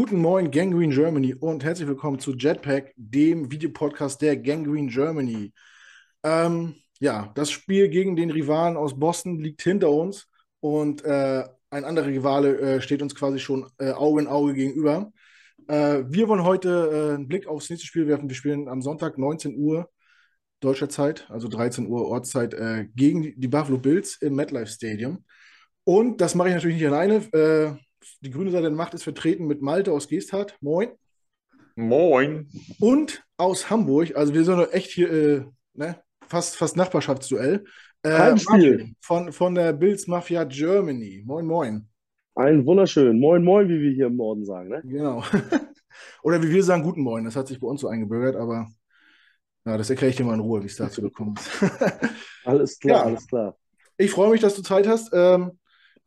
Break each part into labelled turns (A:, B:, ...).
A: Guten Morgen, Gangrene Germany und herzlich willkommen zu Jetpack, dem Videopodcast der Gangrene Germany. Ähm, ja, das Spiel gegen den Rivalen aus Boston liegt hinter uns und äh, ein anderer Rivale äh, steht uns quasi schon äh, Auge in Auge gegenüber. Äh, wir wollen heute äh, einen Blick aufs nächste Spiel werfen. Wir spielen am Sonntag 19 Uhr deutscher Zeit, also 13 Uhr Ortszeit, äh, gegen die Buffalo Bills im MetLife Stadium. Und das mache ich natürlich nicht alleine die grüne Seite der Macht ist vertreten mit Malte aus Geesthardt. Moin.
B: Moin.
A: Und aus Hamburg, also wir sind echt hier, äh, ne, fast, fast Nachbarschaftsduell.
B: Äh, Spiel.
A: Von, von der Bills Mafia Germany. Moin, moin.
B: Ein wunderschön. Moin, moin, wie wir hier im Norden sagen, ne?
A: Genau. Oder wie wir sagen, guten Moin. Das hat sich bei uns so eingebürgert, aber ja, das erkläre ich dir mal in Ruhe, wie es dazu gekommen ist.
B: alles klar, ja. alles klar.
A: Ich freue mich, dass du Zeit hast. Ähm,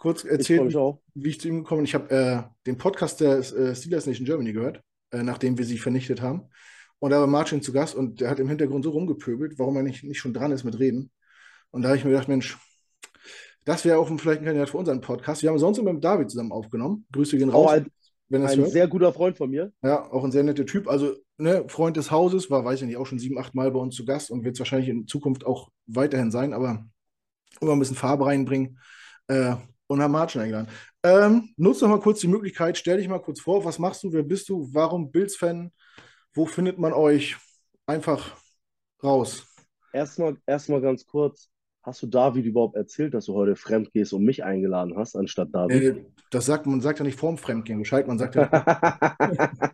A: kurz erzählen, ich wie ich zu ihm gekommen bin. Ich habe äh, den Podcast der äh, Steelers Nation Germany gehört, äh, nachdem wir sie vernichtet haben. Und da war Martin zu Gast und der hat im Hintergrund so rumgepöbelt, warum er nicht, nicht schon dran ist mit Reden. Und da habe ich mir gedacht, Mensch, das wäre auch vielleicht ein Kandidat für unseren Podcast. Wir haben sonst immer mit David zusammen aufgenommen. Grüße gehen raus.
B: Ein, wenn ein hört. sehr guter Freund von mir.
A: Ja, auch ein sehr netter Typ. Also, ne, Freund des Hauses, war, weiß ich nicht, auch schon sieben, acht Mal bei uns zu Gast und wird es wahrscheinlich in Zukunft auch weiterhin sein, aber immer ein bisschen Farbe reinbringen. Äh, und haben Martin eingeladen. Ähm, nutze noch mal kurz die Möglichkeit, stell dich mal kurz vor, was machst du, wer bist du, warum Bills-Fan, wo findet man euch? Einfach raus.
B: Erstmal, erstmal ganz kurz, hast du David überhaupt erzählt, dass du heute fremd gehst und mich eingeladen hast, anstatt David?
A: Äh, das sagt man sagt ja nicht vorm Fremdgehen, Bescheid, man sagt ja.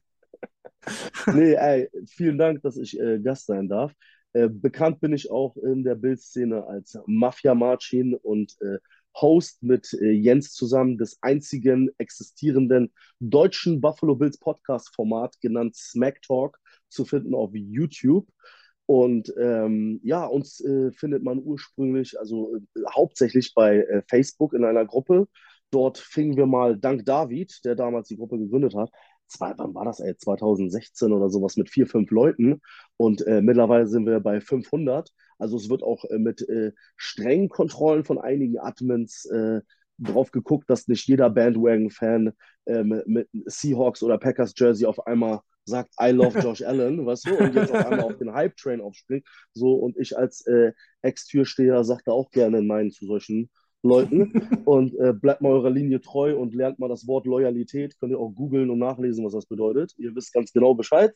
B: nee, ey, vielen Dank, dass ich äh, Gast sein darf. Äh, bekannt bin ich auch in der Bildszene als Mafia Marcin und äh, Host mit äh, Jens zusammen des einzigen existierenden deutschen Buffalo Bills Podcast-Format genannt Smack Talk zu finden auf YouTube. Und ähm, ja, uns äh, findet man ursprünglich, also äh, hauptsächlich bei äh, Facebook in einer Gruppe. Dort fingen wir mal dank David, der damals die Gruppe gegründet hat, zwei, wann war das, ey, 2016 oder sowas mit vier, fünf Leuten. Und äh, mittlerweile sind wir bei 500. Also es wird auch äh, mit äh, strengen Kontrollen von einigen Admins äh, drauf geguckt, dass nicht jeder Bandwagon-Fan äh, mit Seahawks oder Packers Jersey auf einmal sagt, I love Josh Allen, weißt du, und jetzt auf einmal auf den Hype-Train aufspringt. So, und ich als äh, Ex-Türsteher sagte auch gerne Nein zu solchen Leuten und äh, bleibt mal eurer Linie treu und lernt mal das Wort Loyalität. Könnt ihr auch googeln und nachlesen, was das bedeutet. Ihr wisst ganz genau Bescheid.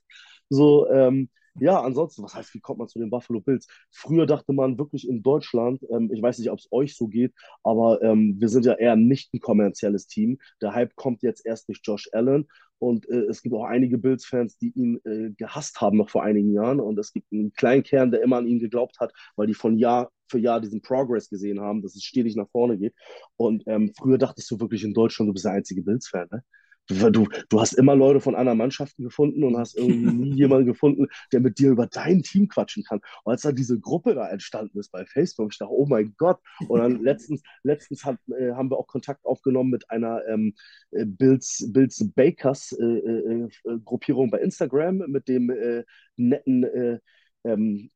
B: So, ähm, ja, ansonsten, was heißt, wie kommt man zu den Buffalo Bills? Früher dachte man wirklich in Deutschland, ähm, ich weiß nicht, ob es euch so geht, aber ähm, wir sind ja eher nicht ein kommerzielles Team. Der Hype kommt jetzt erst durch Josh Allen und äh, es gibt auch einige Bills-Fans, die ihn äh, gehasst haben noch vor einigen Jahren und es gibt einen kleinen Kern, der immer an ihn geglaubt hat, weil die von Jahr für Jahr diesen Progress gesehen haben, dass es stetig nach vorne geht. Und ähm, früher dachtest du wirklich in Deutschland, du bist der einzige Bills-Fan, ne? Du, du hast immer Leute von anderen Mannschaften gefunden und hast irgendwie nie jemanden gefunden, der mit dir über dein Team quatschen kann. Und als dann diese Gruppe da entstanden ist bei Facebook, ich dachte, oh mein Gott. Und dann letztens, letztens hat, äh, haben wir auch Kontakt aufgenommen mit einer ähm, äh, Bills, Bills Bakers äh, äh, äh, Gruppierung bei Instagram mit dem äh, netten ähm,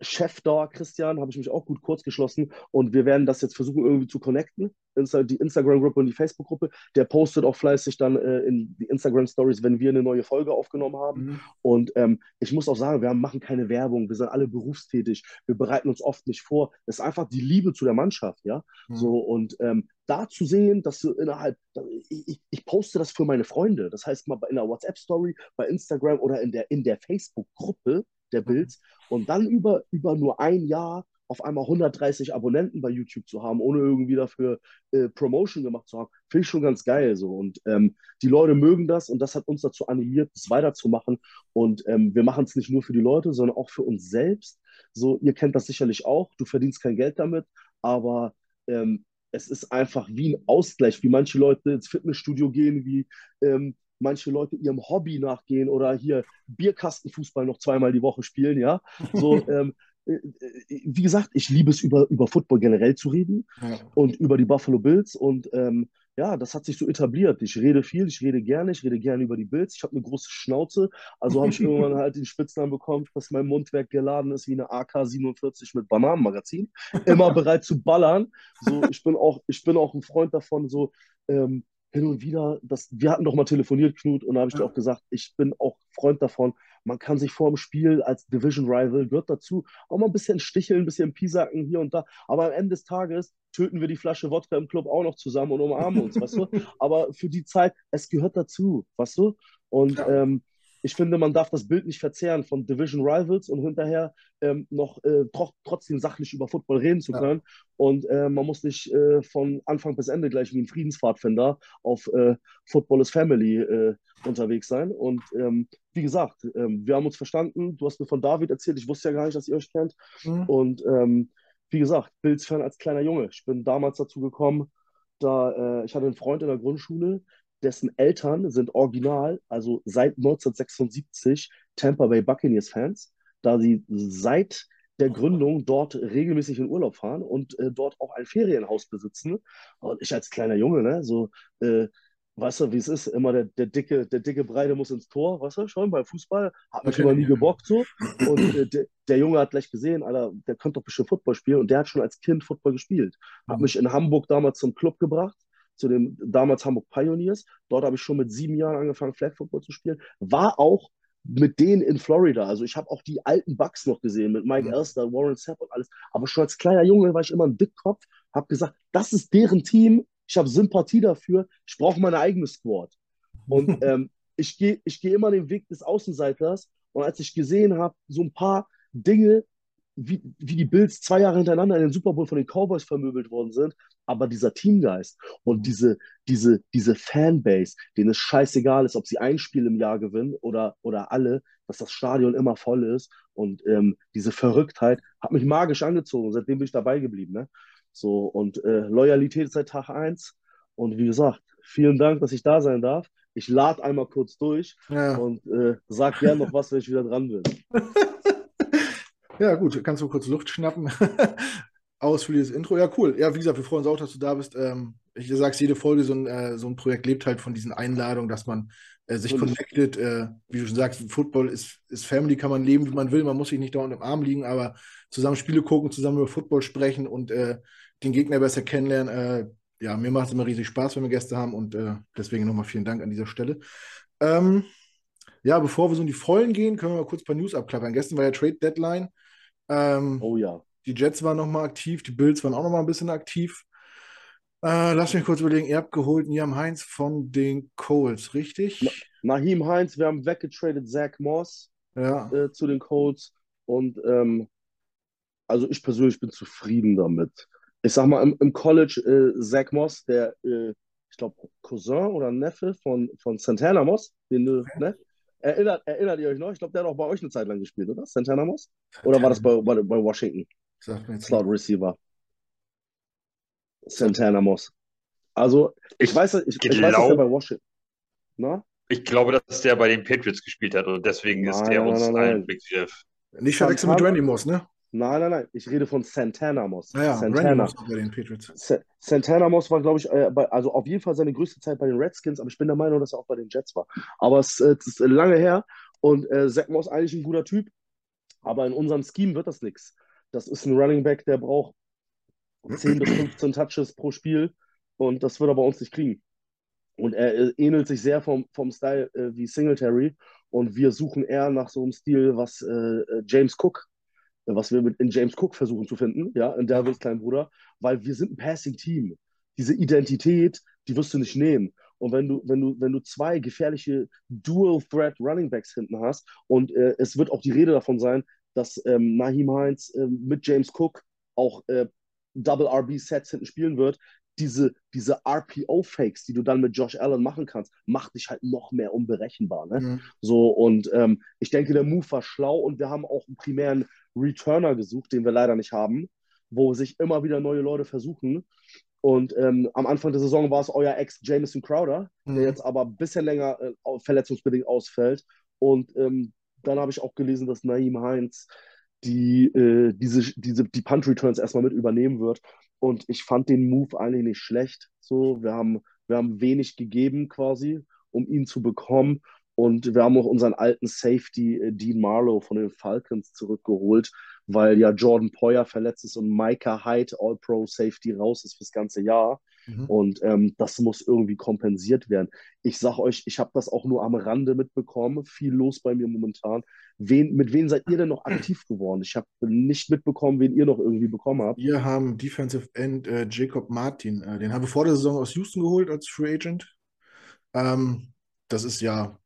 B: Chef da, Christian, habe ich mich auch gut kurz geschlossen und wir werden das jetzt versuchen irgendwie zu connecten. Insta die Instagram-Gruppe und die Facebook-Gruppe. Der postet auch fleißig dann äh, in die Instagram-Stories, wenn wir eine neue Folge aufgenommen haben. Mhm. Und ähm, ich muss auch sagen, wir machen keine Werbung, wir sind alle berufstätig, wir bereiten uns oft nicht vor. Es ist einfach die Liebe zu der Mannschaft, ja. Mhm. So und ähm, da zu sehen, dass du innerhalb, ich, ich, poste das für meine Freunde. Das heißt mal in der WhatsApp-Story, bei Instagram oder in der, in der Facebook-Gruppe der mhm. Bilds und dann über, über nur ein Jahr auf einmal 130 Abonnenten bei YouTube zu haben, ohne irgendwie dafür äh, Promotion gemacht zu haben, finde ich schon ganz geil so. Und ähm, die Leute mögen das und das hat uns dazu animiert, das weiterzumachen. Und ähm, wir machen es nicht nur für die Leute, sondern auch für uns selbst. So, ihr kennt das sicherlich auch, du verdienst kein Geld damit, aber ähm, es ist einfach wie ein Ausgleich, wie manche Leute ins Fitnessstudio gehen, wie ähm, manche Leute ihrem Hobby nachgehen oder hier Bierkastenfußball noch zweimal die Woche spielen, ja. So, ähm, äh, äh, wie gesagt, ich liebe es, über, über Football generell zu reden ja. und über die Buffalo Bills. Und ähm, ja, das hat sich so etabliert. Ich rede viel, ich rede gerne, ich rede gerne über die Bills. Ich habe eine große Schnauze. Also habe ich irgendwann halt den Spitznamen bekommen, dass mein Mundwerk geladen ist wie eine AK-47 mit Bananenmagazin. Immer bereit zu ballern. So, ich bin auch, ich bin auch ein Freund davon, so ähm, hin und wieder, das, wir hatten doch mal telefoniert, Knut, und da habe ich
A: Ja.
B: dir auch gesagt, ich bin auch Freund davon, man kann sich vor dem Spiel als Division Rival, gehört dazu, auch mal ein bisschen sticheln, ein bisschen piesacken hier und da, aber am Ende des Tages töten wir die Flasche Wodka im Club auch noch zusammen und umarmen uns, weißt du? Aber für die Zeit, es gehört dazu, weißt du? Und
A: Ja.
B: ähm, ich finde, man darf das Bild nicht verzehren von Division Rivals und hinterher ähm, noch äh, tro trotzdem sachlich über Football reden zu
A: Ja.
B: können. Und äh, man muss nicht äh, von Anfang bis Ende gleich wie ein Friedenspfadfinder auf äh, Football is Family äh, unterwegs sein. Und ähm, wie gesagt, ähm, wir haben uns verstanden. Du hast mir von David erzählt. Ich wusste ja gar nicht, dass ihr euch kennt.
A: Mhm.
B: Und ähm, wie gesagt, Bills-Fan als kleiner Junge. Ich bin damals dazu gekommen, da äh, ich hatte einen Freund in der Grundschule, dessen Eltern sind original, also seit 1976 Tampa Bay Buccaneers-Fans, da sie seit der Gründung dort regelmäßig in Urlaub fahren und äh, dort auch ein Ferienhaus besitzen. Und ich als kleiner Junge, ne, so, äh, weißt du, wie es ist, immer der, der dicke, der dicke Breite muss ins Tor, weißt du, schon beim Fußball, hat mich immer nie gebockt so. Und äh, der, der Junge hat gleich gesehen, Alter, der könnte doch bestimmt Football spielen und der hat schon als Kind Football gespielt. Hat
A: Mhm.
B: mich in Hamburg damals zum Club gebracht, zu dem damals Hamburg Pioneers. Dort habe ich schon mit sieben Jahren angefangen, Flag Football zu spielen. War auch mit denen in Florida. Also ich habe auch die alten Bucks noch gesehen, mit Mike
A: Mhm.
B: Elster, Warren Sapp und alles. Aber schon als kleiner Junge war ich immer ein Dickkopf, habe gesagt, das ist deren Team. Ich habe Sympathie dafür. Ich brauche meine eigene Squad. Und ähm, ich gehe ich geh immer den Weg des Außenseiters. Und als ich gesehen habe, so ein paar Dinge, wie, wie die Bills zwei Jahre hintereinander in den Super Bowl von den Cowboys vermöbelt worden sind, aber dieser Teamgeist und
A: Mhm.
B: diese, diese, diese Fanbase, denen es scheißegal ist, ob sie ein Spiel im Jahr gewinnen oder, oder alle, dass das Stadion immer voll ist und ähm, diese Verrücktheit hat mich magisch angezogen. Seitdem bin ich dabei geblieben. Ne? So, und äh, Loyalität seit Tag eins. Und wie gesagt, vielen Dank, dass ich da sein darf. Ich lade einmal kurz durch
A: Ja.
B: und äh, sag gern noch was, wenn ich wieder dran bin.
A: Ja, gut, kannst du kurz Luft schnappen. Ausführliches Intro. Ja, cool. Ja, wie gesagt, wir freuen uns auch, dass du da bist. Ähm, ich sag's jede Folge, so ein, äh, so ein Projekt lebt halt von diesen Einladungen, dass man äh, sich
B: Natürlich.
A: connectet. Äh, wie du schon sagst, Football ist, ist Family, kann man leben, wie man will. Man muss sich nicht dauernd im Arm liegen, aber zusammen Spiele gucken, zusammen über Football sprechen und äh, den Gegner besser kennenlernen. Äh, ja, mir macht es immer riesig Spaß, wenn wir Gäste haben und äh, deswegen nochmal vielen Dank an dieser Stelle. Ähm, ja, bevor wir so in die Vollen gehen, können wir mal kurz ein paar News abklappern. Gestern war ja Trade Deadline. Ähm,
B: Oh ja.
A: Die Jets waren nochmal aktiv, die Bills waren auch nochmal ein bisschen aktiv. Äh, lass mich kurz überlegen, ihr habt geholt Niam Heinz von den Colts, richtig?
B: Naheem Heinz, wir haben weggetradet Zach Moss
A: Ja.
B: äh, zu den Colts und ähm, also ich persönlich bin zufrieden damit. Ich sag mal, im, im College äh, Zach Moss, der, äh, ich glaube, Cousin oder Neffe von, von Santana Moss, den du, ne? Erinnert, erinnert ihr euch noch? Ich glaube, der hat auch bei euch eine Zeit lang gespielt, oder? Santana Moss? Oder war das bei, bei, bei Washington?
A: Sagt mir jetzt
B: Slot Receiver. Santana Moss. Also, ich,
C: Ich
B: weiß, ich, ich weiß, dass er bei Washington. Na?
C: Ich glaube, dass der bei den Patriots gespielt hat und deswegen ist
B: Nein,
C: der
B: nein,
C: uns
B: nein,
C: allen Begriff.
A: Nicht verwechseln mit Randy Moss, ne?
B: Nein, nein, nein. Ich rede von Santana Moss.
A: Naja, Randy
B: Santana.
A: Moss auch bei den Patriots.
B: Sa- Santana Moss war, glaube ich, äh, bei, also auf jeden Fall seine größte Zeit bei den Redskins, aber ich bin der Meinung, dass er auch bei den Jets war. Aber es, äh, es ist lange her und äh, Zach Moss eigentlich ein guter Typ, aber in unserem Scheme wird das nichts. Das ist ein Running Back, der braucht 10 bis 15 Touches pro Spiel und das wird er bei uns nicht kriegen. Und er äh, ähnelt sich sehr vom, vom Style äh, wie Singletary und wir suchen eher nach so einem Stil, was äh, äh, James Cook, äh, was wir mit in James Cook versuchen zu finden, ja, in Devils kleinen Bruder, weil wir sind ein Passing-Team. Diese Identität, die wirst du nicht nehmen. Und wenn du, wenn du, wenn du zwei gefährliche Dual-Threat Running Backs hinten hast und äh, es wird auch die Rede davon sein, dass ähm, Naheem Heinz äh, mit James Cook auch äh, Double RB-Sets hinten spielen wird, diese, diese RPO-Fakes, die du dann mit Josh Allen machen kannst, macht dich halt noch mehr unberechenbar. Ne?
A: Mhm.
B: So, und ähm, ich denke, der Move war schlau und wir haben auch einen primären Returner gesucht, den wir leider nicht haben, wo sich immer wieder neue Leute versuchen. Und ähm, am Anfang der Saison war es euer Ex Jamison Crowder, der
A: Mhm.
B: jetzt aber ein bisschen länger äh, verletzungsbedingt ausfällt. Und ähm, dann habe ich auch gelesen, dass Naeem Heinz die, äh, diese, diese, die Punt Returns erstmal mit übernehmen wird. Und ich fand den Move eigentlich nicht schlecht. So, wir haben, wir haben wenig gegeben quasi, um ihn zu bekommen. Und wir haben auch unseren alten Safety äh, Dean Marlowe von den Falcons zurückgeholt, weil ja Jordan Poyer verletzt ist und Micah Hyde, All-Pro Safety, raus ist fürs ganze Jahr. Mhm. Und ähm, das muss irgendwie kompensiert werden. Ich sag euch, ich habe das auch nur am Rande mitbekommen. Viel los bei mir momentan. Wen, mit wem seid ihr denn noch aktiv geworden? Ich habe nicht mitbekommen, wen ihr noch irgendwie bekommen habt.
A: Wir haben Defensive End äh, Jacob Martin. Äh, den haben wir vor der Saison aus Houston geholt als Free Agent. Ähm, das ist ja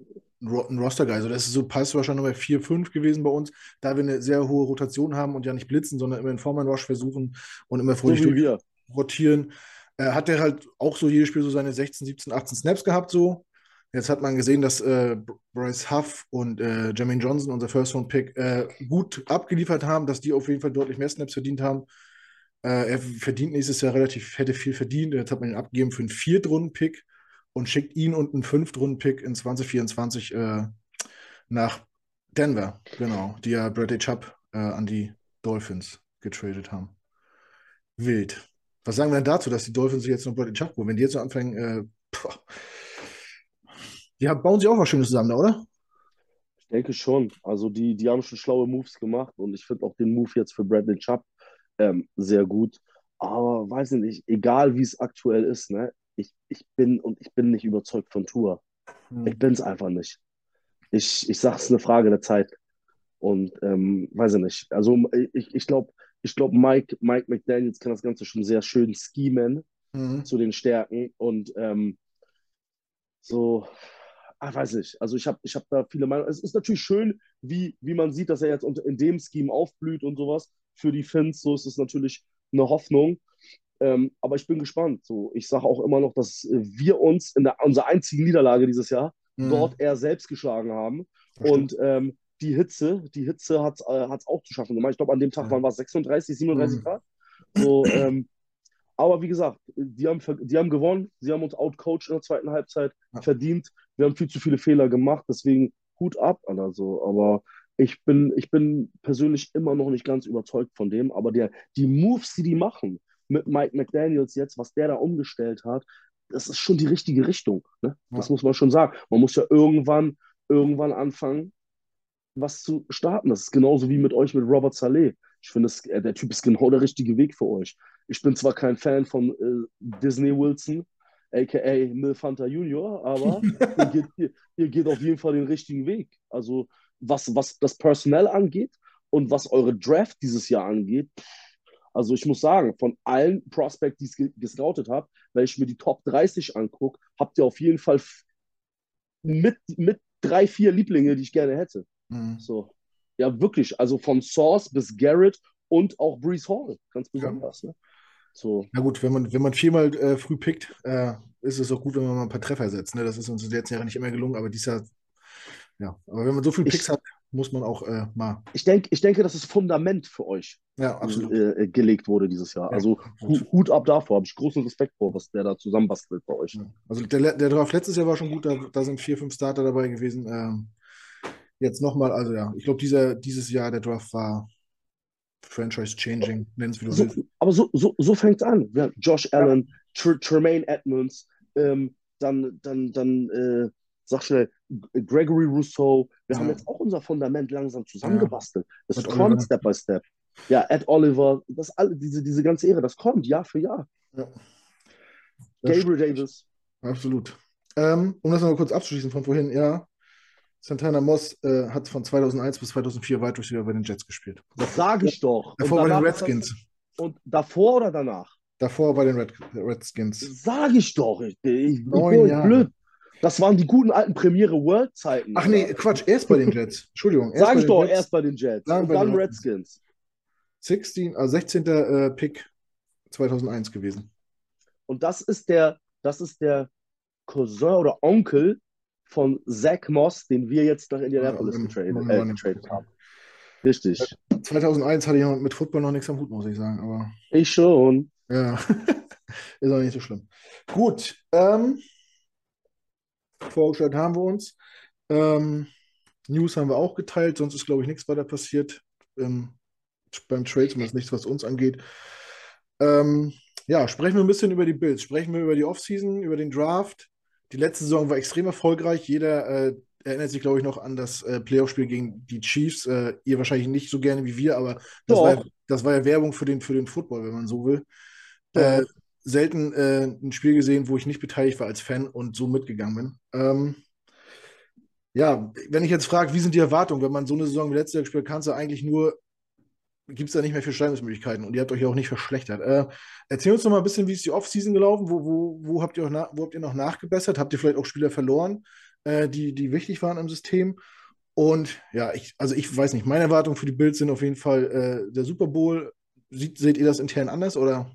A: ein Roster-Guy. Also das ist so Pass wahrscheinlich Nummer 4, 5 gewesen bei uns, da wir eine sehr hohe Rotation haben und ja nicht blitzen, sondern immer in Foreman-Rush versuchen und immer fröhlich so rotieren. Äh, hat er halt auch so jedes Spiel so seine 16, 17, 18 Snaps gehabt so. Jetzt hat man gesehen, dass äh, Bryce Huff und äh, Jermaine Johnson, unser First-Round-Pick, äh, gut abgeliefert haben, dass die auf jeden Fall deutlich mehr Snaps verdient haben. Äh, er verdient nächstes Jahr relativ, hätte viel verdient. Jetzt hat man ihn abgegeben für einen Viertrunden-Pick und schickt ihn und einen Fünftrunden-Pick in 2024 äh, nach Denver, genau, die ja Bradley Chubb äh, an die Dolphins getradet haben. Wild. Was sagen wir denn dazu, dass die Dolphins sich jetzt noch Bradley Chubb holen? Wenn die jetzt so anfangen, äh, die bauen sie auch was Schönes zusammen, oder?
B: Ich denke schon. Also die, die haben schon schlaue Moves gemacht und ich finde auch den Move jetzt für Bradley Chubb ähm, sehr gut. Aber weiß nicht, egal wie es aktuell ist, ne? Ich, ich bin und ich bin nicht überzeugt von Tour. Hm. Ich bin es einfach nicht. Ich, ich sage es eine Frage der Zeit. Und ähm, weiß ich nicht. Also ich, ich glaube, ich glaube, Mike, Mike McDaniels kann das Ganze schon sehr schön schemen mhm. zu den Stärken. Und ähm, so, ach, weiß ich. Also ich habe ich hab da viele Meinungen. Es ist natürlich schön, wie, wie man sieht, dass er jetzt in dem Scheme aufblüht und sowas. Für die Fans, so ist es natürlich eine Hoffnung. Ähm, aber ich bin gespannt. So, ich sage auch immer noch, dass wir uns in der, unserer einzigen Niederlage dieses Jahr mhm. dort eher selbst geschlagen haben. Und ähm, die Hitze, die Hitze hat es äh, auch zu schaffen gemacht. Ich glaube, an dem Tag ja. waren es 36, 37 mhm. Grad. So, ähm, aber wie gesagt, die haben, die haben gewonnen, sie haben uns outcoached in der zweiten Halbzeit, ja. verdient. Wir haben viel zu viele Fehler gemacht, deswegen Hut ab, also. Aber ich bin, ich bin persönlich immer noch nicht ganz überzeugt von dem. Aber der, die Moves, die die machen, mit Mike McDaniels jetzt, was der da umgestellt hat, das ist schon die richtige Richtung. Ne? Das muss man schon sagen. Man muss ja irgendwann, irgendwann anfangen, was zu starten. Das ist genauso wie mit euch, mit Robert Saleh. Ich finde, äh, der Typ ist genau der richtige Weg für euch. Ich bin zwar kein Fan von äh, Disney Wilson, aka Milf Hunter Junior, aber ihr, geht, ihr, ihr, geht, auf jeden Fall den richtigen Weg. Also was, was das Personal angeht und was eure Draft dieses Jahr angeht, also ich muss sagen, von allen Prospects, die ich gescoutet habe, wenn ich mir die Top 30 angucke, habt ihr auf jeden Fall mit, mit drei, vier Lieblinge, die ich gerne hätte. Mhm. So. Ja, wirklich. Also von Source bis Garrett und auch Brees Hall, ganz besonders. Ja. Ne?
A: So. Na gut, wenn man, wenn man viermal äh, früh pickt, äh, ist es auch gut, wenn man mal ein paar Treffer setzt. Ne? Das ist uns in den letzten Jahren nicht immer gelungen, aber dieses Jahr, ja. Aber wenn man so viel Picks ich, hat, muss man auch äh, mal.
B: Ich, denk, ich denke, dass das Fundament für euch
A: ja, absolut.
B: Äh, gelegt wurde dieses Jahr. Ja, also absolut. Hut ab davor, habe ich großen Respekt vor, was der da zusammenbastelt bei euch. Ja.
A: Also der, der Draft letztes Jahr war schon gut, da, da sind vier, fünf Starter dabei gewesen. Ähm, jetzt nochmal, also ja, ich glaube, dieses Jahr der Draft war Franchise-Changing, nenn es wie du
B: so,
A: willst.
B: Aber so, so, so fängt es an. Josh Allen, Tr Tremaine Edmonds, ähm, dann, dann, dann äh, sag schnell, Gregory Rousseau, wir ja. haben jetzt auch unser Fundament langsam zusammengebastelt. Es kommt Oliver. Step by Step. Ja, Ed Oliver, das alle, diese, diese ganze Ehre, das kommt Jahr für Jahr. Ja. Gabriel Davis.
A: Absolut. Ähm, um das noch mal kurz abzuschließen von vorhin, ja, Santana Moss äh, hat von 2001 bis 2004 weit durch bei den Jets gespielt.
B: Das sage ich doch.
A: Davor bei den Redskins.
B: Und davor oder danach?
A: Davor bei den Red, Redskins.
B: Sage ich doch. Ich, ich, Neun Jahre. blöd. Das waren die guten alten Premiere World-Zeiten.
A: Ach nee, Quatsch, erst bei den Jets. Entschuldigung.
B: Sag ich doch, Jets, erst bei den Jets. Dann, und dann Redskins.
A: 16, also 16. Äh, Pick 2001 gewesen.
B: Und das ist der, das ist der Cousin oder Onkel von Zach Moss, den wir jetzt nach Indianapolis ja, getradet, äh, getradet haben. Richtig.
A: 2001 hatte ich mit Football noch nichts am Hut, muss ich sagen. Aber
B: ich schon.
A: Ja, ist auch nicht so schlimm. Gut. Ähm, vorgestellt haben wir uns. Ähm, News haben wir auch geteilt, sonst ist, glaube ich, nichts weiter passiert ähm, beim Trade, zumindest nichts, was uns angeht. Ähm, ja, sprechen wir ein bisschen über die Bills. Sprechen wir über die Offseason, über den Draft. Die letzte Saison war extrem erfolgreich. Jeder äh, erinnert sich, glaube ich, noch an das äh, Playoff-Spiel gegen die Chiefs. Äh, ihr wahrscheinlich nicht so gerne wie wir, aber das war, das war, ja Werbung für den, für den Football, wenn man so will. Äh, selten äh, ein Spiel gesehen, wo ich nicht beteiligt war als Fan und so mitgegangen bin. Ähm, ja, wenn ich jetzt frage, wie sind die Erwartungen, wenn man so eine Saison wie letztes Jahr gespielt kannst du eigentlich nur, gibt es da nicht mehr viele Steigerungsmöglichkeiten und ihr habt euch ja auch nicht verschlechtert. Äh, erzähl uns noch mal ein bisschen, wie ist die Offseason gelaufen? Wo, wo, wo, habt ihr wo habt ihr noch nachgebessert? Habt ihr vielleicht auch Spieler verloren, äh, die, die wichtig waren im System? Und ja, ich, also ich weiß nicht, meine Erwartungen für die Bills sind auf jeden Fall äh, der Super Bowl. Seht, seht ihr das intern anders oder?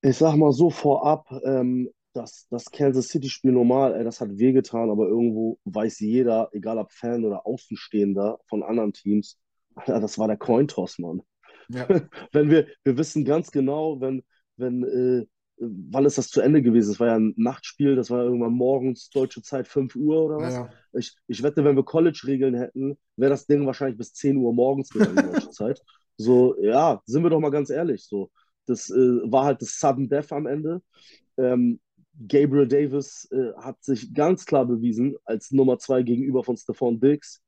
B: Ich sag mal so vorab, ähm, das, das Kansas City-Spiel normal, ey, das hat wehgetan, aber irgendwo weiß jeder, egal ob Fan oder Außenstehender von anderen Teams, das war der Cointoss, Mann. Ja. wenn wir, wir wissen ganz genau, wenn, wenn, äh, wann ist das zu Ende gewesen? Es war ja ein Nachtspiel, das war irgendwann morgens, deutsche Zeit, 5 Uhr oder was? Ja. Ich, ich wette, wenn wir College-Regeln hätten, wäre das Ding wahrscheinlich bis 10 Uhr morgens gegangen, deutsche Zeit. So, ja, sind wir doch mal ganz ehrlich, so. Das äh, war halt das Sudden Death am Ende. Ähm, Gabriel Davis äh, hat sich ganz klar bewiesen als Nummer zwei gegenüber von Stephon Diggs.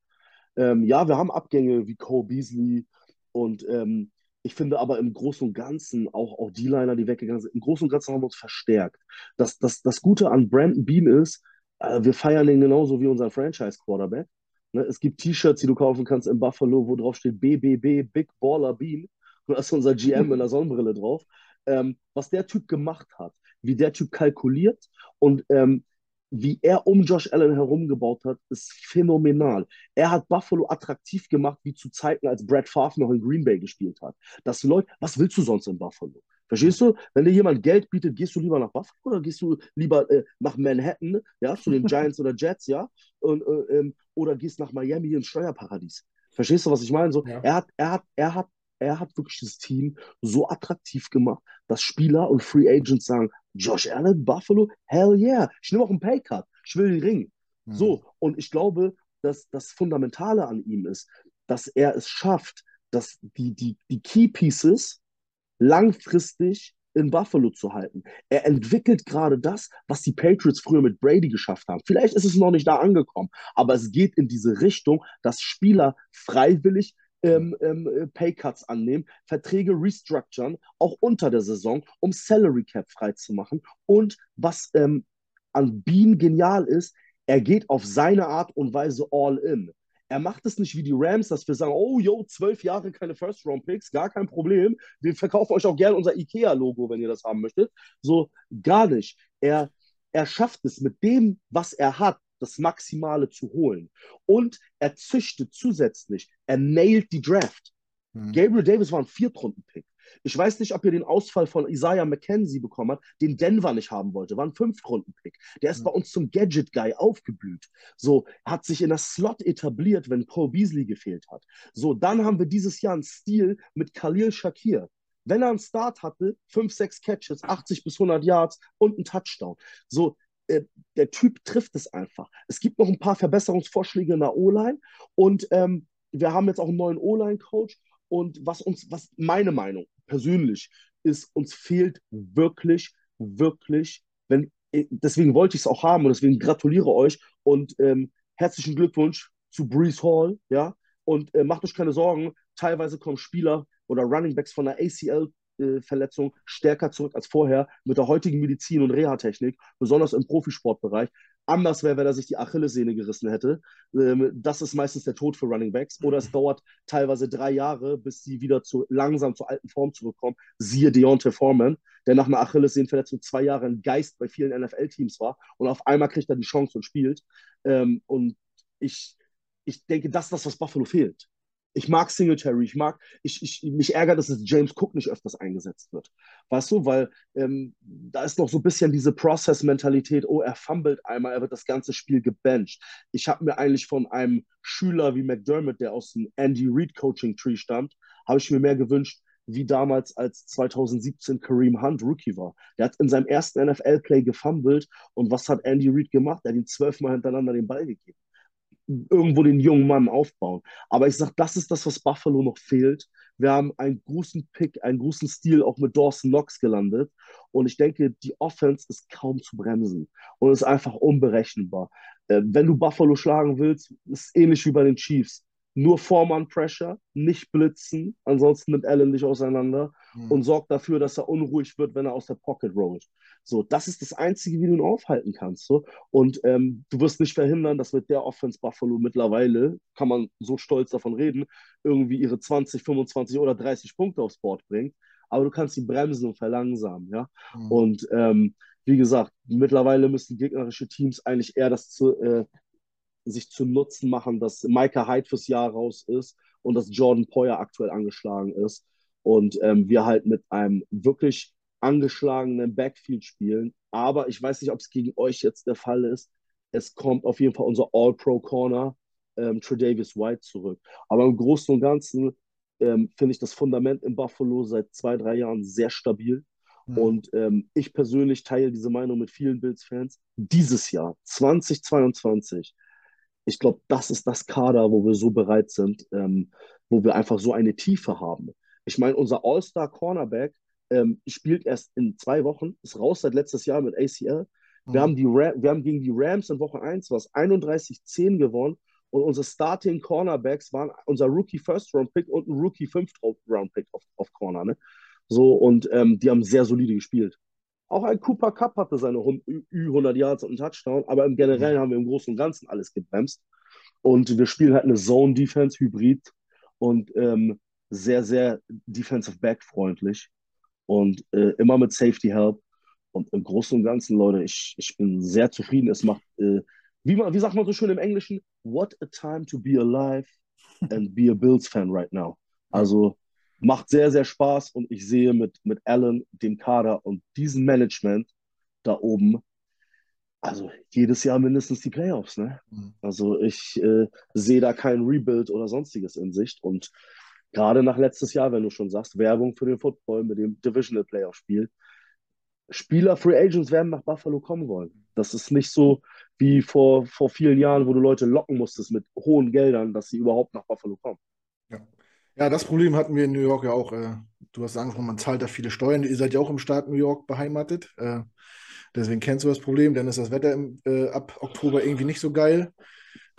B: Ähm, ja, wir haben Abgänge wie Cole Beasley und ähm, ich finde aber im Großen und Ganzen auch, auch die Liner, die weggegangen sind, im Großen und Ganzen haben wir uns verstärkt. Das, das, das Gute an Brandon Beam ist, äh, wir feiern ihn genauso wie unseren Franchise-Quarterback. Ne? Es gibt T-Shirts, die du kaufen kannst in Buffalo, wo drauf steht BBB, Big Baller Beam. Und da ist unser GM mit einer Sonnenbrille drauf. Ähm, was der Typ gemacht hat, wie der Typ kalkuliert und ähm, wie er um Josh Allen herumgebaut hat, ist phänomenal. Er hat Buffalo attraktiv gemacht, wie zu Zeiten, als Brad Favre noch in Green Bay gespielt hat. Das Leute, was willst du sonst in Buffalo? Verstehst du? Wenn dir jemand Geld bietet, gehst du lieber nach Buffalo oder gehst du lieber äh, nach Manhattan, ja, zu den Giants oder Jets, ja, und, äh, ähm, oder gehst nach Miami ins Steuerparadies? Verstehst du, was ich meine? So, ja. er, hat, er, hat, er hat er hat wirklich das Team so attraktiv gemacht, dass Spieler und Free Agents sagen, Josh Allen, Buffalo, hell yeah, ich nehme auch einen Paycut, ich will den Ring. Mhm. So, und ich glaube, dass das Fundamentale an ihm ist, dass er es schafft, dass die, die, die Key Pieces langfristig in Buffalo zu halten. Er entwickelt gerade das, was die Patriots früher mit Brady geschafft haben. Vielleicht ist es noch nicht da angekommen, aber es geht in diese Richtung, dass Spieler freiwillig ähm, ähm, äh, Paycuts annehmen, Verträge restructuren, auch unter der Saison, um Salary Cap freizumachen. Und was ähm, an Bean genial ist, er geht auf seine Art und Weise all in. Er macht es nicht wie die Rams, dass wir sagen, oh, yo, zwölf Jahre keine First-Round-Picks, gar kein Problem. Wir verkaufen euch auch gerne unser IKEA-Logo, wenn ihr das haben möchtet. So, gar nicht. Er, er schafft es mit dem, was er hat, das Maximale zu holen. Und er züchtet zusätzlich, er nailt die Draft. Mhm. Gabriel Davis war ein Viertrunden-Pick. Ich weiß nicht, ob ihr den Ausfall von Isaiah McKenzie bekommen habt, den Denver nicht haben wollte. War ein Fünftrunden-Pick. Der ist mhm. bei uns zum Gadget-Guy aufgeblüht. So, hat sich in der Slot etabliert, wenn Cole Beasley gefehlt hat. So, dann haben wir dieses Jahr einen Stil mit Khalil Shakir. Wenn er einen Start hatte, 5, 6 Catches, 80 bis 100 Yards und einen Touchdown. So, äh, der Typ trifft es einfach. Es gibt noch ein paar Verbesserungsvorschläge in der O-Line und ähm, wir haben jetzt auch einen neuen O-Line-Coach und was uns, was meine Meinung persönlich ist, uns fehlt wirklich, wirklich, wenn, äh, deswegen wollte ich es auch haben und deswegen gratuliere euch und ähm, herzlichen Glückwunsch zu Brees Hall, ja, und äh, macht euch keine Sorgen, teilweise kommen Spieler oder Running Backs von der ACL Verletzung stärker zurück als vorher mit der heutigen Medizin und Reha-Technik, besonders im Profisportbereich. Anders wäre, wenn er sich die Achillessehne gerissen hätte. Ähm, das ist meistens der Tod für Running Backs. Oder es dauert teilweise drei Jahre, bis sie wieder zu, langsam zur alten Form zurückkommen. Siehe Deontay Foreman, der nach einer Achillessehnenverletzung zwei Jahre ein Geist bei vielen NFL-Teams war und auf einmal kriegt er die Chance und spielt. Ähm, und ich, ich denke, das ist das, was Buffalo fehlt. Ich mag Singletary, ich mag, ich, ich, mich ärgert, dass es James Cook nicht öfters eingesetzt wird. Weißt du, weil ähm, da ist noch so ein bisschen diese Process-Mentalität, oh, er fummelt einmal, er wird das ganze Spiel gebencht. Ich habe mir eigentlich von einem Schüler wie McDermott, der aus dem Andy Reid Coaching Tree stammt, habe ich mir mehr gewünscht, wie damals, als 2017 Kareem Hunt Rookie war. Der hat in seinem ersten NFL-Play gefummelt und was hat Andy Reid gemacht? Er hat ihm zwölfmal hintereinander den Ball gegeben irgendwo den jungen Mann aufbauen. Aber ich sage, das ist das, was Buffalo noch fehlt. Wir haben einen großen Pick, einen großen Stil auch mit Dawson Knox gelandet. Und ich denke, die Offense ist kaum zu bremsen und ist einfach unberechenbar. Äh, wenn du Buffalo schlagen willst, ist ähnlich wie bei den Chiefs. Nur Foreman-Pressure, nicht blitzen, ansonsten nimmt Allen dich auseinander mhm. und sorgt dafür, dass er unruhig wird, wenn er aus der Pocket rollt. So, das ist das Einzige, wie du ihn aufhalten kannst. So. Und ähm, du wirst nicht verhindern, dass mit der Offense Buffalo mittlerweile, kann man so stolz davon reden, irgendwie ihre 20, 25 oder 30 Punkte aufs Board bringt. Aber du kannst sie bremsen und verlangsamen, ja. Mhm. Und ähm, wie gesagt, mittlerweile müssen gegnerische Teams eigentlich eher das zu, äh, sich zu Nutzen machen, dass Micah Hyde fürs Jahr raus ist und dass Jordan Poyer aktuell angeschlagen ist. Und ähm, wir halt mit einem wirklich angeschlagenen Backfield spielen. Aber ich weiß nicht, ob es gegen euch jetzt der Fall ist. Es kommt auf jeden Fall unser All-Pro-Corner, ähm, Tredavious White, zurück. Aber im Großen und Ganzen ähm, finde ich das Fundament in Buffalo seit zwei, drei Jahren sehr stabil. Mhm. Und ähm, ich persönlich teile diese Meinung mit vielen Bills-Fans. Dieses Jahr, 2022, ich glaube, das ist das Kader, wo wir so bereit sind, ähm, wo wir einfach so eine Tiefe haben. Ich meine, unser All-Star-Cornerback ähm, spielt erst in zwei Wochen, ist raus seit letztes Jahr mit ACL. Wir, mhm. haben die wir haben gegen die Rams in Woche 1 was 31-10 gewonnen und unsere Starting Cornerbacks waren unser Rookie First Round Pick und ein Rookie Fifth Round Pick auf, auf Corner. Ne? So, und ähm, die haben sehr solide gespielt. Auch ein Cooper Cup hatte seine Ü100 Yards und einen Touchdown, aber im Generellen mhm. haben wir im Großen und Ganzen alles gebremst. Und wir spielen halt eine Zone Defense Hybrid und ähm, sehr, sehr Defensive Back freundlich und äh, immer mit Safety Help. Und im Großen und Ganzen, Leute, ich, ich bin sehr zufrieden. Es macht, äh, wie, man, wie sagt man so schön im Englischen, what a time to be alive and be a Bills fan right now. Also macht sehr, sehr Spaß und ich sehe mit, mit Allen, dem Kader und diesem Management da oben, also jedes Jahr mindestens die Playoffs. Ne? Mhm. Also ich äh, sehe da kein Rebuild oder sonstiges in Sicht und gerade nach letztes Jahr, wenn du schon sagst, Werbung für den Football mit dem Divisional Playoff Spiel. Spieler, Free Agents werden nach Buffalo kommen wollen. Das ist nicht so wie vor, vor vielen Jahren, wo du Leute locken musstest mit hohen Geldern, dass sie überhaupt nach Buffalo kommen.
A: Ja, das Problem hatten wir in New York ja auch. Äh, du hast angesprochen, man zahlt da viele Steuern. Ihr seid ja auch im Staat New York beheimatet. Äh, deswegen kennst du das Problem. Dann ist das Wetter äh, ab Oktober irgendwie nicht so geil.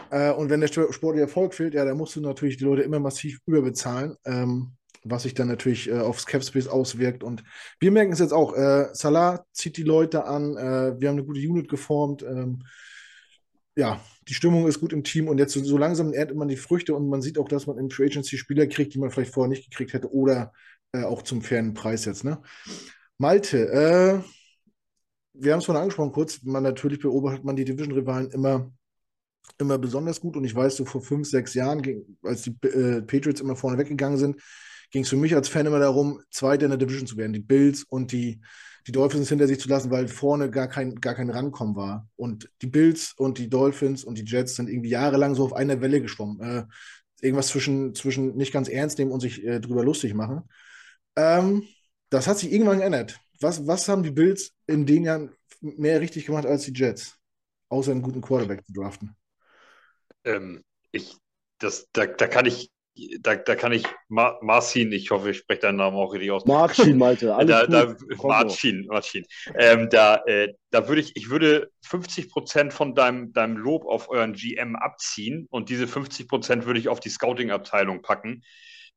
A: Und wenn der sportliche Erfolg fehlt, ja, dann musst du natürlich die Leute immer massiv überbezahlen, ähm, was sich dann natürlich aufs Capspace auswirkt. Und wir merken es jetzt auch. Salah zieht die Leute an. Wir haben eine gute Unit geformt. Ähm, ja, die Stimmung ist gut im Team und jetzt so, so, langsam erntet man die Früchte und man sieht auch, dass man im Free Agency Spieler kriegt, die man vielleicht vorher nicht gekriegt hätte oder äh, auch zum fairen Preis jetzt. Ne? Malte, äh, wir haben es vorhin angesprochen kurz, man natürlich beobachtet man die Division-Rivalen immer immer besonders gut. Und ich weiß, so vor fünf, sechs Jahren, als die äh, Patriots immer vorne weggegangen sind, ging es für mich als Fan immer darum, Zweiter in der Division zu werden. Die Bills und die, die Dolphins hinter sich zu lassen, weil vorne gar kein, gar kein Rankommen war. Und die Bills und die Dolphins und die Jets sind irgendwie jahrelang so auf einer Welle geschwommen. Äh, irgendwas zwischen, zwischen nicht ganz ernst nehmen und sich äh, drüber lustig machen. Ähm, das hat sich irgendwann geändert. Was, was haben die Bills in den Jahren mehr richtig gemacht als die Jets? Außer einen guten Quarterback zu draften.
C: Ähm, ich, das, da, da kann ich, da, da kann ich Ma Marcin, ich hoffe, ich spreche deinen Namen auch richtig aus.
B: Marcin, Malte,
C: alles da, da, Marcin, Marcin. Ähm, da, äh, da würde ich, ich würde 50 Prozent von deinem, deinem Lob auf euren GM abziehen und diese 50 Prozent würde ich auf die Scouting-Abteilung packen,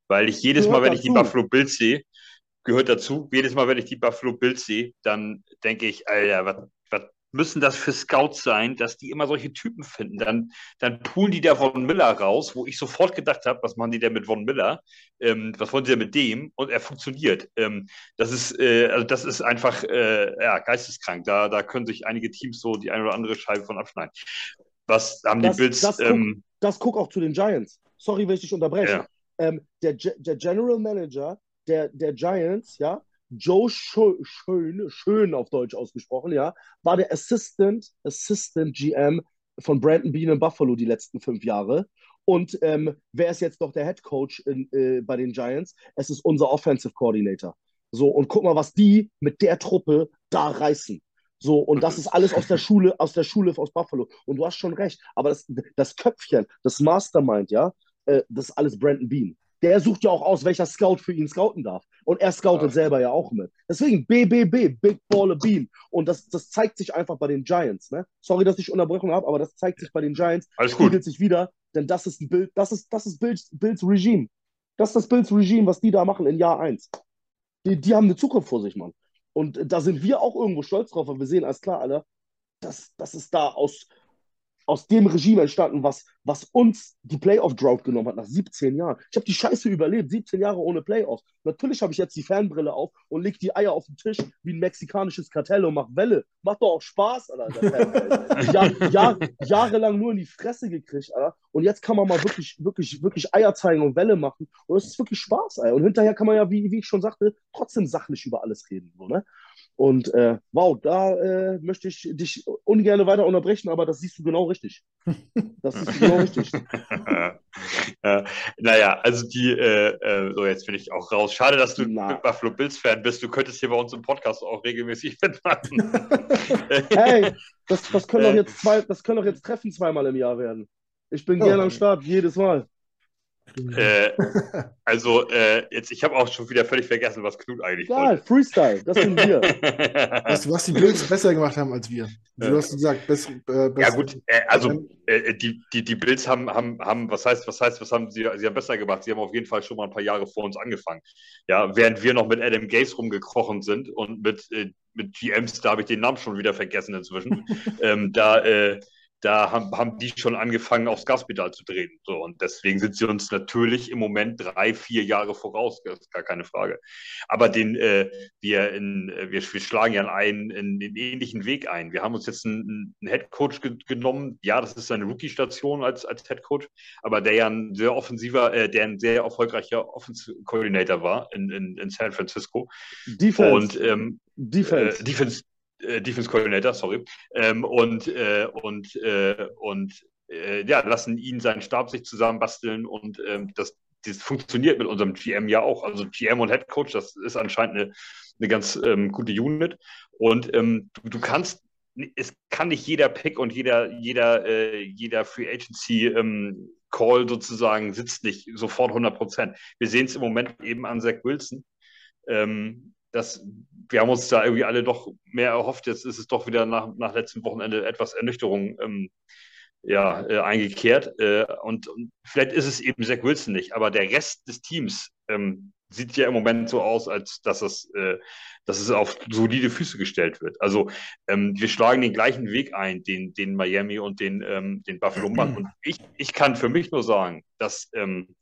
C: weil ich jedes Mal, wenn ich die Buffalo Bills sehe, gehört dazu. Jedes Mal, wenn ich die Buffalo Bills sehe, dann denke ich, Alter, was, müssen das für Scouts sein, dass die immer solche Typen finden. Dann, dann poolen die der Von Miller raus, wo ich sofort gedacht habe, was machen die denn mit Von Miller? Ähm, was wollen sie denn mit dem? Und er funktioniert. Ähm, das, ist, äh, also das ist einfach äh, ja, geisteskrank. Da, da können sich einige Teams so die eine oder andere Scheibe von abschneiden. Was haben das, die Bills?
B: Das, ähm, guck, das guck auch zu den Giants. Sorry, wenn ich dich unterbreche. Ja. Ähm, der, der General Manager der, der Giants, ja, Joe Schön, Schön auf Deutsch ausgesprochen, ja, war der Assistant, Assistant GM von Brandon Bean in Buffalo die letzten fünf Jahre. Und ähm, wer ist jetzt noch der Head Coach in, äh, bei den Giants? Es ist unser Offensive Coordinator. So, und guck mal, was die mit der Truppe da reißen. So, und das ist alles aus der Schule, aus der Schule aus Buffalo. Und du hast schon recht. Aber das, das Köpfchen, das Mastermind, ja, äh, das ist alles Brandon Bean. Der sucht ja auch aus, welcher Scout für ihn scouten darf. Und er scoutet ja. selber ja auch mit. Deswegen BBB, Big Baller Bean. Und das, das zeigt sich einfach bei den Giants. Ne? Sorry, dass ich Unterbrechung habe, aber das zeigt sich bei den Giants.
C: Alles gut.
B: sich wieder, denn das ist ein Bild, das ist, das ist Bills, Bills Regime. Das ist das Bills Regime, was die da machen in Jahr 1. Die, die haben eine Zukunft vor sich, Mann. Und da sind wir auch irgendwo stolz drauf, weil wir sehen alles klar, Alter, das, das ist da aus, aus dem Regime entstanden, was, was uns die Playoff-Drought genommen hat nach 17 Jahren. Ich habe die Scheiße überlebt, 17 Jahre ohne Playoffs. Natürlich habe ich jetzt die Fanbrille auf und leg die Eier auf den Tisch wie ein mexikanisches Kartell und mach Welle. Macht doch auch Spaß, Alter. Jahr, Jahr, jahrelang nur in die Fresse gekriegt, Alter. Und jetzt kann man mal wirklich, wirklich, wirklich Eier zeigen und Welle machen. Und es ist wirklich Spaß, Alter. Und hinterher kann man ja, wie, wie ich schon sagte, trotzdem sachlich über alles reden. So, ne? Und äh, wow, da äh, möchte ich dich ungern weiter unterbrechen, aber das siehst du genau richtig. Das siehst du genau richtig.
C: ja, naja, also die, äh, äh, so jetzt bin ich auch raus. Schade, dass du Na. Buffalo Bills-Fan bist. Du könntest hier bei uns im Podcast auch regelmäßig mitmachen.
B: hey, das, das, können doch äh. jetzt zwei, das können doch jetzt Treffen zweimal im Jahr werden. Ich bin oh. gern am Start, jedes Mal.
C: Äh, also, äh, jetzt, ich habe auch schon wieder völlig vergessen, was Knut eigentlich
B: Ja, wollte. Freestyle, das sind wir.
A: was, was die Bills besser gemacht haben als wir. Du hast gesagt, besser.
C: Äh, besser. Ja, gut, äh, also äh, die, die, die Bills haben, haben, haben, was heißt, was heißt, was haben sie, sie haben besser gemacht? Sie haben auf jeden Fall schon mal ein paar Jahre vor uns angefangen. Ja, während wir noch mit Adam Gaze rumgekrochen sind und mit, äh, mit GMs, da habe ich den Namen schon wieder vergessen inzwischen, ähm, da da haben, haben die schon angefangen, aufs Gaspedal zu drehen. So, und deswegen sind sie uns natürlich im Moment drei, vier Jahre voraus, das ist gar keine Frage. Aber den, äh, wir, in, wir, wir schlagen ja einen, einen, einen, ähnlichen Weg ein. Wir haben uns jetzt einen, einen Head Coach ge genommen. Ja, das ist eine Rookie-Station als, als Head Coach, aber der ja ein sehr offensiver, äh, der ein sehr erfolgreicher Offense-Coordinator war in, in, in San Francisco.
B: Defense.
C: Und ähm, Defense. Äh, Defense äh, Defense Coordinator, sorry, ähm, und, äh, und, äh, und äh, ja, lassen ihn seinen Stab sich zusammenbasteln und ähm, das, das funktioniert mit unserem GM ja auch. Also GM und Head Coach, das ist anscheinend eine, eine ganz ähm, gute Unit. Und ähm, du, du, kannst, es kann nicht jeder Pick und jeder, jeder, äh, jeder Free Agency ähm, Call sozusagen sitzt nicht sofort 100 Prozent. Wir sehen es im Moment eben an Zach Wilson. Ähm, das, wir haben uns da irgendwie alle doch mehr erhofft. Jetzt ist es doch wieder nach, nach letztem Wochenende etwas Ernüchterung ähm, ja, äh, eingekehrt. Äh, und, und, vielleicht ist es eben Zach Wilson nicht, aber der Rest des Teams ähm, sieht ja im Moment so aus, als dass es, äh, dass es auf solide Füße gestellt wird. Also ähm, wir schlagen den gleichen Weg ein, den, den Miami und den, ähm, den Buffalo machen. Und ich, ich kann für mich nur sagen, dass ähm,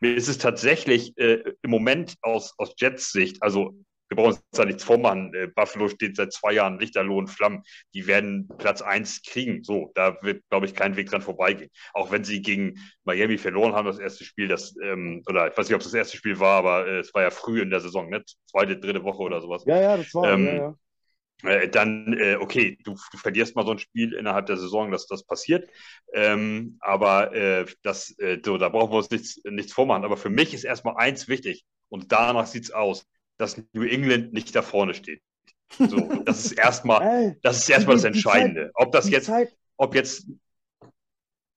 C: mir ist es tatsächlich äh, im Moment aus, aus Jets Sicht, also wir brauchen uns da nichts vormachen. Äh, Buffalo steht seit zwei Jahren Lichterloh und Flammen. Die werden Platz 1 kriegen. So, da wird, glaube ich, kein Weg dran vorbeigehen. Auch wenn sie gegen Miami verloren haben, das erste Spiel, das, ähm, oder ich weiß nicht, ob es das erste Spiel war, aber äh, es war ja früh in der Saison, ne? Zweite, dritte Woche oder sowas.
B: Ja, ja, das war, ähm, ja, ja.
C: Äh, dann, äh, okay, du, du, verlierst mal so ein Spiel innerhalb der Saison, dass das passiert. Ähm, aber äh, das, äh, so, da brauchen wir uns nichts, nichts vormachen. Aber für mich ist erstmal eins wichtig und danach sieht es aus dass New England nicht da vorne steht. So, das ist erstmal, das ist erstmal das Entscheidende. Ob das jetzt, ob jetzt,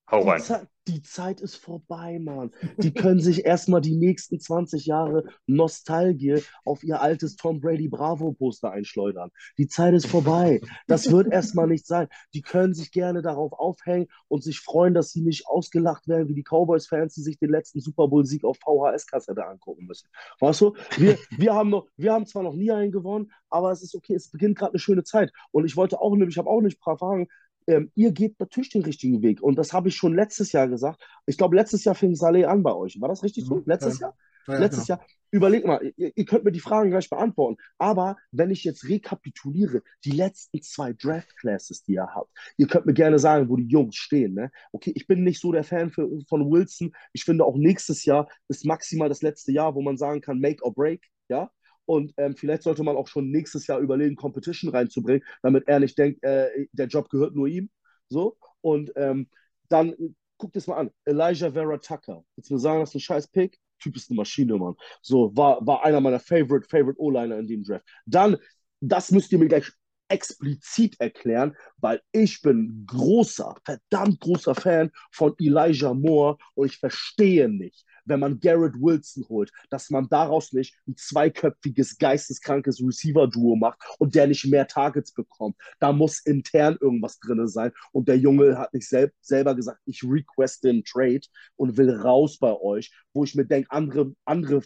B: hau rein die Zeit ist vorbei, Mann. Die können sich erstmal die nächsten 20 Jahre Nostalgie auf ihr altes Tom Brady Bravo-Poster einschleudern. Die Zeit ist vorbei. Das wird erstmal nicht sein. Die können sich gerne darauf aufhängen und sich freuen, dass sie nicht ausgelacht werden wie die Cowboys-Fans, die sich den letzten Super Bowl-Sieg auf VHS-Kassette angucken müssen. Weißt du, wir, wir, haben noch, wir haben zwar noch nie einen gewonnen, aber es ist okay, es beginnt gerade eine schöne Zeit. Und ich wollte auch, ich habe auch nicht ein paar Fragen ähm, ihr geht natürlich den richtigen Weg. Und das habe ich schon letztes Jahr gesagt. Ich glaube, letztes Jahr fing Saleh an bei euch. War das richtig so? Mhm. Letztes ja. Jahr? Ja, letztes genau. Jahr. Überlegt mal, ihr, ihr, könnt mir die Fragen gleich beantworten. Aber wenn ich jetzt rekapituliere, die letzten zwei Draft Classes, die ihr habt, ihr könnt mir gerne sagen, wo die Jungs stehen. Ne? Okay, ich bin nicht so der Fan für, von Wilson. Ich finde auch nächstes Jahr ist maximal das letzte Jahr, wo man sagen kann, make or break. Ja, und ähm, vielleicht sollte man auch schon nächstes Jahr überlegen, Competition reinzubringen, damit er nicht denkt, äh, der Job gehört nur ihm. So. Und ähm, dann guckt es mal an. Elijah Vera Tucker. Willst du mir sagen, das ist ein scheiß Pick? Typ ist eine Maschine, Mann. So, war, war einer meiner Favorite, Favorite O-Liner in dem Draft. Dann, das müsst ihr mir gleich explizit erklären, weil ich bin großer, verdammt großer Fan von Elijah Moore und ich verstehe nicht, wenn man Garrett Wilson holt, dass man daraus nicht ein zweiköpfiges, geisteskrankes Receiver-Duo macht und der nicht mehr Targets bekommt. Da muss intern irgendwas drin sein. Und der Junge hat nicht sel selber gesagt, ich requeste den Trade und will raus bei euch, wo ich mir denke, andere, andere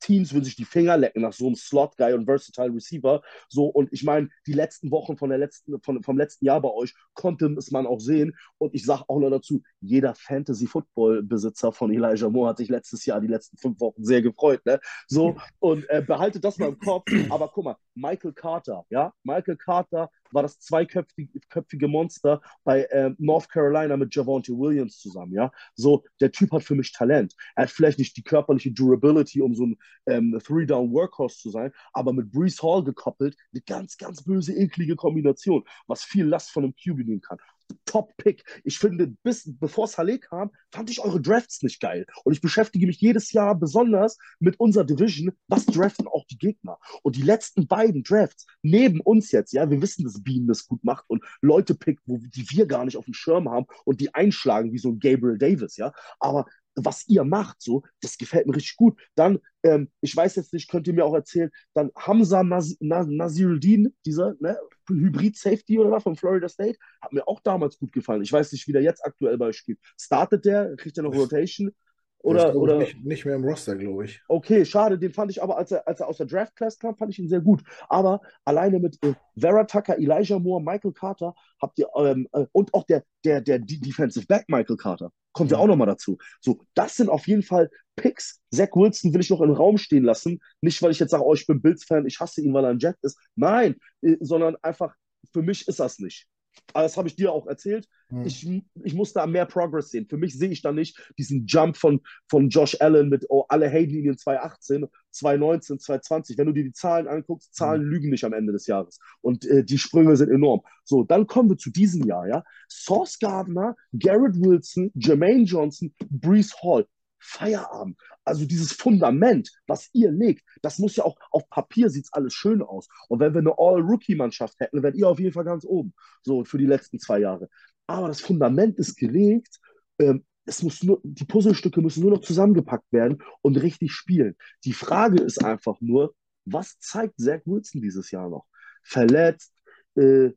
B: Teams würden sich die Finger lecken nach so einem Slot-Guy und Versatile Receiver. So, und ich meine, die letzten Wochen von der letzten, von, vom letzten Jahr bei euch konnte es man auch sehen. Und ich sage auch noch dazu, jeder Fantasy-Football-Besitzer von Elijah Moore hat sich letztes Jahr, die letzten fünf Wochen sehr gefreut. Ne? So, und äh, behaltet das mal im Kopf. Aber guck mal, Michael Carter, ja, Michael Carter war das zweiköpfige Monster bei äh, North Carolina mit Javonte Williams zusammen, ja. So, der Typ hat für mich Talent. Er hat vielleicht nicht die körperliche Durability, um so ein ähm, Three-Down-Workhorse zu sein, aber mit Brees Hall gekoppelt, eine ganz, ganz böse, eklige Kombination, was viel Last von einem QB nehmen kann. Top-Pick. Ich finde, bis bevor Saleh kam, fand ich eure Drafts nicht geil. Und ich beschäftige mich jedes Jahr besonders mit unserer Division, was draften auch die Gegner. Und die letzten beiden Drafts, neben uns jetzt, ja, wir wissen, dass Bean das gut macht und Leute pickt, wo, die wir gar nicht auf dem Schirm haben und die einschlagen wie so ein Gabriel Davis, ja. Aber was ihr macht, so, das gefällt mir richtig gut. Dann, ähm, ich weiß jetzt nicht, könnt ihr mir auch erzählen, dann Hamza Nas Nas Nasiruddin, dieser ne, Hybrid-Safety oder was von Florida State, hat mir auch damals gut gefallen. Ich weiß nicht, wie der jetzt aktuell bei spielt. Startet der, kriegt er noch Rotation? Oder, oder
A: nicht, nicht, mehr im Roster, glaube ich.
B: Okay, schade. Den fand ich aber, als er, als er aus der Draft Class kam, fand ich ihn sehr gut. Aber alleine mit äh, Vera Tucker, Elijah Moore, Michael Carter habt ihr ähm, äh, und auch der, der, der Defensive Back Michael Carter kommt ja, ja auch nochmal dazu. So, das sind auf jeden Fall Picks. Zach Wilson will ich noch im Raum stehen lassen. Nicht, weil ich jetzt sage, oh, ich bin Bills-Fan, ich hasse ihn, weil er ein Jet ist. Nein, äh, sondern einfach, für mich ist das nicht. Das habe ich dir auch erzählt. Hm. Ich, ich muss da mehr Progress sehen. Für mich sehe ich da nicht diesen Jump von, von Josh Allen mit oh, alle Hayden-Linien 2018, 2019, 2020. Wenn du dir die Zahlen anguckst, Zahlen hm. lügen nicht am Ende des Jahres. Und äh, die Sprünge sind enorm. So, dann kommen wir zu diesem Jahr. Ja? Sauce Gardner, Garrett Wilson, Jermaine Johnson, Brees Hall. Feierabend. Also dieses Fundament, was ihr legt, das muss ja auch auf Papier sieht alles schön aus. Und wenn wir eine All-Rookie-Mannschaft hätten, wärt ihr auf jeden Fall ganz oben. So für die letzten zwei Jahre. Aber das Fundament ist gelegt. Ähm, es muss nur, die Puzzlestücke müssen nur noch zusammengepackt werden und richtig spielen. Die Frage ist einfach nur, was zeigt Zach Wilson dieses Jahr noch? Verletzt, äh,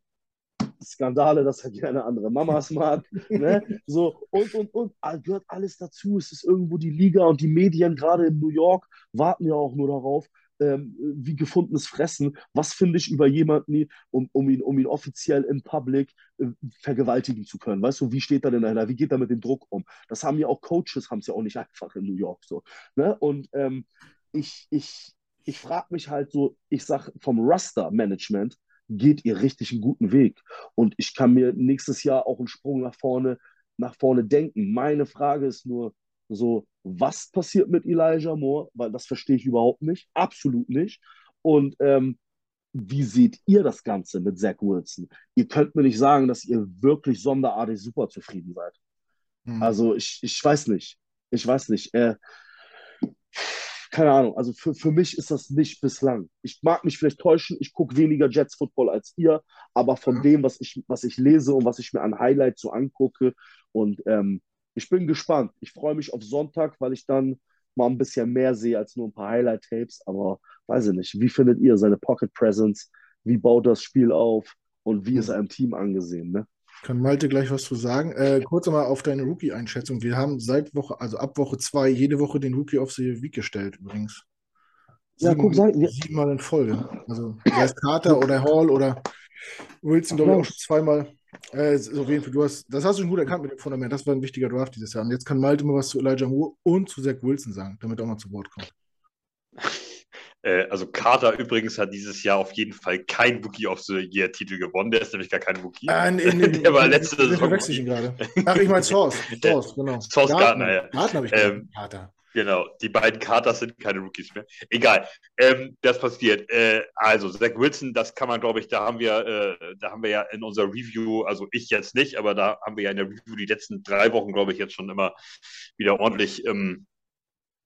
B: Skandale, dass er gerne andere Mamas mag. ne? So, und, und, und, gehört alles dazu. Es ist irgendwo die Liga und die Medien, gerade in New York, warten ja auch nur darauf, ähm, wie gefundenes Fressen. Was finde ich über jemanden, um, um, ihn, um ihn offiziell in Public äh, vergewaltigen zu können? Weißt du, wie steht er denn dahinter? Wie geht er mit dem Druck um? Das haben ja auch Coaches, haben es ja auch nicht einfach in New York so. Ne? Und ähm, ich, ich, ich frage mich halt so, ich sage vom Raster-Management, geht ihr richtig einen guten Weg. Und ich kann mir nächstes Jahr auch einen Sprung nach vorne, nach vorne denken. Meine Frage ist nur so, was passiert mit Elijah Moore? Weil das verstehe ich überhaupt nicht, absolut nicht. Und ähm, wie seht ihr das Ganze mit Zach Wilson? Ihr könnt mir nicht sagen, dass ihr wirklich sonderartig super zufrieden seid. Hm. Also ich, ich weiß nicht. Ich weiß nicht. Äh, keine Ahnung, also für, für mich ist das nicht bislang. Ich mag mich vielleicht täuschen, ich gucke weniger Jets Football als ihr, aber von dem, was ich, was ich lese und was ich mir an Highlights so angucke und ähm, ich bin gespannt. Ich freue mich auf Sonntag, weil ich dann mal ein bisschen mehr sehe als nur ein paar Highlight-Tapes, aber weiß ich nicht. Wie findet ihr seine Pocket Presence? Wie baut das Spiel auf? Und wie ist er im Team angesehen? Ne?
A: Kann Malte gleich was zu sagen? Äh, kurz einmal auf deine Rookie-Einschätzung. Wir haben seit Woche, also ab Woche zwei, jede Woche den Rookie auf the Week gestellt übrigens.
B: Sieben, ja, guck, sag,
A: siebenmal in Folge. Also sei es Carter oder Hall oder Wilson, glaube ich, auch schon zweimal. Äh, auf jeden Fall, du hast, das hast du schon gut erkannt mit dem Fundament. Das war ein wichtiger Draft dieses Jahr. Und jetzt kann Malte mal was zu Elijah Moore und zu Zach Wilson sagen, damit er auch mal zu Wort kommt.
C: Äh, also Carter übrigens hat dieses Jahr auf jeden Fall kein Rookie of the Year Titel gewonnen. Der ist nämlich gar kein Rookie.
A: Äh, in, in, in, der war letzte Saison. verwechsel ich ihn gerade. Ach, ich meine Source. Source, genau.
C: Source Gardner, ja.
A: Gardner habe ich ähm, Carter.
C: Genau, die beiden Carters sind keine Rookies mehr. Egal, ähm, das passiert. Äh, also Zach Wilson, das kann man, glaube ich, da haben wir, äh, da haben wir ja in unserer Review, also ich jetzt nicht, aber da haben wir ja in der Review die letzten drei Wochen, glaube ich, jetzt schon immer wieder ordentlich ähm,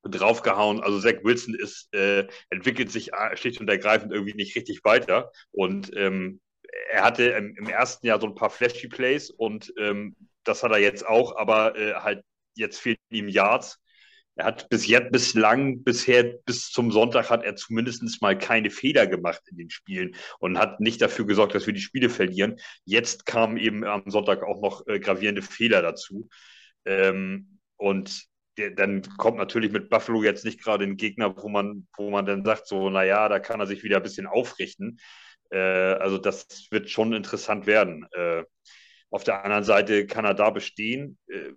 C: draufgehauen. Also Zach Wilson ist, äh, entwickelt sich äh, schlicht und ergreifend irgendwie nicht richtig weiter und ähm, er hatte im, im, ersten Jahr so ein paar flashy Plays und ähm, das hat er jetzt auch, aber äh, halt jetzt fehlt ihm Yards. Er hat bis jetzt, bislang, bisher, bis zum Sonntag hat er zumindest mal keine Fehler gemacht in den Spielen und hat nicht dafür gesorgt, dass wir die Spiele verlieren. Jetzt kamen eben am Sonntag auch noch äh, gravierende Fehler dazu. Ähm, und dann kommt natürlich mit Buffalo jetzt nicht gerade ein Gegner, wo man, wo man dann sagt, so, naja, da kann er sich wieder ein bisschen aufrichten. Äh, also das wird schon interessant werden. Äh, auf der anderen Seite kann er da bestehen. Äh,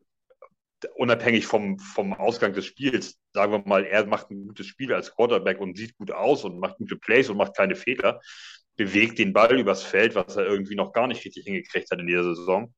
C: unabhängig vom, vom Ausgang des Spiels, sagen wir mal, er macht ein gutes Spiel als Quarterback und sieht gut aus und macht gute Plays und macht keine Fehler, bewegt den Ball übers Feld, was er irgendwie noch gar nicht richtig hingekriegt hat in dieser Saison.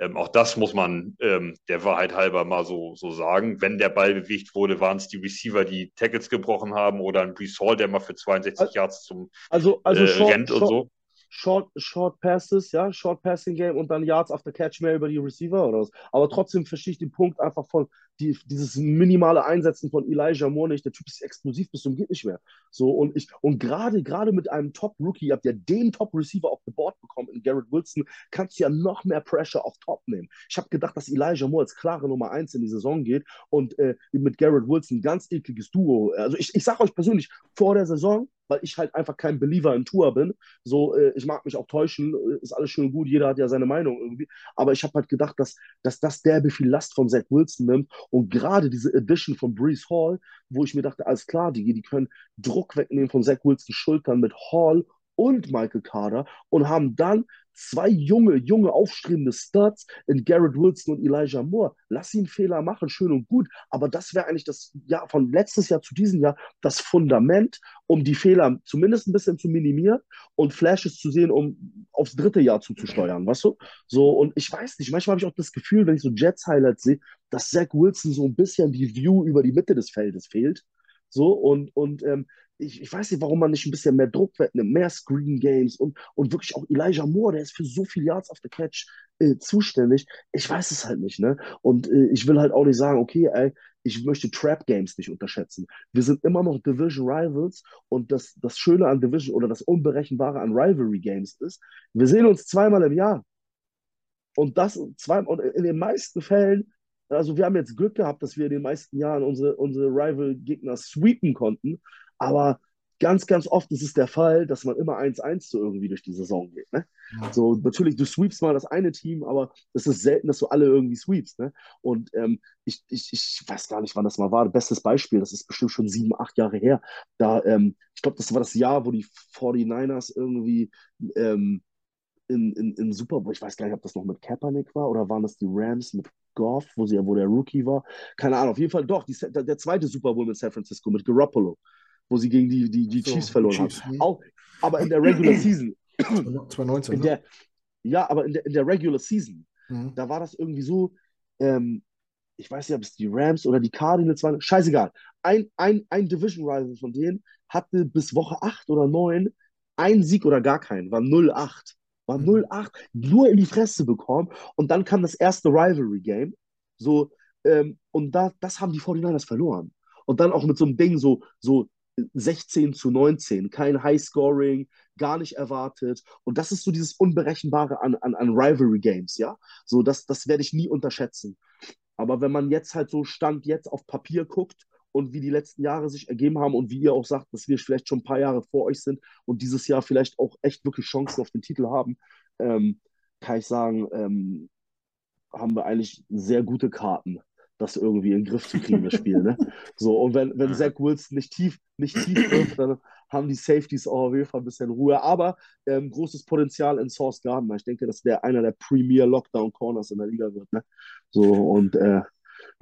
C: Ähm, auch das muss man ähm, der Wahrheit halber mal so, so sagen. Wenn der Ball bewegt wurde, waren es die Receiver, die Tackles gebrochen haben oder ein Brees Hall, der mal für 62 also, Yards zum
B: also, also äh, short, rennt und short, so. Short, Short Passes, ja, Short Passing Game und dann Yards after Catch mehr über die Receiver oder was. Aber trotzdem verstehe ich den Punkt einfach von die, dieses minimale Einsetzen von Elijah Moore nicht. Der Typ ist explosiv bis zum geht nicht mehr. So und ich und gerade gerade mit einem Top Rookie, ihr habt ja den Top Receiver auf the Board bekommen in Garrett Wilson, kannst du ja noch mehr Pressure auf Top nehmen. Ich habe gedacht, dass Elijah Moore als klare Nummer eins in die Saison geht und äh, mit Garrett Wilson ganz ekliges Duo. Also ich, ich sage euch persönlich, vor der Saison weil ich halt einfach kein Believer in Tour bin. So, äh, ich mag mich auch täuschen, äh, ist alles schön und gut, jeder hat ja seine Meinung irgendwie. Aber ich habe halt gedacht, dass, dass das derbe viel Last von Zach Wilson nimmt. Und gerade diese Edition von Brees Hall, wo ich mir dachte, alles klar, die, die können Druck wegnehmen von Zach Wilsons Schultern mit Hall und Michael Carter und haben dann zwei junge, junge, aufstrebende Studs in Garrett Wilson und Elijah Moore. Lass ihn Fehler machen, schön und gut. Aber das wäre eigentlich das Jahr von letztes Jahr zu diesem Jahr das Fundament, um die Fehler zumindest ein bisschen zu minimieren und Flashes zu sehen, um aufs dritte Jahr zuzusteuern, weißt du? So, und ich weiß nicht, manchmal habe ich auch das Gefühl, wenn ich so Jets-Highlights sehe, dass Zach Wilson so ein bisschen die View über die Mitte des Feldes fehlt. So, und, und ähm, ich, ich, weiß nicht, warum man nicht ein bisschen mehr Druck wegnimmt, mehr Screen Games und, und wirklich auch Elijah Moore, der ist für so viele Yards auf der Catch äh, zuständig. Ich weiß es halt nicht, ne? Und äh, ich will halt auch nicht sagen, okay, ey, ich möchte Trap Games nicht unterschätzen. Wir sind immer noch Division Rivals und das, das Schöne an Division oder das Unberechenbare an Rivalry Games ist, wir sehen uns zweimal im Jahr. Und das zwei, und in den meisten Fällen also wir haben jetzt Glück gehabt, dass wir in den meisten Jahren unsere, unsere Rival-Gegner sweepen konnten. Aber ganz, ganz oft ist es der Fall, dass man immer 1-1 so irgendwie durch die Saison geht. Ne? Ja. So, natürlich, du sweepst mal das eine Team, aber es ist selten, dass du alle irgendwie sweepst. Ne? Und ähm, ich, ich, ich weiß gar nicht, wann das mal war. Bestes Beispiel, das ist bestimmt schon sieben, acht Jahre her. Da, ähm, ich glaube, das war das Jahr, wo die 49ers irgendwie ähm, in, in, in Super Bowl, ich weiß gar nicht, ob das noch mit Kaepernick war oder waren das die Rams mit Goff, wo, sie, wo der Rookie war. Keine Ahnung, auf jeden Fall doch, die, der, der zweite Super Bowl mit San Francisco, mit Garoppolo wo sie gegen die, die, die so, Chiefs verloren Chiefs, haben. Auch, aber in der Regular Season.
A: 2019.
B: In ne? der, ja, aber in der, in der Regular Season, mhm. da war das irgendwie so, ähm, ich weiß nicht, ob es die Rams oder die Cardinals waren, scheißegal. Ein, ein, ein Division Rival von denen hatte bis Woche 8 oder 9 einen Sieg oder gar keinen, war 0-8. War 0-8, mhm. nur in die Fresse bekommen. Und dann kam das erste Rivalry-Game. So, ähm, und da, das haben die 49ers verloren. Und dann auch mit so einem Ding, so, so 16 zu 19, kein Highscoring, gar nicht erwartet. Und das ist so dieses Unberechenbare an, an, an Rivalry Games, ja. So, das, das werde ich nie unterschätzen. Aber wenn man jetzt halt so Stand jetzt auf Papier guckt und wie die letzten Jahre sich ergeben haben und wie ihr auch sagt, dass wir vielleicht schon ein paar Jahre vor euch sind und dieses Jahr vielleicht auch echt wirklich Chancen auf den Titel haben, ähm, kann ich sagen, ähm, haben wir eigentlich sehr gute Karten das irgendwie in den Griff zu kriegen, das Spiel. Ne? So, und wenn, wenn Zach Wilson nicht tief, nicht tief wirft, dann haben die Safeties auch auf jeden Fall ein bisschen Ruhe. Aber ähm, großes Potenzial in Source Gardner. Ich denke, dass der einer der Premier Lockdown Corners in der Liga wird. Ne? So, und äh,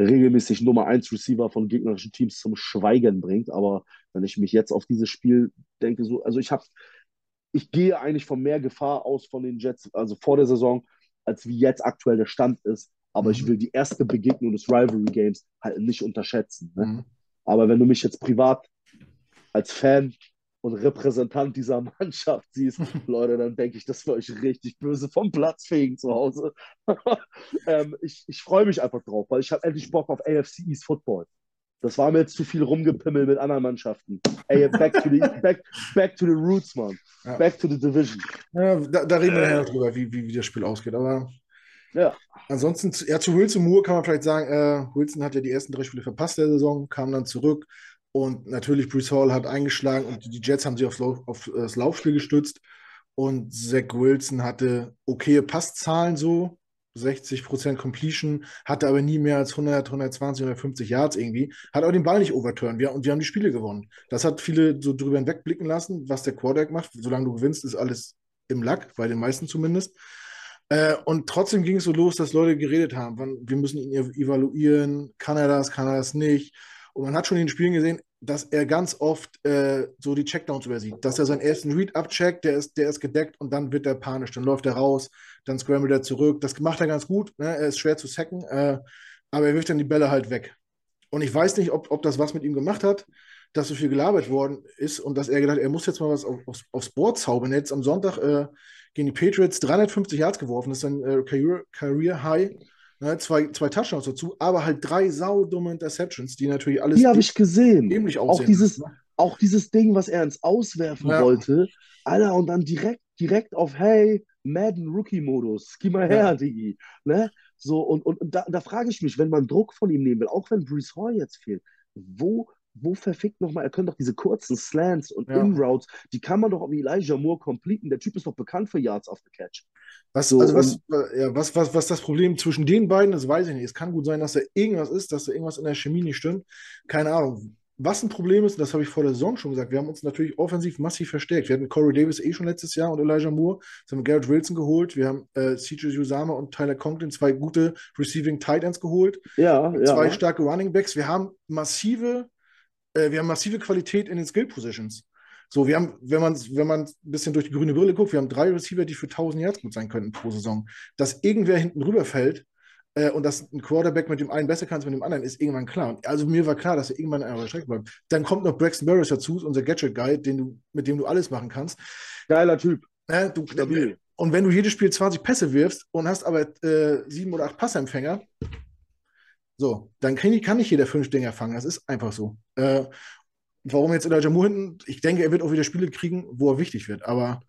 B: regelmäßig Nummer 1 Receiver von gegnerischen Teams zum Schweigen bringt. Aber wenn ich mich jetzt auf dieses Spiel denke, so, also ich habe, ich gehe eigentlich von mehr Gefahr aus von den Jets, also vor der Saison, als wie jetzt aktuell der Stand ist aber ich mhm. will die erste Begegnung des Rivalry Games halt nicht unterschätzen. Ne? Mhm. Aber wenn du mich jetzt privat als Fan und Repräsentant dieser Mannschaft siehst, Leute, dann denke ich, das für euch richtig böse vom Platz fegen zu Hause. ähm, ich ich freue mich einfach drauf, weil ich habe endlich Bock auf AFC East Football. Das war mir jetzt zu viel rumgepimmel mit anderen Mannschaften. Ey, back to the, back, back to the roots, man. Ja. Back to the division.
A: Ja, da, da reden wir nachher noch drüber, wie, wie, wie das Spiel ausgeht. Aber ja. ansonsten, ja, zu Wilson Moore kann man vielleicht sagen, äh, Wilson hat ja die ersten drei Spiele verpasst der Saison, kam dann zurück. Und natürlich, Bruce Hall hat eingeschlagen und die Jets haben sich aufs, Lauf, auf das Laufspiel gestützt. Und Zach Wilson hatte okaye Passzahlen so, 60% Completion, hatte aber nie mehr als 100, 120, 150 Yards irgendwie, hat auch den Ball nicht overturnt wir, und wir haben die Spiele gewonnen. Das hat viele so drüber hinwegblicken lassen, was der Quarterback macht. Solange du gewinnst, ist alles im Lack, bei den meisten zumindest. Äh, und trotzdem ging es so los, dass Leute geredet haben, wir müssen ihn evaluieren, kann er das, kann er das nicht. Und man hat schon in den Spielen gesehen, dass er ganz oft äh, so die Checkdowns übersieht. Dass er seinen ersten Read abcheckt, der ist, der ist gedeckt und dann wird er panisch. Dann läuft er raus, dann scrambled er zurück. Das macht er ganz gut. Ne? Er ist schwer zu sacken, äh, aber er wirft dann die Bälle halt weg. Und ich weiß nicht, ob, ob das was mit ihm gemacht hat, dass so viel gelabert worden ist und dass er gedacht er muss jetzt mal was auf, aufs, aufs Board zaubern. Jetzt am Sonntag äh, gegen die Patriots 350 Yards geworfen. Das ist ein äh, Career, Career High. Ne, zwei, zwei Touchdowns dazu, aber halt drei saudumme Interceptions, die natürlich alles.
B: Die habe ich gesehen. Aussehen. Auch dieses, ne? auch dieses Ding, was er ins Auswerfen ja. wollte, Alter, und dann direkt, direkt auf, hey, Madden Rookie-Modus, geh mal her, ja. Digi. Ne? So, und, und, und da, da frage ich mich, wenn man Druck von ihm nehmen will, auch wenn Bruce Hall jetzt fehlt, wo wo verfickt nochmal, er könnte doch diese kurzen Slants und ja. In-Routes, die kann man doch auf Elijah Moore completen. Der Typ ist doch bekannt für Yards of the Catch.
A: Was, so, also was, ja, was, was, was das Problem zwischen den beiden ist, weiß ich nicht. Es kann gut sein, dass da irgendwas ist, dass da irgendwas in der Chemie nicht stimmt. Keine Ahnung. Was ein Problem ist, das habe ich vor der Saison schon gesagt, wir haben uns natürlich offensiv massiv verstärkt. Wir hatten Corey Davis eh schon letztes Jahr und Elijah Moore. Jetzt haben wir Garrett Wilson geholt. Wir haben äh, CJ Usama und Tyler Conklin, zwei gute Receiving Tight Ends geholt.
B: Ja,
A: zwei
B: ja.
A: starke Running Backs. Wir haben massive äh, wir haben massive Qualität in den Skill Positions. So, wir haben, wenn man wenn man ein bisschen durch die grüne Brille guckt, wir haben drei Receiver, die für 1000 Yards gut sein könnten pro Saison. Dass irgendwer hinten rüberfällt äh, und dass ein Quarterback mit dem einen besser kann als mit dem anderen, ist irgendwann klar. Also mir war klar, dass er irgendwann an der Strecke bleibt. Dann kommt noch Braxton Burris dazu, unser Gadget-Guy, mit dem du alles machen kannst.
B: Geiler Typ.
A: Äh, du, und wenn du jedes Spiel 20 Pässe wirfst und hast aber äh, sieben oder acht Passempfänger, so, dann kann, ich, kann nicht jeder fünf Dinger fangen. Das ist einfach so. Äh, warum jetzt Elijah Moore hinten? Ich denke, er wird auch wieder Spiele kriegen, wo er wichtig wird. Aber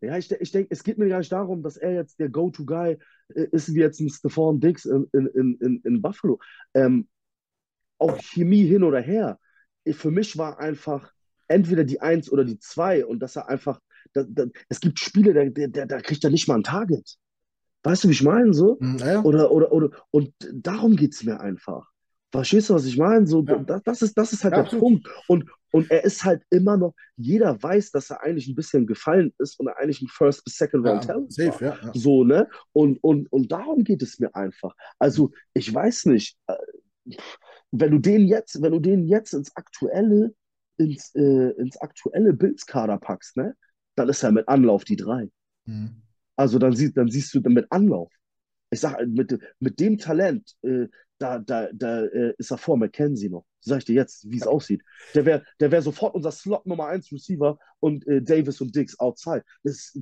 B: ja, ich, ich denke, es geht mir gar nicht darum, dass er jetzt der Go-To-Guy äh, ist, wie jetzt ein Stephon Diggs in, in, in, in Buffalo. Ähm, auch Chemie hin oder her. Für mich war einfach entweder die Eins oder die Zwei und dass er einfach, da, da, es gibt Spiele, da, da, da kriegt er nicht mal ein Target. Weißt du, wie ich meine? So?
A: Hm, ja.
B: Oder, oder, oder, und darum geht es mir einfach. Verstehst du, was ich meine? So, ja. das, das, ist, das ist halt ja, der absolut. Punkt. Und, und er ist halt immer noch, jeder weiß, dass er eigentlich ein bisschen gefallen ist und er eigentlich ein First bis Second Round ja, Talent safe, ja, ja, So, ne? Und, und, und darum geht es mir einfach. Also, ich weiß nicht, äh, wenn du den jetzt, wenn du den jetzt ins aktuelle, ins, äh, ins aktuelle Bildskader packst, ne? Dann ist er mit Anlauf die drei. Mhm. Also dann, sie, dann siehst du mit Anlauf. Ich sage, mit, mit dem Talent, äh, da, da, da äh, ist er vor McKenzie noch. Sag ich dir jetzt, wie es aussieht. Der wäre der wär sofort unser Slot Nummer 1 Receiver und äh, Davis und Diggs outside. Das ist,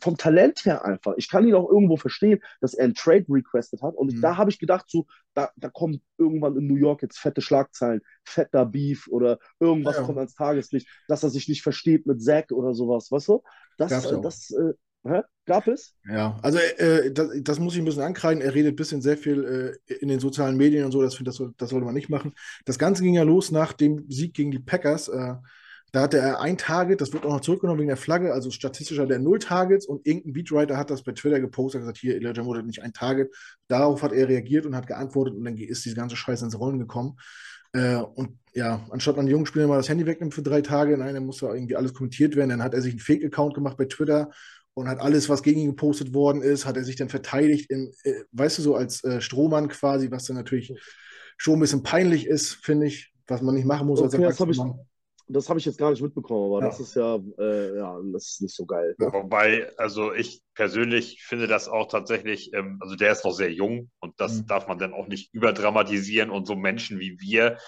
B: vom Talent her einfach. Ich kann ihn auch irgendwo verstehen, dass er einen Trade requested hat. Und mhm. da habe ich gedacht, so, da, da kommen irgendwann in New York jetzt fette Schlagzeilen, fetter Beef oder irgendwas ja. kommt ans Tageslicht, dass er sich nicht versteht mit Zack oder sowas, weißt du? Das, das, das äh, Hä? Gab es?
A: Ja, also äh, das, das, muss ich ein bisschen ankreiden. Er redet ein bisschen sehr viel äh, in den sozialen Medien und so. Das, das, das sollte man nicht machen. Das Ganze ging ja los nach dem Sieg gegen die Packers. Äh, da hatte er ein Target, das wird auch noch zurückgenommen wegen der Flagge. Also statistisch hat er null Targets und irgendein Beatwriter hat das bei Twitter gepostet und gesagt: Hier, Elijah Moore hat nicht ein Target. Darauf hat er reagiert und hat geantwortet und dann ist diese ganze Scheiße ins Rollen gekommen. Äh, und ja, anstatt man den jungen Spieler mal das Handy wegnimmt für drei Tage, nein, dann muss da irgendwie alles kommentiert werden. Dann hat er sich einen Fake-Account gemacht bei Twitter und hat alles, was gegen ihn gepostet worden ist, hat er sich dann verteidigt, in, äh, weißt du, so als äh, Strohmann quasi, was dann natürlich schon ein bisschen peinlich ist, finde ich, was man nicht machen muss
B: okay, als das habe ich, das hab ich jetzt gar nicht mitbekommen, aber ja. das ist ja, äh, ja, das ist nicht so geil.
C: Ja. Wobei, also ich persönlich finde das auch tatsächlich, ähm, also der ist noch sehr jung und das mhm. darf man dann auch nicht überdramatisieren und so Menschen wie wir,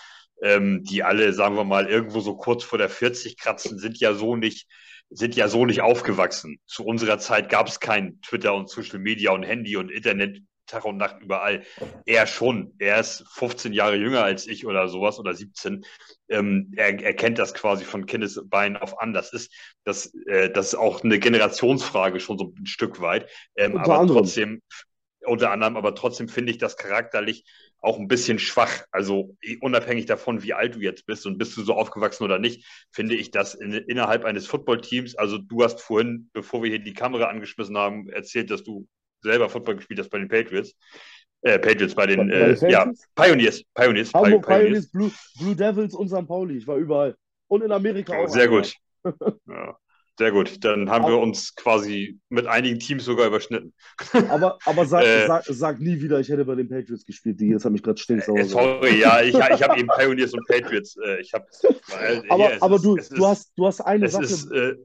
C: ähm, die alle, sagen wir mal, irgendwo so kurz vor der 40 kratzen, sind ja so nicht sind ja so nicht aufgewachsen. Zu unserer Zeit gab es kein Twitter und Social Media und Handy und Internet Tag und Nacht überall. Er schon. Er ist 15 Jahre jünger als ich oder sowas oder 17. Ähm, er, er kennt das quasi von Kindesbeinen auf an. Das ist, das, äh, das ist auch eine Generationsfrage schon so ein Stück weit. Ähm, aber anderem. trotzdem, unter anderem, aber trotzdem finde ich das charakterlich auch ein bisschen schwach. Also unabhängig davon, wie alt du jetzt bist und bist du so aufgewachsen oder nicht, finde ich das in, innerhalb eines Footballteams. Also du hast vorhin, bevor wir hier die Kamera angeschmissen haben, erzählt, dass du selber Football gespielt hast bei den Patriots. Äh, Patriots bei den, bei, äh, ja, Pioneers. Pioneers,
B: Hamburg Pioneers, Pioneers Blue, Blue Devils und St. Pauli. Ich war überall. Und in Amerika auch.
C: Sehr gut. ja. Sehr gut, dann haben aber, wir uns quasi mit einigen Teams sogar überschnitten.
B: Aber, aber sag, äh, sag, sag, nie wieder, ich hätte bei den Patriots gespielt. Die jetzt haben mich gerade stinksauer.
C: Äh, sorry, ja, ich, ich habe eben Pioneers und Patriots. Äh, ich hab,
B: aber hier, aber ist, du, du, hast, du hast eine Sache. Ist, äh,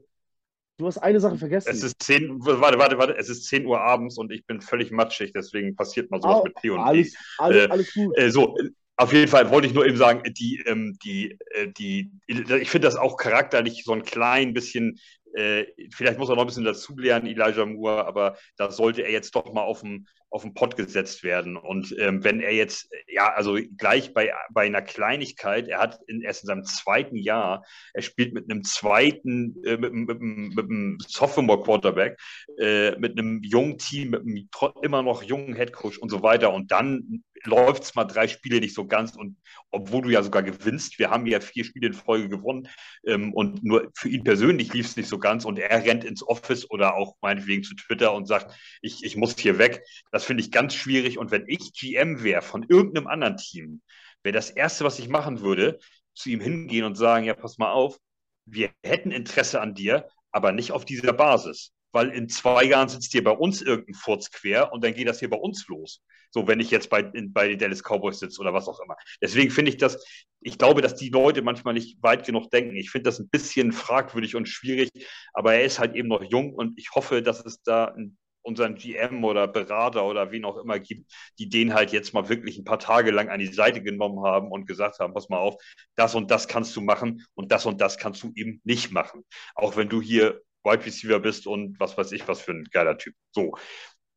B: du hast eine Sache vergessen.
C: Es ist 10, warte, warte, warte, es ist 10 Uhr abends und ich bin völlig matschig, deswegen passiert mal sowas oh, mit P und
B: alles, alles, alles gut.
C: Äh, so, auf jeden Fall wollte ich nur eben sagen, die, ähm, die, äh, die, ich finde das auch charakterlich so ein klein bisschen äh, vielleicht muss er noch ein bisschen dazulernen, Elijah Moore, aber da sollte er jetzt doch mal auf den, auf den Pott gesetzt werden. Und ähm, wenn er jetzt, ja, also gleich bei, bei einer Kleinigkeit, er hat in, erst in seinem zweiten Jahr, er spielt mit einem zweiten, äh, mit, mit, mit, mit einem Sophomore-Quarterback, äh, mit einem jungen Team, mit einem immer noch jungen Headcoach und so weiter. Und dann läuft es mal drei Spiele nicht so ganz und obwohl du ja sogar gewinnst, wir haben ja vier Spiele in Folge gewonnen ähm, und nur für ihn persönlich lief es nicht so ganz und er rennt ins Office oder auch meinetwegen zu Twitter und sagt, ich, ich muss hier weg. Das finde ich ganz schwierig und wenn ich GM wäre von irgendeinem anderen Team, wäre das Erste, was ich machen würde, zu ihm hingehen und sagen, ja, pass mal auf, wir hätten Interesse an dir, aber nicht auf dieser Basis weil in zwei Jahren sitzt hier bei uns irgendein Furz quer und dann geht das hier bei uns los. So, wenn ich jetzt bei, in, bei den Dallas Cowboys sitze oder was auch immer. Deswegen finde ich das, ich glaube, dass die Leute manchmal nicht weit genug denken. Ich finde das ein bisschen fragwürdig und schwierig, aber er ist halt eben noch jung und ich hoffe, dass es da unseren GM oder Berater oder wen auch immer gibt, die den halt jetzt mal wirklich ein paar Tage lang an die Seite genommen haben und gesagt haben, pass mal auf, das und das kannst du machen und das und das kannst du eben nicht machen. Auch wenn du hier Wide Receiver bist und was weiß ich, was für ein geiler Typ. So.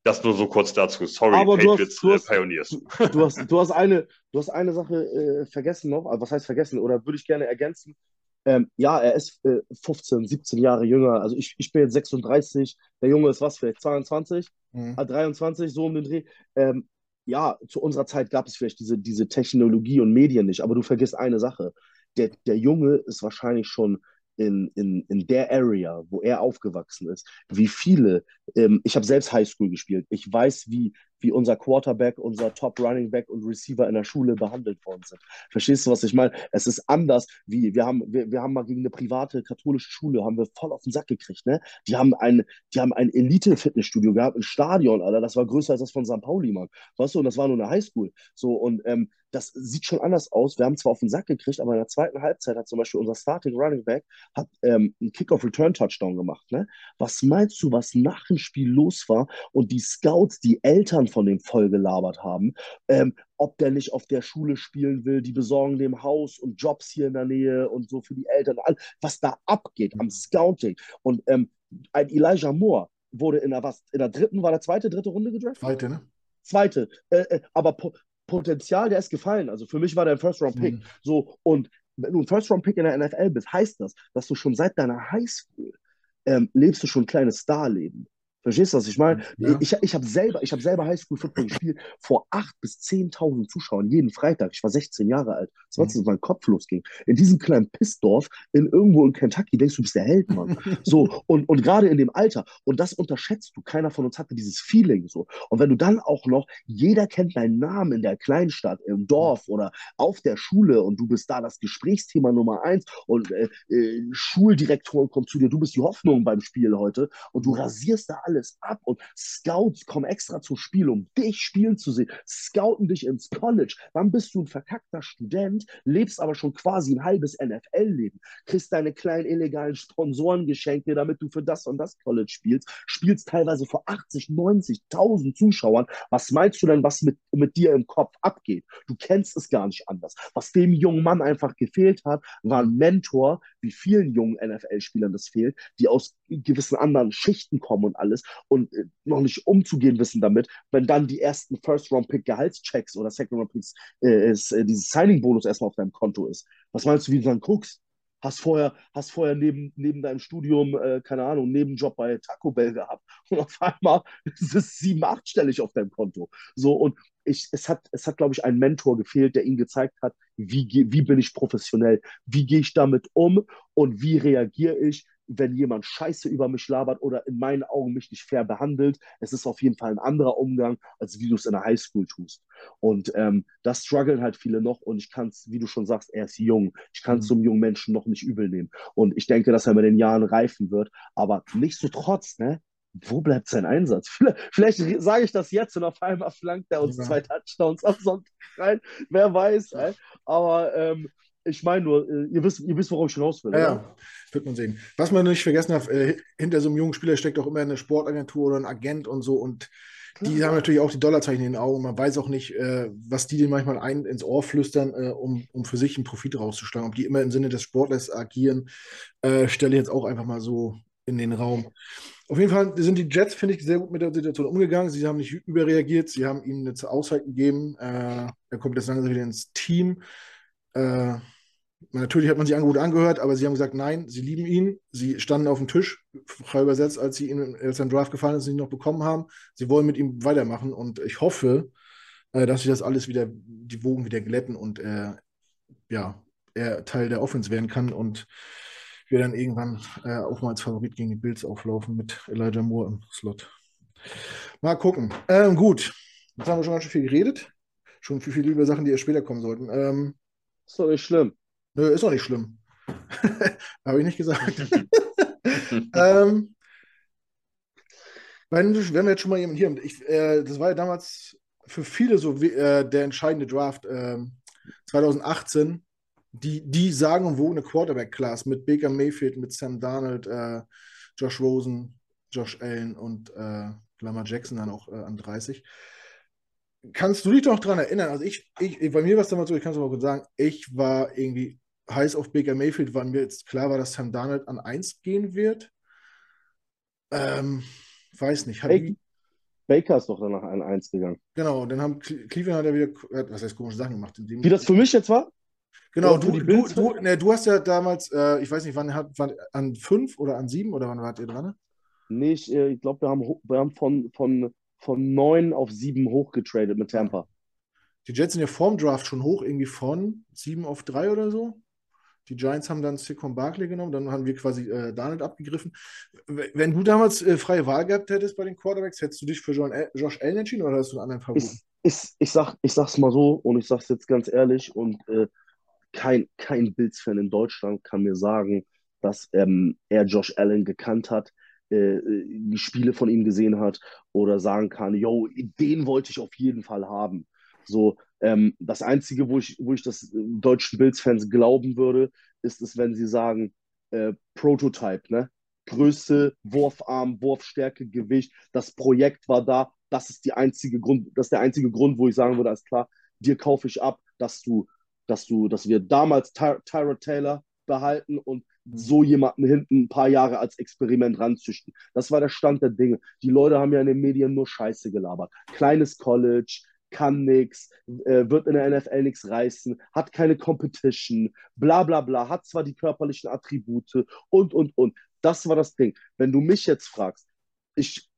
C: Das nur so kurz dazu. Sorry,
B: Aber Patriots du hast, du hast, Pioneers. Du, du, hast, du, hast eine, du hast eine Sache äh, vergessen noch. Also was heißt vergessen? Oder würde ich gerne ergänzen. Ähm, ja, er ist äh, 15, 17 Jahre jünger. Also ich, ich bin jetzt 36. Der Junge ist was, vielleicht 22, mhm. 23, so um den Dreh. Ähm, ja, zu unserer Zeit gab es vielleicht diese, diese Technologie und Medien nicht. Aber du vergisst eine Sache. Der, der Junge ist wahrscheinlich schon in, in, in der Area, wo er aufgewachsen ist, wie viele, ähm, ich habe selbst Highschool gespielt, ich weiß, wie, wie unser Quarterback, unser Top Running Back und Receiver in der Schule behandelt worden sind. Verstehst du, was ich meine? Es ist anders, wie wir haben, wir, wir haben mal gegen eine private katholische Schule, haben wir voll auf den Sack gekriegt, ne? Die haben ein, die haben ein Elite-Fitnessstudio gehabt, ein Stadion, Alter, das war größer als das von St. Pauli, Mann. Weißt du, und das war nur eine Highschool. So, und ähm, das sieht schon anders aus. Wir haben zwar auf den Sack gekriegt, aber in der zweiten Halbzeit hat zum Beispiel unser Starting Running Back hat, ähm, einen Kick-Off-Return-Touchdown gemacht. Ne? Was meinst du, was nach dem Spiel los war und die Scouts, die Eltern von dem voll gelabert haben, ähm, ob der nicht auf der Schule spielen will, die besorgen dem Haus und Jobs hier in der Nähe und so für die Eltern, was da abgeht am Scouting. Und ähm, ein Elijah Moore wurde in der, was, in der dritten, war der zweite, dritte Runde gedraftet?
A: Zweite, ne?
B: Zweite. Äh, äh, aber po Potenzial, der ist gefallen. Also für mich war der ein First-Round-Pick. Mhm. So, und wenn du ein First-Round-Pick in der NFL bist, heißt das, dass du schon seit deiner Highschool ähm, lebst du schon ein kleines Starleben. Verstehst du, was ich meine? Ja. Ich, ich habe selber, hab selber Highschool-Football gespielt vor 8.000 bis 10.000 Zuschauern jeden Freitag. Ich war 16 Jahre alt. Das war, als mein Kopf losging. In diesem kleinen Pissdorf, in irgendwo in Kentucky, denkst du, du bist der Held, Mann. so, und, und gerade in dem Alter. Und das unterschätzt du. Keiner von uns hatte dieses Feeling so. Und wenn du dann auch noch, jeder kennt deinen Namen in der Kleinstadt, im Dorf oder auf der Schule und du bist da das Gesprächsthema Nummer eins und äh, äh, Schuldirektoren kommen zu dir, du bist die Hoffnung beim Spiel heute und du rasierst da alles alles ab und Scouts kommen extra zum Spiel, um dich spielen zu sehen, scouten dich ins College. Dann bist du ein verkackter Student, lebst aber schon quasi ein halbes NFL-Leben, kriegst deine kleinen illegalen Sponsorengeschenke, damit du für das und das College spielst, spielst teilweise vor 80, 90.000 Zuschauern. Was meinst du denn, was mit, mit dir im Kopf abgeht? Du kennst es gar nicht anders. Was dem jungen Mann einfach gefehlt hat, war ein Mentor, wie vielen jungen NFL-Spielern das fehlt, die aus gewissen anderen Schichten kommen und alles und äh, noch nicht umzugehen wissen damit, wenn dann die ersten First-Round-Pick-Gehaltschecks oder Second-Round-Picks, äh, äh, dieses Signing-Bonus erstmal auf deinem Konto ist. Was meinst du, wie du dann guckst? hast vorher, hast vorher neben, neben deinem Studium, äh, keine Ahnung, Nebenjob bei Taco Bell gehabt und auf einmal ist es sieben, achtstellig auf deinem Konto. So und ich, es hat, es hat, glaube ich, ein Mentor gefehlt, der ihm gezeigt hat, wie, wie bin ich professionell, wie gehe ich damit um und wie reagiere ich, wenn jemand Scheiße über mich labert oder in meinen Augen mich nicht fair behandelt. Es ist auf jeden Fall ein anderer Umgang, als wie du es in der Highschool tust. Und ähm, das strugglen halt viele noch und ich kann es, wie du schon sagst, er ist jung. Ich kann es mhm. zum jungen Menschen noch nicht übel nehmen. Und ich denke, dass er mit den Jahren reifen wird, aber nicht so trotz, ne? wo bleibt sein Einsatz? Vielleicht, vielleicht sage ich das jetzt und auf einmal flankt er uns ja. zwei Touchdowns am Sonntag rein. Wer weiß. Ey. Aber ähm, ich meine nur, äh, ihr wisst, ihr wisst, worauf ich hinaus will.
A: Ja, ja, wird man sehen. Was man nicht vergessen darf, äh, hinter so einem jungen Spieler steckt auch immer eine Sportagentur oder ein Agent und so. Und die haben natürlich auch die Dollarzeichen in den Augen. Man weiß auch nicht, äh, was die denen manchmal ein, ins Ohr flüstern, äh, um, um für sich einen Profit rauszuschlagen. Ob die immer im Sinne des Sportlers agieren, äh, stelle ich jetzt auch einfach mal so in den Raum. Auf jeden Fall sind die Jets, finde ich, sehr gut mit der Situation umgegangen. Sie haben nicht überreagiert, sie haben ihm eine Auszeit gegeben. Er kommt jetzt langsam wieder ins Team. Natürlich hat man sich Angebote angehört, aber sie haben gesagt, nein, sie lieben ihn. Sie standen auf dem Tisch, frei übersetzt, als sie ihn, als sein Draft gefallen ist, ihn noch bekommen haben. Sie wollen mit ihm weitermachen und ich hoffe, äh, dass sich das alles wieder, die Wogen wieder glätten und äh, ja, er Teil der Offense werden kann und wir dann irgendwann äh, auch mal als Favorit gegen die Bills auflaufen mit Elijah Moore im Slot. Mal gucken. Ähm, gut, jetzt haben wir schon ganz schön viel geredet. Schon viel, viel über Sachen, die erst später kommen sollten. Ähm,
B: ist doch nicht schlimm.
A: Nö, ist doch nicht schlimm. Habe ich nicht gesagt. ähm, wenn, wenn wir jetzt schon mal jemanden hier, ich, äh, das war ja damals für viele so wie, äh, der entscheidende Draft äh, 2018, die, die sagen und wo eine Quarterback-Class mit Baker Mayfield, mit Sam Darnold, äh, Josh Rosen, Josh Allen und äh, Lamar Jackson dann auch äh, an 30 kannst du dich doch daran erinnern? Also ich, ich, bei mir war es damals so, ich kann es mal kurz sagen, ich war irgendwie heiß auf Baker Mayfield, weil mir jetzt klar war, dass Sam Darnold an 1 gehen wird. Ähm, weiß nicht.
B: Baker, Baker ist doch danach an 1 gegangen.
A: Genau, dann haben Cleveland hat ja wieder, was heißt komische Sachen gemacht.
B: Wie das für mich jetzt war?
A: Genau, du, du, du, ne, du hast ja damals, äh, ich weiß nicht, wann, wann an 5 oder an 7 oder wann wart ihr dran?
B: Nee, ich, äh, ich glaube, wir haben, wir haben von, von, von 9 auf 7 hochgetradet mit Tampa.
A: Die Jets sind ja vorm Draft schon hoch, irgendwie von 7 auf 3 oder so. Die Giants haben dann Saquon Barkley genommen, dann haben wir quasi äh, Darnold abgegriffen. Wenn du damals äh, freie Wahl gehabt hättest bei den Quarterbacks, hättest du dich für John El Josh Allen entschieden oder hast du einen anderen Favoriten?
B: Ich, ich, ich, sag, ich sag's mal so und ich sag's jetzt ganz ehrlich und äh, kein, kein Bills-Fan in Deutschland kann mir sagen, dass ähm, er Josh Allen gekannt hat, äh, die Spiele von ihm gesehen hat oder sagen kann, yo, den wollte ich auf jeden Fall haben. So, ähm, das Einzige, wo ich, wo ich das äh, deutschen Bills-Fans glauben würde, ist es, wenn sie sagen, äh, Prototype, ne? Größe, Wurfarm, Wurfstärke, Gewicht, das Projekt war da, das ist die einzige Grund, das ist der einzige Grund, wo ich sagen würde, alles klar, dir kaufe ich ab, dass du, dass du, dass wir damals Ty Tyrod Taylor behalten und so jemanden hinten ein paar Jahre als Experiment ranzüchten. Das war der Stand der Dinge. Die Leute haben ja in den Medien nur Scheiße gelabert. Kleines College, kann nichts, äh, wird in der NFL nichts reißen, hat keine Competition, bla bla bla, hat zwar die körperlichen Attribute und, und, und. Das war das Ding. Wenn du mich jetzt fragst, ich,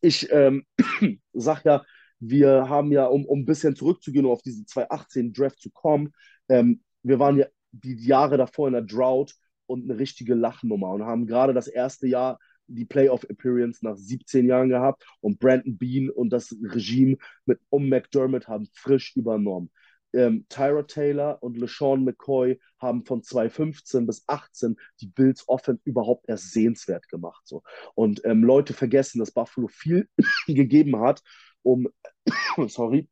B: ich ähm, sag ja, wir haben ja, um, um ein bisschen zurückzugehen, um auf diesen 2018 Draft zu kommen, ähm, wir waren ja die Jahre davor in der Drought und eine richtige Lachnummer und haben gerade das erste Jahr die Playoff-Appearance nach 17 Jahren gehabt und Brandon Bean und das Regime mit um McDermott haben frisch übernommen. Ähm, Tyra Taylor und LeSean McCoy haben von 2015 bis 18 die Bills Offense überhaupt erst sehenswert gemacht. So. Und ähm, Leute vergessen, dass Buffalo viel gegeben hat, um, sorry,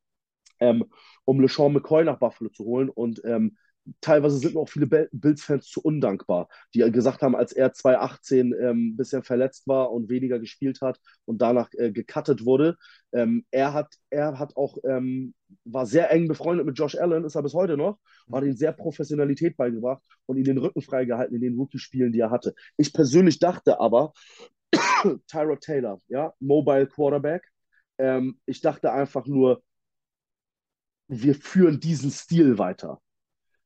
B: ähm, um LeSean McCoy nach Buffalo zu holen. Und ähm, teilweise sind auch viele Bills-Fans zu undankbar, die gesagt haben, als er 2018 ähm, bisschen verletzt war und weniger gespielt hat und danach äh, gecuttet wurde. Ähm, er, hat, er hat auch, ähm, war sehr eng befreundet mit Josh Allen, ist er bis heute noch, hat ihm sehr Professionalität beigebracht und ihm den Rücken freigehalten in den Rookie-Spielen, die er hatte. Ich persönlich dachte aber, Tyrod Taylor, ja, Mobile Quarterback, ähm, ich dachte einfach nur, wir führen diesen Stil weiter.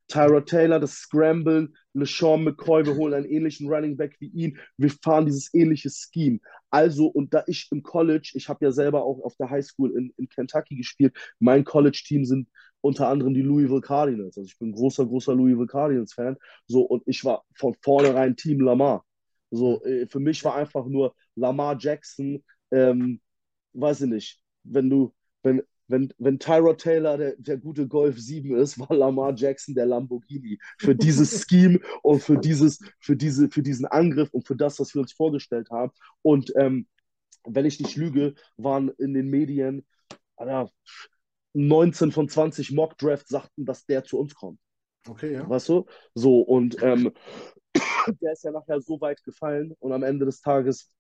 B: Tyra Taylor, das Scramble, LeSean McCoy, wir holen einen ähnlichen Running Back wie ihn. Wir fahren dieses ähnliche Scheme. Also, und da ich im College, ich habe ja selber auch auf der High School in, in Kentucky gespielt, mein College-Team sind unter anderem die Louisville Cardinals. Also ich bin großer, großer Louisville Cardinals-Fan. So, und ich war von vornherein Team Lamar. So, äh, für mich war einfach nur Lamar Jackson, ähm, weiß ich nicht, wenn du, wenn, wenn, wenn Tyrod Taylor der, der gute Golf 7 ist, war Lamar Jackson der Lamborghini. Für dieses Scheme und für, dieses, für, diese, für diesen Angriff und für das, was wir uns vorgestellt haben. Und ähm, wenn ich nicht lüge, waren in den Medien Alter, 19 von 20 Mock Draft sagten, dass der zu uns kommt.
A: Okay, ja.
B: Weißt du? So, und ähm, der ist ja nachher so weit gefallen und am Ende des Tages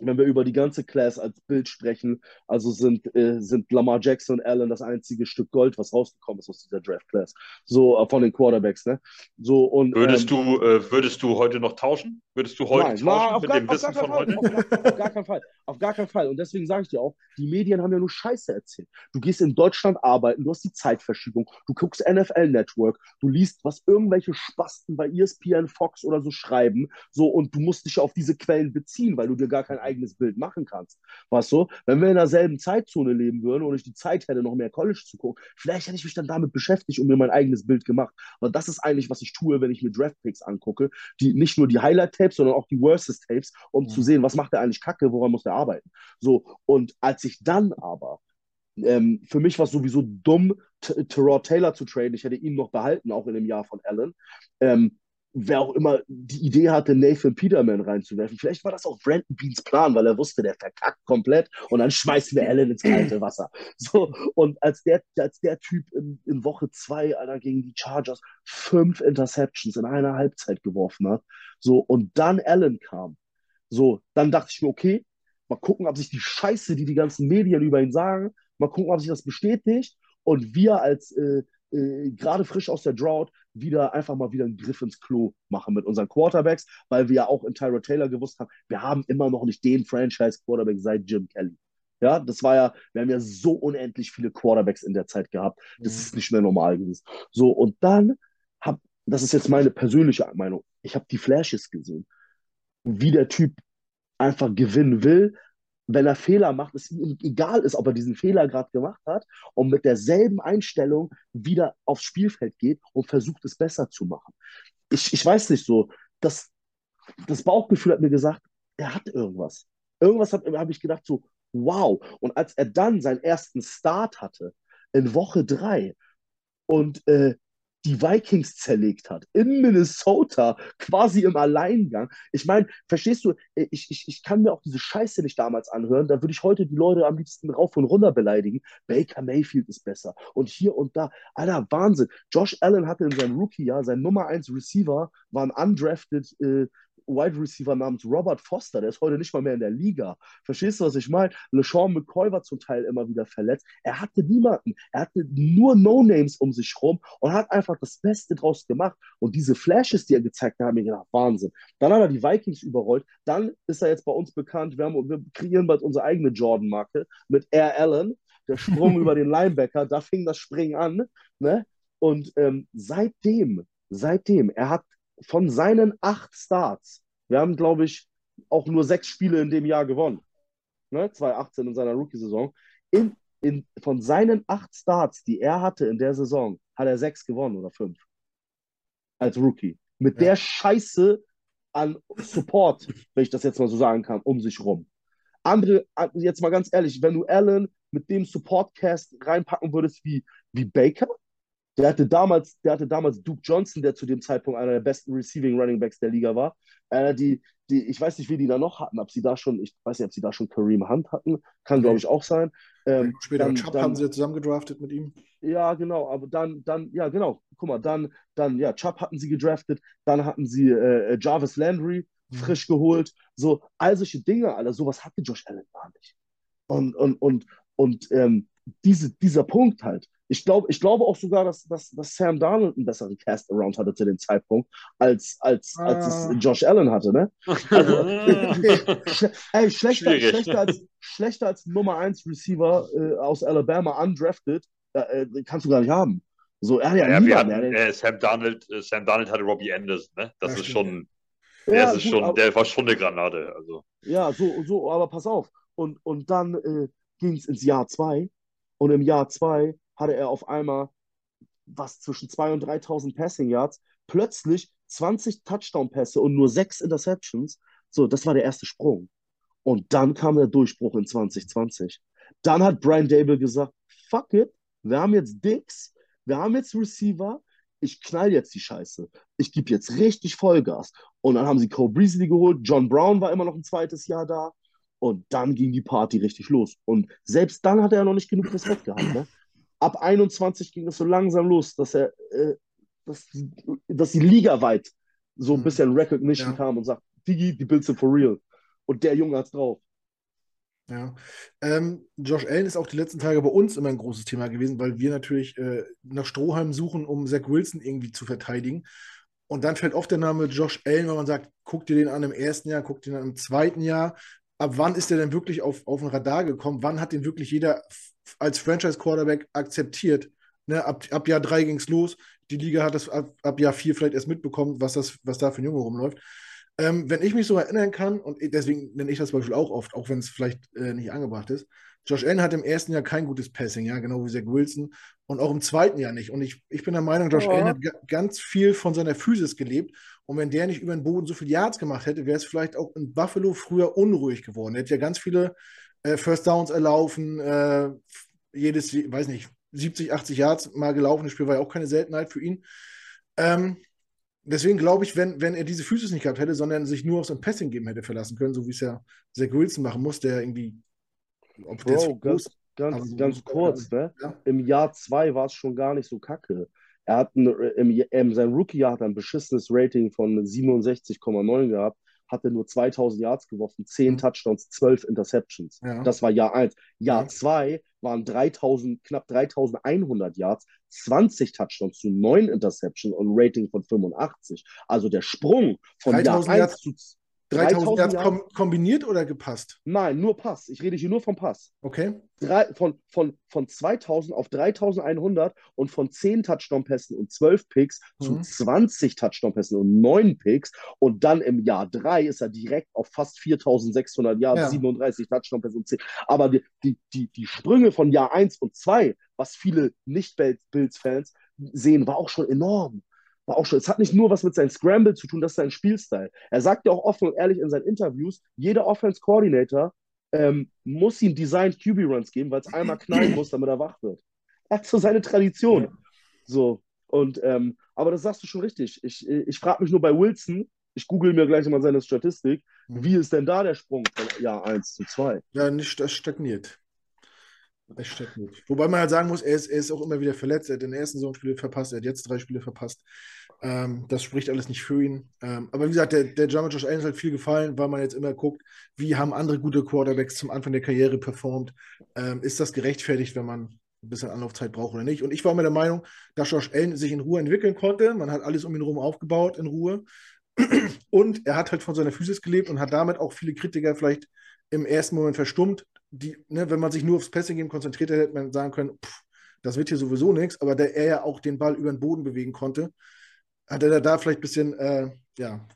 B: wenn wir über die ganze Class als Bild sprechen, also sind, äh, sind Lamar Jackson und Allen das einzige Stück Gold, was rausgekommen ist aus dieser Draft Class. So äh, von den Quarterbacks, ne? So, und,
C: würdest, ähm, du, äh, würdest du heute noch tauschen? Würdest du heute nein, tauschen
B: na, mit gar, dem Wissen von Fall, heute? Auf, auf, gar keinen Fall. Auf gar keinen Fall. Und deswegen sage ich dir auch, die Medien haben ja nur Scheiße erzählt. Du gehst in Deutschland arbeiten, du hast die Zeitverschiebung, du guckst NFL Network, du liest, was irgendwelche Spasten bei ESPN, Fox oder so schreiben, so und du musst dich auf diese Quellen beziehen, weil du dir gar kein eigenes Bild machen kannst. Weißt du? Wenn wir in derselben Zeitzone leben würden und ich die Zeit hätte, noch mehr College zu gucken, vielleicht hätte ich mich dann damit beschäftigt und mir mein eigenes Bild gemacht. Aber das ist eigentlich, was ich tue, wenn ich mir Draft-Picks angucke. Die, nicht nur die Highlight-Tapes, sondern auch die Versus-Tapes, um mhm. zu sehen, was macht er eigentlich kacke, woran muss er arbeiten. So, und als ich dann aber ähm, für mich war es sowieso dumm, Terrell Taylor zu traden. Ich hätte ihn noch behalten, auch in dem Jahr von Allen. Ähm, wer auch immer die Idee hatte, Nathan Peterman reinzuwerfen. Vielleicht war das auch Brandon Beans Plan, weil er wusste, der verkackt komplett und dann schmeißen wir Allen ins kalte Wasser. So, und als der, als der Typ in, in Woche zwei Alter, gegen die Chargers fünf Interceptions in einer Halbzeit geworfen hat, so, und dann Allen kam, so, dann dachte ich mir, okay, mal gucken, ob sich die Scheiße, die die ganzen Medien über ihn sagen, mal gucken, ob sich das bestätigt und wir als äh, äh, gerade frisch aus der Drought wieder einfach mal wieder einen Griff ins Klo machen mit unseren Quarterbacks, weil wir ja auch in Tyra Taylor gewusst haben, wir haben immer noch nicht den Franchise-Quarterback seit Jim Kelly. Ja, das war ja, wir haben ja so unendlich viele Quarterbacks in der Zeit gehabt. Das mhm. ist nicht mehr normal gewesen. So, und dann hab, das ist jetzt meine persönliche Meinung, ich habe die Flashes gesehen, wie der Typ einfach gewinnen will, wenn er Fehler macht, es ihm egal ist, ob er diesen Fehler gerade gemacht hat und mit derselben Einstellung wieder aufs Spielfeld geht und versucht, es besser zu machen. Ich, ich weiß nicht so, das, das Bauchgefühl hat mir gesagt, er hat irgendwas. Irgendwas habe hab ich gedacht, so, wow. Und als er dann seinen ersten Start hatte, in Woche drei, und äh, die Vikings zerlegt hat, in Minnesota, quasi im Alleingang. Ich meine, verstehst du, ich, ich, ich kann mir auch diese Scheiße nicht damals anhören, da würde ich heute die Leute am liebsten rauf und runter beleidigen. Baker Mayfield ist besser und hier und da. Alter, Wahnsinn. Josh Allen hatte in seinem Rookie-Jahr, sein Nummer 1 Receiver, war ein undrafted äh, Wide Receiver namens Robert Foster, der ist heute nicht mal mehr in der Liga. Verstehst du, was ich meine? LeSean McCoy war zum Teil immer wieder verletzt. Er hatte niemanden. Er hatte nur No-Names um sich rum und hat einfach das Beste draus gemacht. Und diese Flashes, die er gezeigt hat, haben mir gedacht, Wahnsinn. Dann hat er die Vikings überrollt. Dann ist er jetzt bei uns bekannt. Wir, haben, wir kreieren bald unsere eigene Jordan-Marke mit Air Allen. Der Sprung über den Linebacker, da fing das Springen an. Ne? Und ähm, seitdem, seitdem, er hat von seinen acht Starts, wir haben, glaube ich, auch nur sechs Spiele in dem Jahr gewonnen, ne? 2018 in seiner Rookie-Saison. In, in, von seinen acht Starts, die er hatte in der Saison, hat er sechs gewonnen oder fünf. Als Rookie. Mit ja. der Scheiße an Support, wenn ich das jetzt mal so sagen kann, um sich rum. Andere, jetzt mal ganz ehrlich, wenn du Allen mit dem Supportcast reinpacken würdest wie, wie Baker, der hatte damals, der hatte damals Duke Johnson, der zu dem Zeitpunkt einer der besten Receiving Running Backs der Liga war. Äh, die, die, ich weiß nicht, wie die da noch hatten, ob sie da schon, ich weiß nicht, ob sie da schon Kareem Hunt hatten, kann, glaube ich, auch sein.
A: Ähm, Später dann, Chubb dann, haben sie ja zusammen gedraftet mit ihm.
B: Ja, genau, aber dann, dann, ja, genau, guck mal, dann, dann, ja, Chubb hatten sie gedraftet, dann hatten sie äh, äh Jarvis Landry mhm. frisch geholt, so, all solche Dinge, Alter, sowas hatte Josh Allen gar nicht. Und, und, und, und ähm, diese, dieser Punkt halt, ich, glaub, ich glaube auch sogar, dass, dass, dass Sam Darnold einen besseren Cast-Around hatte zu dem Zeitpunkt, als, als, ah. als es ah. Josh Allen hatte. Ne? Also, ey, schlechter, schlechter, als, schlechter als Nummer 1 Receiver äh, aus Alabama undrafted, äh, kannst du gar nicht haben. So, er ja,
C: ja niemand, hatten, äh, Sam, Darnold, äh, Sam Darnold hatte Robbie Anderson. Ne? Das ja, ist schon, der, ja, ist gut, schon aber, der war schon eine Granate. Also.
B: Ja, so, so, aber pass auf. Und, und dann äh, ging es ins Jahr 2 und im Jahr 2 hatte er auf einmal was zwischen 2.000 und 3.000 Passing Yards, plötzlich 20 Touchdown-Pässe und nur 6 Interceptions. So, das war der erste Sprung. Und dann kam der Durchbruch in 2020. Dann hat Brian Dable gesagt, fuck it, wir haben jetzt Dicks, wir haben jetzt Receiver, ich knall jetzt die Scheiße. Ich gebe jetzt richtig Vollgas. Und dann haben sie Cole Beasley geholt, John Brown war immer noch ein zweites Jahr da. Und dann ging die Party richtig los. Und selbst dann hat er noch nicht genug Respekt gehabt. Ne? Ab 21 ging es so langsam los, dass er, äh, dass, dass die Liga weit so ein mhm. bisschen Recognition ja. kam und sagt, Digi, die Bills sind for real. Und der Junge hat's drauf.
A: Ja. Ähm, Josh Allen ist auch die letzten Tage bei uns immer ein großes Thema gewesen, weil wir natürlich äh, nach Strohhalm suchen, um Zach Wilson irgendwie zu verteidigen. Und dann fällt oft der Name Josh Allen, wenn man sagt, guck dir den an im ersten Jahr, guck dir den an im zweiten Jahr. Ab wann ist der denn wirklich auf, auf ein Radar gekommen? Wann hat den wirklich jeder als Franchise-Quarterback akzeptiert. Ne, ab, ab Jahr 3 ging es los. Die Liga hat das ab, ab, Jahr 4 vielleicht erst mitbekommen, was, das, was da für ein Junge rumläuft. Ähm, wenn ich mich so erinnern kann, und deswegen nenne ich das Beispiel auch oft, auch wenn es vielleicht äh, nicht angebracht ist, Josh Allen hat im ersten Jahr kein gutes Passing, ja, genau wie Zach Wilson, und auch im zweiten Jahr nicht. Und ich, ich bin der Meinung, Josh ja. Allen hat ganz viel von seiner Physis gelebt. Und wenn der nicht über den Boden so viel Yards gemacht hätte, wäre es vielleicht auch in Buffalo früher unruhig geworden. Er hätte ja ganz viele äh, First Downs erlaufen, äh, jedes, weiß nicht, 70, 80 Yards mal gelaufen. Das Spiel war ja auch keine Seltenheit für ihn. Ähm, deswegen glaube ich, wenn, wenn er diese Füße nicht gehabt hätte, sondern sich nur auf sein Passing geben hätte verlassen können, so wie es ja Zach Wilson machen muss, der irgendwie.
B: Ob Bro, ganz, ganz, so ganz kurz, ne? Ja? Im Jahr 2 war es schon gar nicht so kacke. Er hat ein, im, im, sein Rookie-Jahr hat ein beschissenes Rating von 67,9 gehabt hatte nur 2000 Yards geworfen, 10 mhm. Touchdowns, 12 Interceptions. Ja. Das war Jahr 1. Jahr 2 ja. waren 3000, knapp 3100 Yards, 20 Touchdowns zu 9 Interceptions und Rating von 85. Also der Sprung von Jahr 1 zu
A: 3000 Yards kom kombiniert oder gepasst?
B: Nein, nur Pass. Ich rede hier nur vom Pass.
A: Okay.
B: Drei, von, von, von 2000 auf 3100 und von 10 Touchdown-Pässen und 12 Picks mhm. zu 20 Touchdown-Pässen und 9 Picks. Und dann im Jahr 3 ist er direkt auf fast 4600 Yards, ja. 37 Touchdown-Pässe und 10. Aber die, die, die, die Sprünge von Jahr 1 und 2, was viele Nicht-Bills-Fans sehen, war auch schon enorm war auch schon, es hat nicht nur was mit seinem Scramble zu tun, das ist sein Spielstil. Er sagt ja auch offen und ehrlich in seinen Interviews, jeder Offense Coordinator ähm, muss ihm Designed QB Runs geben, weil es einmal knallen muss, damit er wach wird. Er hat so seine Tradition. So. Und, ähm, aber das sagst du schon richtig. Ich, ich frage mich nur bei Wilson, ich google mir gleich mal seine Statistik, mhm. wie ist denn da der Sprung von Jahr 1 zu 2?
A: Ja, nicht, das stagniert. Es steckt nicht. Wobei man halt sagen muss, er ist, er ist auch immer wieder verletzt. Er hat den ersten Saisonspiele verpasst, er hat jetzt drei Spiele verpasst. Ähm, das spricht alles nicht für ihn. Ähm, aber wie gesagt, der, der German Josh Allen ist halt viel gefallen, weil man jetzt immer guckt, wie haben andere gute Quarterbacks zum Anfang der Karriere performt. Ähm, ist das gerechtfertigt, wenn man ein bisschen Anlaufzeit braucht oder nicht? Und ich war immer der Meinung, dass Josh Allen sich in Ruhe entwickeln konnte. Man hat alles um ihn herum aufgebaut in Ruhe. Und er hat halt von seiner Physis gelebt und hat damit auch viele Kritiker vielleicht im ersten Moment verstummt, die, ne, wenn man sich nur aufs Passing-Game konzentriert hätte, hätte man sagen können, pff, das wird hier sowieso nichts, aber da er ja auch den Ball über den Boden bewegen konnte, hat er da vielleicht ein bisschen, äh, ja,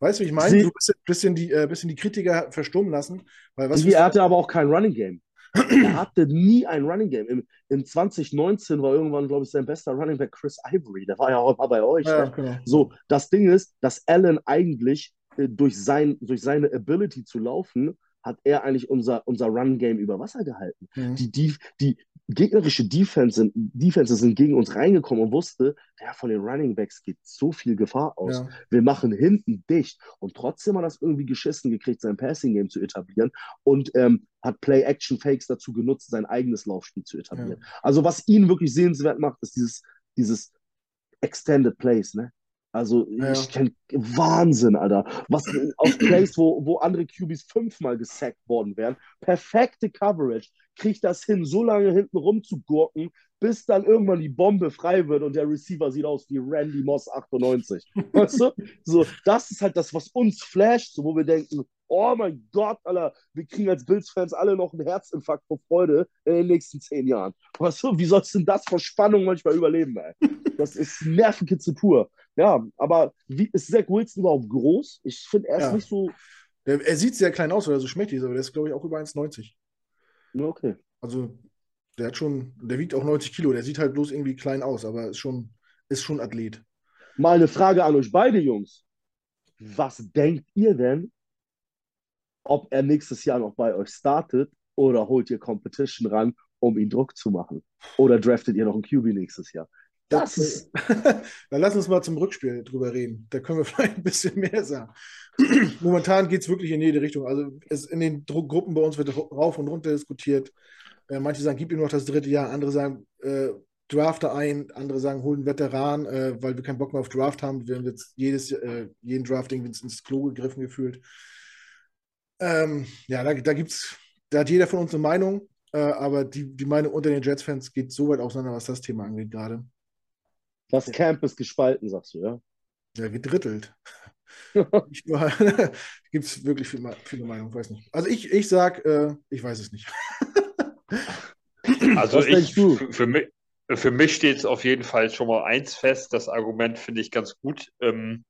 A: weißt du, wie ich meine? So ein bisschen, bisschen, die, äh, bisschen die Kritiker verstummen lassen. Weil was
B: er hatte aber auch kein Running Game. er hatte nie ein Running Game. Im, Im 2019 war irgendwann, glaube ich, sein bester Running Back Chris Ivory. Der war ja auch mal bei euch. Ja, ne? genau. So, das Ding ist, dass Allen eigentlich äh, durch, sein, durch seine Ability zu laufen hat er eigentlich unser, unser Run-Game über Wasser gehalten. Mhm. Die, die, die gegnerische Defense sind, Defenses sind gegen uns reingekommen und wusste, ja, von den Running Backs geht so viel Gefahr aus. Ja. Wir machen hinten dicht. Und trotzdem hat er es irgendwie geschissen gekriegt, sein Passing-Game zu etablieren und ähm, hat Play-Action-Fakes dazu genutzt, sein eigenes Laufspiel zu etablieren. Ja. Also was ihn wirklich sehenswert macht, ist dieses, dieses Extended Plays, ne? Also ja. ich kenne Wahnsinn, Alter. Was aus Plays, wo, wo andere QBs fünfmal gesackt worden wären. Perfekte Coverage. Kriegt das hin, so lange hinten rum zu gurken, bis dann irgendwann die Bombe frei wird und der Receiver sieht aus wie Randy Moss 98. weißt du? So, das ist halt das, was uns flasht, so, wo wir denken, oh mein Gott, Alter, wir kriegen als Bills-Fans alle noch einen Herzinfarkt vor Freude in den nächsten zehn Jahren. Weißt du, wie sollst du denn das vor Spannung manchmal überleben, ey? Das ist Nervenkitzel pur. Ja, aber wie, ist Zach Wilson überhaupt groß? Ich finde, er ist ja. nicht so.
A: Der, er sieht sehr klein aus, weil er so schmächtig ist, aber der ist, glaube ich, auch über 1,90.
B: Okay.
A: Also, der hat schon, der wiegt auch 90 Kilo. Der sieht halt bloß irgendwie klein aus, aber ist schon, ist schon Athlet.
B: Mal eine Frage an euch beide, Jungs. Was denkt ihr denn, ob er nächstes Jahr noch bei euch startet oder holt ihr Competition ran, um ihn Druck zu machen? Oder draftet ihr noch einen QB nächstes Jahr?
A: Das ist. Dann lass uns mal zum Rückspiel drüber reden. Da können wir vielleicht ein bisschen mehr sagen. Momentan geht es wirklich in jede Richtung. Also es, in den Gruppen bei uns wird rauf und runter diskutiert. Äh, manche sagen, gib ihm noch das dritte Jahr, andere sagen, äh, drafte ein, andere sagen, hol einen Veteran, äh, weil wir keinen Bock mehr auf Draft haben. Wir haben jetzt jedes, äh, jeden Drafting ins Klo gegriffen gefühlt. Ähm, ja, da, da gibt's, da hat jeder von uns eine Meinung, äh, aber die, die Meinung unter den Jets-Fans geht so weit auseinander, was das Thema angeht gerade.
B: Das Camp ist gespalten, sagst du, ja?
A: Ja, gedrittelt. Gibt es wirklich viele, viele Meinungen, weiß nicht. Also ich, ich sag, äh, ich weiß es nicht.
C: also ich, für mich, für mich steht es auf jeden Fall schon mal eins fest. Das Argument finde ich ganz gut. Ähm,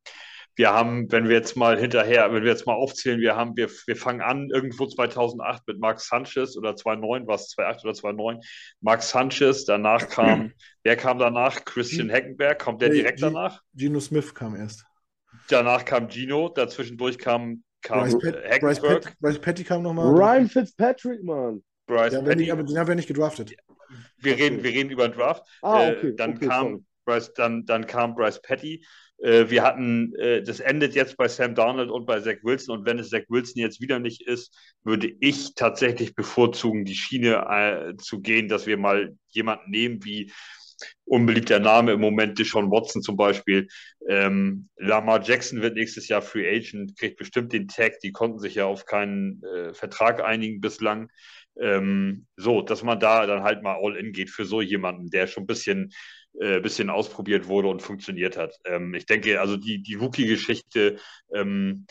C: wir haben, wenn wir jetzt mal hinterher, wenn wir jetzt mal aufzählen, wir haben, wir, wir fangen an irgendwo 2008 mit Mark Sanchez oder 2009, war es 2008 oder 2009, Mark Sanchez, danach kam, wer kam danach? Christian Heckenberg, kommt der direkt danach?
A: Gino Smith kam erst.
C: Danach kam Gino, dazwischendurch kam, kam
A: Bryce, Pat, Heckenberg. Bryce, Pat, Bryce Patty kam nochmal.
B: Ryan Fitzpatrick, Mann.
A: Bryce ja, Patty. Nicht, aber den haben wir nicht gedraftet.
C: Wir reden, wir reden über den Draft.
B: Ah, okay,
C: äh, dann,
B: okay,
C: kam Bryce, dann, dann kam Bryce Patty äh, wir hatten, äh, das endet jetzt bei Sam Darnold und bei Zach Wilson. Und wenn es Zach Wilson jetzt wieder nicht ist, würde ich tatsächlich bevorzugen, die Schiene äh, zu gehen, dass wir mal jemanden nehmen wie unbeliebter Name im Moment, Deshaun Watson zum Beispiel. Ähm, Lamar Jackson wird nächstes Jahr Free Agent, kriegt bestimmt den Tag. Die konnten sich ja auf keinen äh, Vertrag einigen bislang. Ähm, so, dass man da dann halt mal all in geht für so jemanden, der schon ein bisschen äh, bisschen ausprobiert wurde und funktioniert hat. Ähm, ich denke, also die, die Rookie-Geschichte, ähm,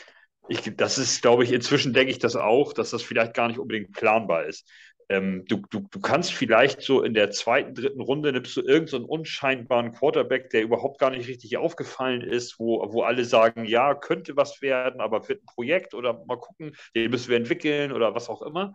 C: ich, das ist, glaube ich, inzwischen denke ich das auch, dass das vielleicht gar nicht unbedingt planbar ist. Ähm, du, du, du kannst vielleicht so in der zweiten, dritten Runde nimmst du irgendeinen so unscheinbaren Quarterback, der überhaupt gar nicht richtig aufgefallen ist, wo, wo alle sagen, ja, könnte was werden, aber wird ein Projekt oder mal gucken, den müssen wir entwickeln oder was auch immer.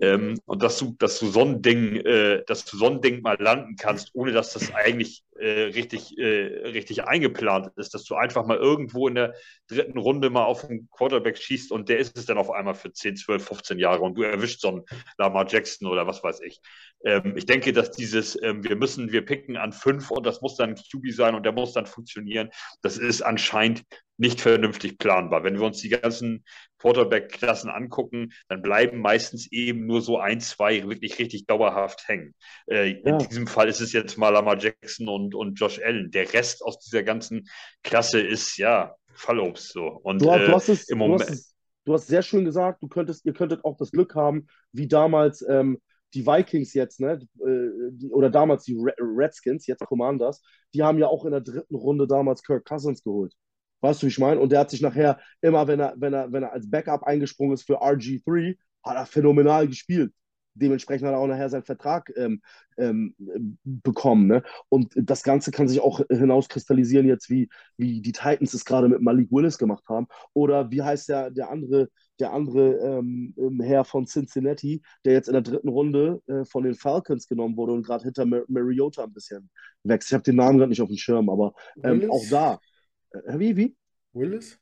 C: Ähm, und dass du, dass du so ein Ding, äh, dass du so ein Ding mal landen kannst, ohne dass das eigentlich äh, richtig, äh, richtig eingeplant ist, dass du einfach mal irgendwo in der dritten Runde mal auf einen Quarterback schießt und der ist es dann auf einmal für 10, 12, 15 Jahre und du erwischst so einen Lamar Jackson oder was weiß ich. Ähm, ich denke, dass dieses, ähm, wir müssen, wir picken an fünf und das muss dann QB sein und der muss dann funktionieren, das ist anscheinend nicht vernünftig planbar. Wenn wir uns die ganzen Quarterback-Klassen angucken, dann bleiben meistens eben nur so ein, zwei wirklich richtig dauerhaft hängen. Äh, ja. In diesem Fall ist es jetzt mal Lamar Jackson und, und Josh Allen. Der Rest aus dieser ganzen Klasse ist ja Fallobst so. Und
B: du, äh, du hast es, im Moment. Du hast, es, du hast sehr schön gesagt, du könntest, ihr könntet auch das Glück haben, wie damals ähm, die Vikings jetzt, ne, äh, die, oder damals die Redskins, jetzt Commanders, die haben ja auch in der dritten Runde damals Kirk Cousins geholt. Weißt du, wie ich meine? Und der hat sich nachher immer, wenn er, wenn er, wenn er als Backup eingesprungen ist für RG3, hat er phänomenal gespielt. Dementsprechend hat er auch nachher seinen Vertrag ähm, ähm, bekommen. Ne? Und das Ganze kann sich auch hinauskristallisieren, jetzt wie, wie die Titans es gerade mit Malik Willis gemacht haben. Oder wie heißt der, der andere, der andere ähm, ähm Herr von Cincinnati, der jetzt in der dritten Runde äh, von den Falcons genommen wurde und gerade hinter Mar Mariota ein bisschen wächst. Ich habe den Namen gerade nicht auf dem Schirm, aber ähm, auch da wie, wie?
A: Willis?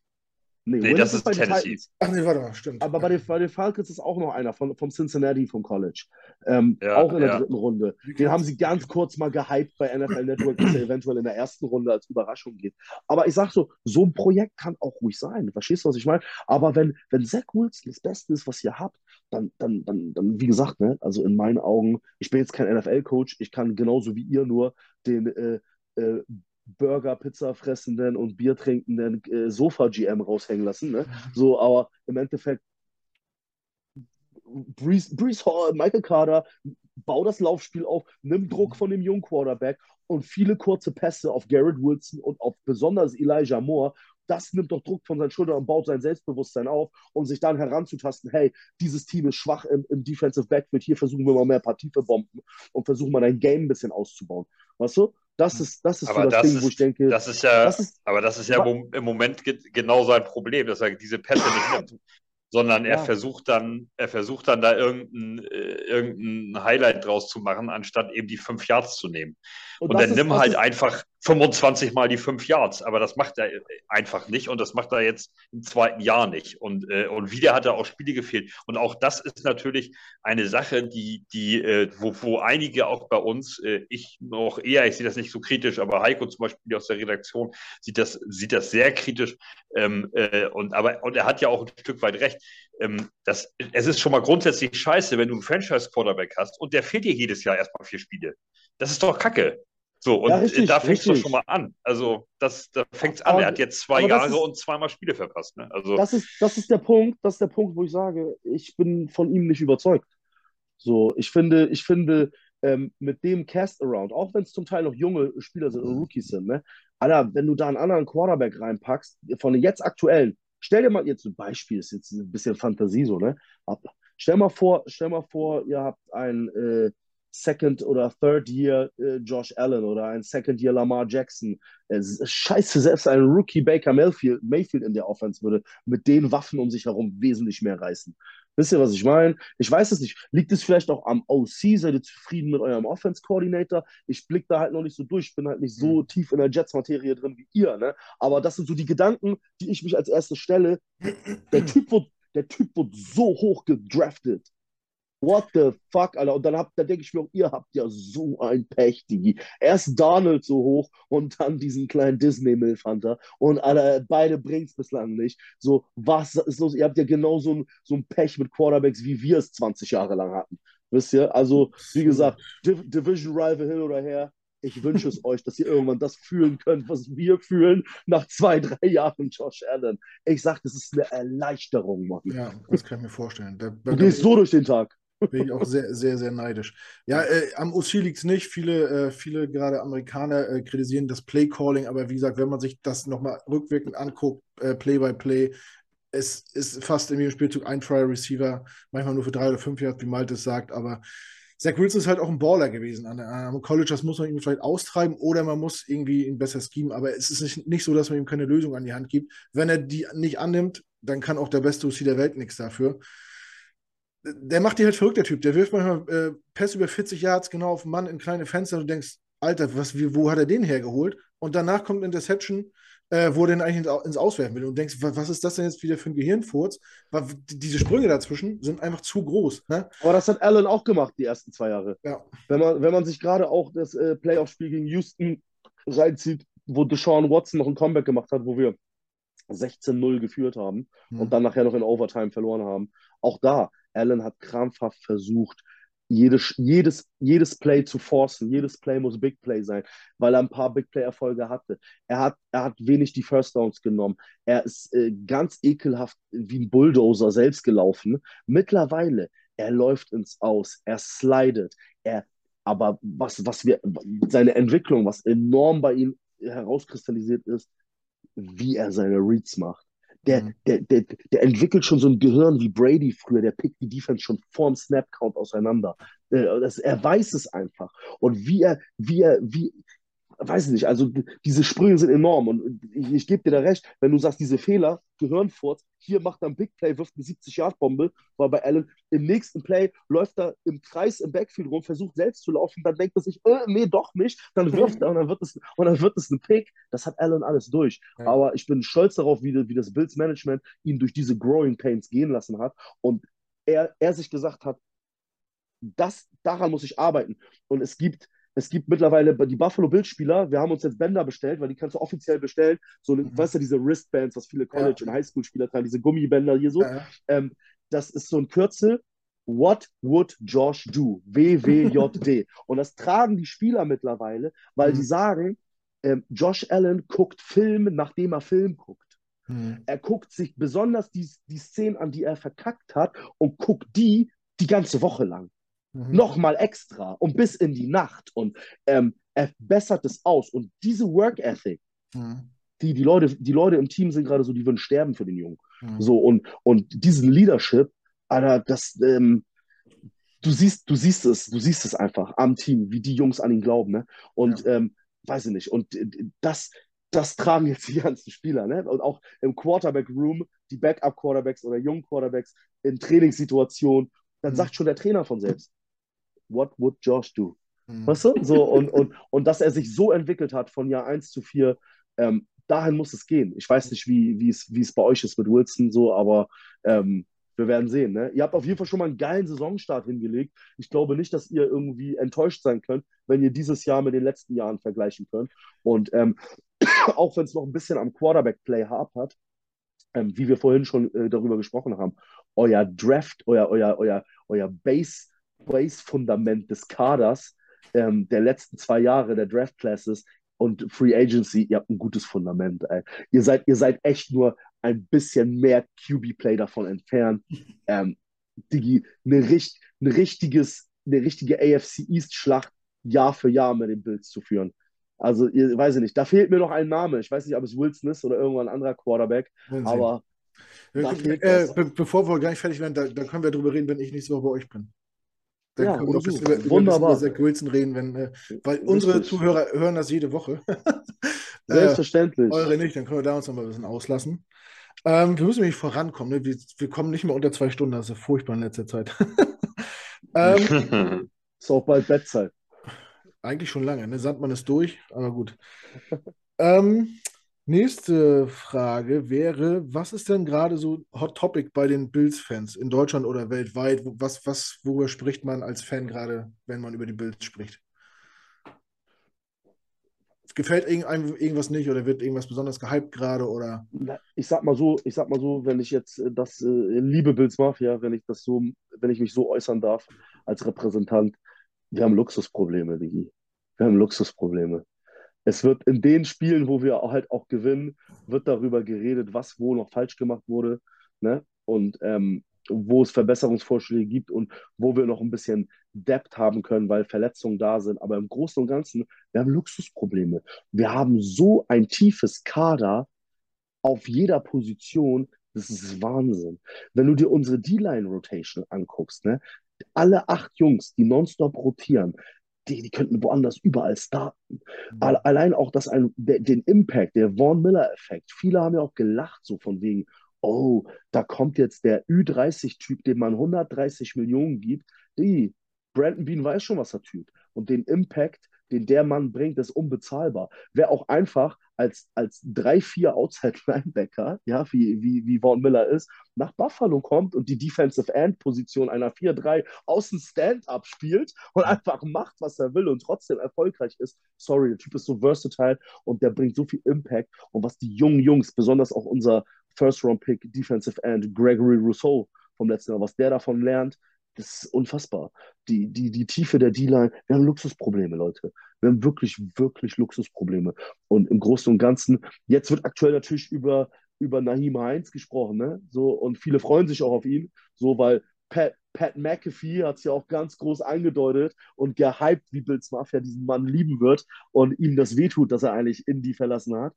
C: Nee, nee das ist bei Tennessee.
A: Titans. Ach nee, warte mal, stimmt.
B: Aber bei den, bei den Falcons ist auch noch einer von, vom Cincinnati vom College. Ähm, ja, auch in der ja. dritten Runde. Den haben sie ganz kurz mal gehypt bei NFL Network, dass er eventuell in der ersten Runde als Überraschung geht. Aber ich sag so, so ein Projekt kann auch ruhig sein. Verstehst du, was ich meine? Aber wenn, wenn Zach Wilson das Beste ist, was ihr habt, dann, dann, dann, dann, wie gesagt, ne, also in meinen Augen, ich bin jetzt kein NFL-Coach, ich kann genauso wie ihr nur den äh, äh, Burger, Pizza fressenden und Bier trinkenden äh, Sofa-GM raushängen lassen. Ne? So, aber im Endeffekt, Brees, Brees Hall, Michael Carter, bau das Laufspiel auf, nimm Druck mhm. von dem jungen Quarterback und viele kurze Pässe auf Garrett Wilson und auf besonders Elijah Moore. Das nimmt doch Druck von seinen Schultern und baut sein Selbstbewusstsein auf, um sich dann heranzutasten, hey, dieses Team ist schwach im, im Defensive Backfield, hier versuchen wir mal mehr Partie für Bomben und versuchen mal dein Game ein bisschen auszubauen. Weißt du? Das ist, das ist
C: aber so das, das Ding, ist, wo ich denke. Das ist ja, das ist, aber das ist ja im Moment genau sein Problem, dass er diese Pässe nicht nimmt sondern er versucht dann, er versucht dann da irgendein, äh, irgendein Highlight draus zu machen, anstatt eben die fünf Yards zu nehmen. Und, und dann nimm halt einfach 25 Mal die fünf Yards, aber das macht er einfach nicht und das macht er jetzt im zweiten Jahr nicht. Und, äh, und wieder hat er auch Spiele gefehlt. Und auch das ist natürlich eine Sache, die, die, äh, wo, wo einige auch bei uns, äh, ich noch eher, ich sehe das nicht so kritisch, aber Heiko zum Beispiel aus der Redaktion sieht das, sieht das sehr kritisch. Ähm, äh, und, aber, und er hat ja auch ein Stück weit recht ähm, das, es ist schon mal grundsätzlich scheiße, wenn du einen Franchise-Quarterback hast und der fehlt dir jedes Jahr erstmal vier Spiele. Das ist doch Kacke. So, und ja, richtig, da fängt es doch schon mal an. Also, das, da fängt es an. er hat jetzt zwei Jahre ist, und zweimal Spiele verpasst. Ne? Also,
B: das, ist, das ist der Punkt, das ist der Punkt, wo ich sage, ich bin von ihm nicht überzeugt. So, ich finde, ich finde, ähm, mit dem Cast-Around, auch wenn es zum Teil noch junge Spieler sind und Rookies sind, ne? Alter, wenn du da einen anderen Quarterback reinpackst, von den jetzt aktuellen, Stell dir mal jetzt ein Beispiel, ist jetzt ein bisschen Fantasie so, ne? Aber stell mal vor, stell mal vor, ihr habt ein äh, Second oder Third Year äh, Josh Allen oder ein Second Year Lamar Jackson. Äh, scheiße, selbst ein Rookie Baker Mayfield, Mayfield in der Offense würde mit den Waffen um sich herum wesentlich mehr reißen. Wisst ihr, was ich meine? Ich weiß es nicht. Liegt es vielleicht auch am OC? Seid ihr zufrieden mit eurem Offense-Coordinator? Ich blicke da halt noch nicht so durch. Ich bin halt nicht so mhm. tief in der Jets-Materie drin wie ihr. Ne? Aber das sind so die Gedanken, die ich mich als erstes stelle. Der Typ wird, der typ wird so hoch gedraftet. What the fuck, Alter? Und dann, habt, dann denke ich mir, ihr habt ja so ein Pech, Digi. Erst Donald so hoch und dann diesen kleinen Disney-Milfhunter. Und Alter, beide bringt es bislang nicht. So, was ist los? Ihr habt ja genau so ein, so ein Pech mit Quarterbacks, wie wir es 20 Jahre lang hatten. Wisst ihr? Also, wie gesagt, Div Division Rival hin oder her. Ich wünsche es euch, dass ihr irgendwann das fühlen könnt, was wir fühlen nach zwei, drei Jahren Josh Allen. Ich sag, das ist eine Erleichterung, Mann.
A: Ja, das kann ich mir vorstellen.
B: Da, du gehst so durch den Tag.
A: Bin ich auch sehr, sehr, sehr neidisch. Ja, äh, am OC liegt es nicht. Viele, äh, viele gerade Amerikaner äh, kritisieren das Play-Calling, aber wie gesagt, wenn man sich das nochmal rückwirkend anguckt, äh, Play-by-Play, Play, es ist fast in jedem Spielzug ein Trial-Receiver, manchmal nur für drei oder fünf Jahre, wie Malte es sagt, aber Zach Wilson ist halt auch ein Baller gewesen. An, am College, das muss man ihm vielleicht austreiben oder man muss irgendwie ihn besser schemen, aber es ist nicht, nicht so, dass man ihm keine Lösung an die Hand gibt. Wenn er die nicht annimmt, dann kann auch der beste OC der Welt nichts dafür der macht die halt verrückt, der Typ. Der wirft manchmal äh, Pässe über 40 Yards genau auf den Mann in kleine Fenster und du denkst, Alter, was, wie, wo hat er den hergeholt? Und danach kommt Interception, äh, wo er den eigentlich ins, Auswerfen will. Und du denkst, was, ist das denn jetzt wieder für ein Gehirnfurz? Weil diese Sprünge dazwischen sind einfach zu groß. Ne?
B: Aber das hat Allen auch gemacht, die ersten zwei Jahre. Ja. Wenn, man, wenn man sich gerade auch das äh, Playoff-Spiel gegen Houston reinzieht, wo Deshaun Watson noch ein Comeback gemacht hat, wo wir 16-0 geführt haben hm. und dann nachher noch in Overtime verloren haben. Auch da, Allen hat krampfhaft versucht, jedes, jedes, jedes Play zu forcen. Jedes Play muss Big Play sein, weil er ein paar Big Play-Erfolge hatte. Er hat, er hat wenig die First Downs genommen. Er ist äh, ganz ekelhaft wie ein Bulldozer selbst gelaufen. Mittlerweile, er läuft ins Aus, er slidet, er, aber was, was wir, seine Entwicklung, was enorm bei ihm herauskristallisiert ist, wie er seine Reads macht. Der, mhm. der, der, der entwickelt schon so ein Gehirn wie Brady früher, der pickt die Defense schon vorm Snap-Count auseinander. Äh, das, er weiß es einfach. Und wie er, wie er, wie, weiß nicht, also diese Sprünge sind enorm und ich, ich gebe dir da recht, wenn du sagst, diese Fehler gehören fort, hier macht er ein Big Play, wirft eine 70-Yard-Bombe, war bei Allen, im nächsten Play läuft er im Kreis im Backfield rum, versucht selbst zu laufen, dann denkt er sich, äh, nee, doch nicht, dann wirft er und dann wird es, und dann wird es ein Pick, das hat Allen alles durch, ja. aber ich bin stolz darauf, wie, wie das Bills Management ihn durch diese Growing Pains gehen lassen hat und er, er sich gesagt hat, das, daran muss ich arbeiten. Und es gibt es gibt mittlerweile die Buffalo Bills-Spieler, wir haben uns jetzt Bänder bestellt, weil die kannst du offiziell bestellen. So, mhm. weißt du, diese Wristbands, was viele College- ja. und Highschool-Spieler tragen, diese Gummibänder hier so. Ja. Ähm, das ist so ein Kürzel. What would Josh do? WWJD. und das tragen die Spieler mittlerweile, weil mhm. die sagen, ähm, Josh Allen guckt Film, nachdem er Film guckt. Mhm. Er guckt sich besonders die, die Szenen an, die er verkackt hat und guckt die die ganze Woche lang. Mhm. Nochmal extra und bis in die Nacht. Und ähm, er bessert es aus. Und diese Work Ethic, mhm. die, die, Leute, die Leute im Team sind gerade so, die würden sterben für den Jungen. Mhm. So, und, und diesen Leadership, Alter, das, ähm, du siehst, du siehst es, du siehst es einfach am Team, wie die Jungs an ihn glauben, ne? Und ja. ähm, weiß ich nicht. Und äh, das, das tragen jetzt die ganzen Spieler, ne? Und auch im Quarterback-Room, die Backup-Quarterbacks oder jungen Quarterbacks in Trainingssituationen, dann mhm. sagt schon der Trainer von selbst, what would Josh do? Mhm. Weißt du? So, und, und, und dass er sich so entwickelt hat von Jahr 1 zu 4, ähm, dahin muss es gehen. Ich weiß nicht, wie, wie, es, wie es bei euch ist mit Wilson, so, aber ähm, wir werden sehen. Ne? Ihr habt auf jeden Fall schon mal einen geilen Saisonstart hingelegt. Ich glaube nicht, dass ihr irgendwie enttäuscht sein könnt, wenn ihr dieses Jahr mit den letzten Jahren vergleichen könnt. Und ähm, auch wenn es noch ein bisschen am Quarterback-Play hapert, ähm, wie wir vorhin schon äh, darüber gesprochen haben, euer Draft, euer, euer, euer, euer Base Base-Fundament des Kaders ähm, der letzten zwei Jahre der Draft Classes und Free Agency, ihr habt ein gutes Fundament. Ey. Ihr, seid, ihr seid echt nur ein bisschen mehr QB-Play davon entfernt, ähm, die, eine, richt, eine, richtiges, eine richtige AFC East-Schlacht Jahr für Jahr mit den Bills zu führen. Also, ihr weiß ich nicht, da fehlt mir noch ein Name. Ich weiß nicht, ob es Wilson ist oder irgendwann ein anderer Quarterback, aber.
A: Äh, be bevor wir gleich fertig werden, da, da können wir drüber reden, wenn ich nicht so bei euch bin. Dann ja, können wir noch ein bisschen über, Wunderbar. über Zach Wilson reden, wenn, äh, weil Richtig. unsere Zuhörer hören das jede Woche.
B: Selbstverständlich.
A: Äh, eure nicht, dann können wir da uns noch mal ein bisschen auslassen. Ähm, wir müssen nämlich vorankommen. Ne? Wir, wir, kommen nicht mehr unter zwei Stunden, das ist ja furchtbar in letzter Zeit.
B: ähm, ist auch bald Bettzeit.
A: Eigentlich schon lange, ne? Sandmann ist durch, aber gut. ähm, Nächste Frage wäre, was ist denn gerade so Hot Topic bei den Bills-Fans in Deutschland oder weltweit? Was, was, worüber spricht man als Fan gerade, wenn man über die Bills spricht? Gefällt irgendeinem irgendwas nicht oder wird irgendwas besonders gehypt gerade oder?
B: Ich sag mal so, ich sag mal so, wenn ich jetzt äh, das äh, liebe Bills Mafia, wenn ich das so, wenn ich mich so äußern darf als Repräsentant, wir haben Luxusprobleme, Digi. Wir haben Luxusprobleme es wird in den Spielen, wo wir halt auch gewinnen, wird darüber geredet, was wo noch falsch gemacht wurde ne? und ähm, wo es Verbesserungsvorschläge gibt und wo wir noch ein bisschen Depth haben können, weil Verletzungen da sind. Aber im Großen und Ganzen, wir haben Luxusprobleme. Wir haben so ein tiefes Kader auf jeder Position, das ist Wahnsinn. Wenn du dir unsere D-Line-Rotation anguckst, ne? alle acht Jungs, die nonstop rotieren, die, die könnten woanders überall starten. Mhm. Allein auch das ein, der, den Impact, der Vaughn Miller-Effekt. Viele haben ja auch gelacht, so von wegen, oh, da kommt jetzt der Ü30-Typ, dem man 130 Millionen gibt. Die, Brandon Bean weiß schon, was er tut. Und den Impact, den der Mann bringt, ist unbezahlbar. Wäre auch einfach als, als 3-4 Outside-Linebacker, ja, wie, wie, wie Vaughn Miller ist, nach Buffalo kommt und die Defensive End-Position einer 4-3 außen Stand-up spielt und einfach macht, was er will und trotzdem erfolgreich ist. Sorry, der Typ ist so versatile und der bringt so viel Impact. Und was die jungen Jungs, besonders auch unser First-Round-Pick Defensive End Gregory Rousseau vom letzten Jahr, was der davon lernt, das ist unfassbar. Die, die, die Tiefe der D-Line, wir haben Luxusprobleme, Leute. Wir haben wirklich, wirklich Luxusprobleme. Und im Großen und Ganzen, jetzt wird aktuell natürlich über, über Nahim Heinz gesprochen, ne? So, und viele freuen sich auch auf ihn, so, weil Pat, Pat McAfee hat es ja auch ganz groß angedeutet und gehypt, wie Bills Mafia diesen Mann lieben wird und ihm das wehtut, dass er eigentlich Indy verlassen hat.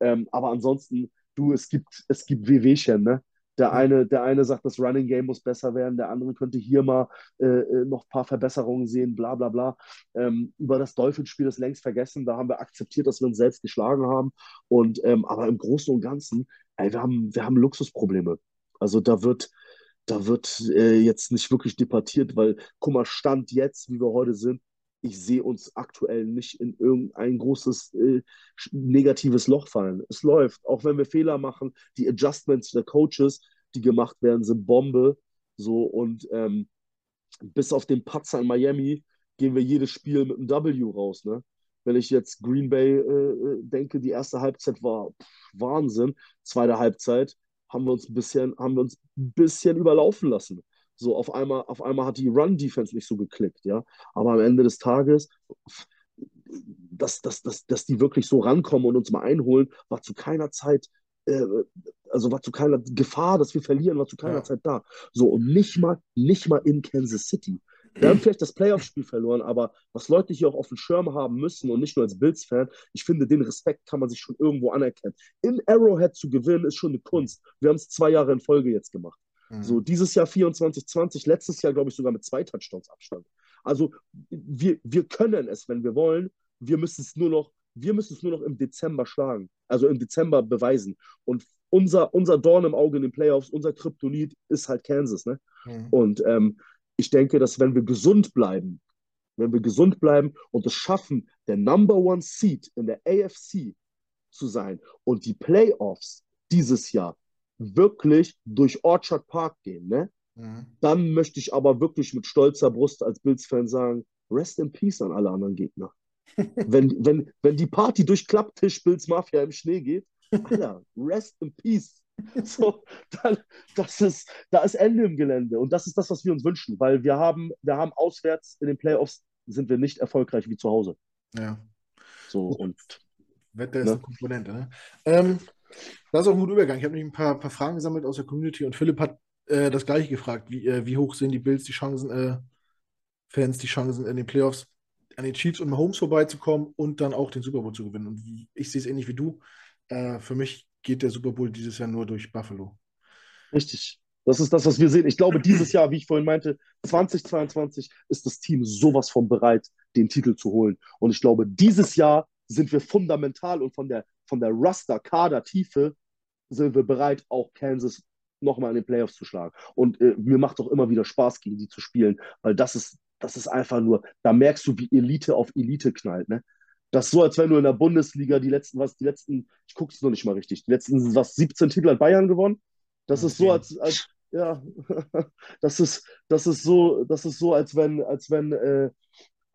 B: Ähm, aber ansonsten, du, es gibt, es gibt Wehwehchen, ne? Der eine, der eine sagt, das Running Game muss besser werden, der andere könnte hier mal äh, äh noch ein paar Verbesserungen sehen, bla bla bla. Ähm, über das Dolphins-Spiel ist längst vergessen. Da haben wir akzeptiert, dass wir uns selbst geschlagen haben. Und ähm, aber im Großen und Ganzen, ey, wir haben, wir haben Luxusprobleme. Also da wird, da wird äh, jetzt nicht wirklich debattiert, weil, guck mal, Stand jetzt, wie wir heute sind, ich sehe uns aktuell nicht in irgendein großes äh, negatives Loch fallen. Es läuft, auch wenn wir Fehler machen. Die Adjustments der Coaches, die gemacht werden, sind Bombe. So und ähm, bis auf den Patzer in Miami gehen wir jedes Spiel mit einem W raus. Ne? Wenn ich jetzt Green Bay äh, äh denke, die erste Halbzeit war pff, Wahnsinn. Zweite Halbzeit haben wir uns ein bisschen, haben wir uns ein bisschen überlaufen lassen. So auf einmal, auf einmal hat die Run-Defense nicht so geklickt, ja. Aber am Ende des Tages, dass, dass, dass, dass die wirklich so rankommen und uns mal einholen, war zu keiner Zeit, äh, also war zu keiner Gefahr, dass wir verlieren, war zu keiner ja. Zeit da. So, und nicht mal, nicht mal in Kansas City. Wir haben vielleicht das Playoff-Spiel verloren, aber was Leute hier auch auf dem Schirm haben müssen und nicht nur als Bills-Fan, ich finde, den Respekt kann man sich schon irgendwo anerkennen. In Arrowhead zu gewinnen, ist schon eine Kunst. Wir haben es zwei Jahre in Folge jetzt gemacht. Mhm. So, dieses Jahr 24, 20, letztes Jahr, glaube ich, sogar mit zwei Touchdowns Abstand. Also, wir, wir können es, wenn wir wollen. Wir müssen es nur noch, wir müssen es nur noch im Dezember schlagen. Also im Dezember beweisen. Und unser, unser Dorn im Auge in den Playoffs, unser Kryptonit ist halt Kansas. Ne? Mhm. Und ähm, ich denke, dass wenn wir gesund bleiben, wenn wir gesund bleiben und es schaffen, der Number One Seed in der AFC zu sein und die Playoffs dieses Jahr wirklich durch Orchard Park gehen, ne? Mhm. Dann möchte ich aber wirklich mit stolzer Brust als Bills-Fan sagen, rest in peace an alle anderen Gegner. wenn, wenn, wenn die Party durch Klapptisch Bills Mafia im Schnee geht, Alter, rest in peace. So, dann, das ist, da ist Ende im Gelände. Und das ist das, was wir uns wünschen, weil wir haben, wir haben auswärts in den Playoffs sind wir nicht erfolgreich wie zu Hause.
A: Ja.
B: So und
A: Wetter ist ne? eine Komponente. Ne? Ähm, das ist auch ein guter Übergang. Ich habe nämlich ein paar, paar, Fragen gesammelt aus der Community und Philipp hat äh, das gleiche gefragt. Wie, äh, wie hoch sehen die Bills die Chancen, äh, Fans die Chancen in den Playoffs an den Chiefs und Mahomes vorbeizukommen und dann auch den Super Bowl zu gewinnen? Und ich sehe es ähnlich wie du. Äh, für mich geht der Super Bowl dieses Jahr nur durch Buffalo.
B: Richtig. Das ist das, was wir sehen. Ich glaube, dieses Jahr, wie ich vorhin meinte, 2022 ist das Team sowas von bereit, den Titel zu holen. Und ich glaube, dieses Jahr sind wir fundamental und von der, von der Raster-Kader-Tiefe sind wir bereit, auch Kansas nochmal in den Playoffs zu schlagen. Und äh, mir macht auch immer wieder Spaß, gegen die zu spielen, weil das ist, das ist einfach nur, da merkst du, wie Elite auf Elite knallt. Ne? Das ist so, als wenn du in der Bundesliga die letzten, was, die letzten, ich gucke es noch nicht mal richtig, die letzten, was, 17 Titel hat Bayern gewonnen. Das ist so, als, als ja, das ist, das ist so, das ist so, als wenn, als wenn, äh,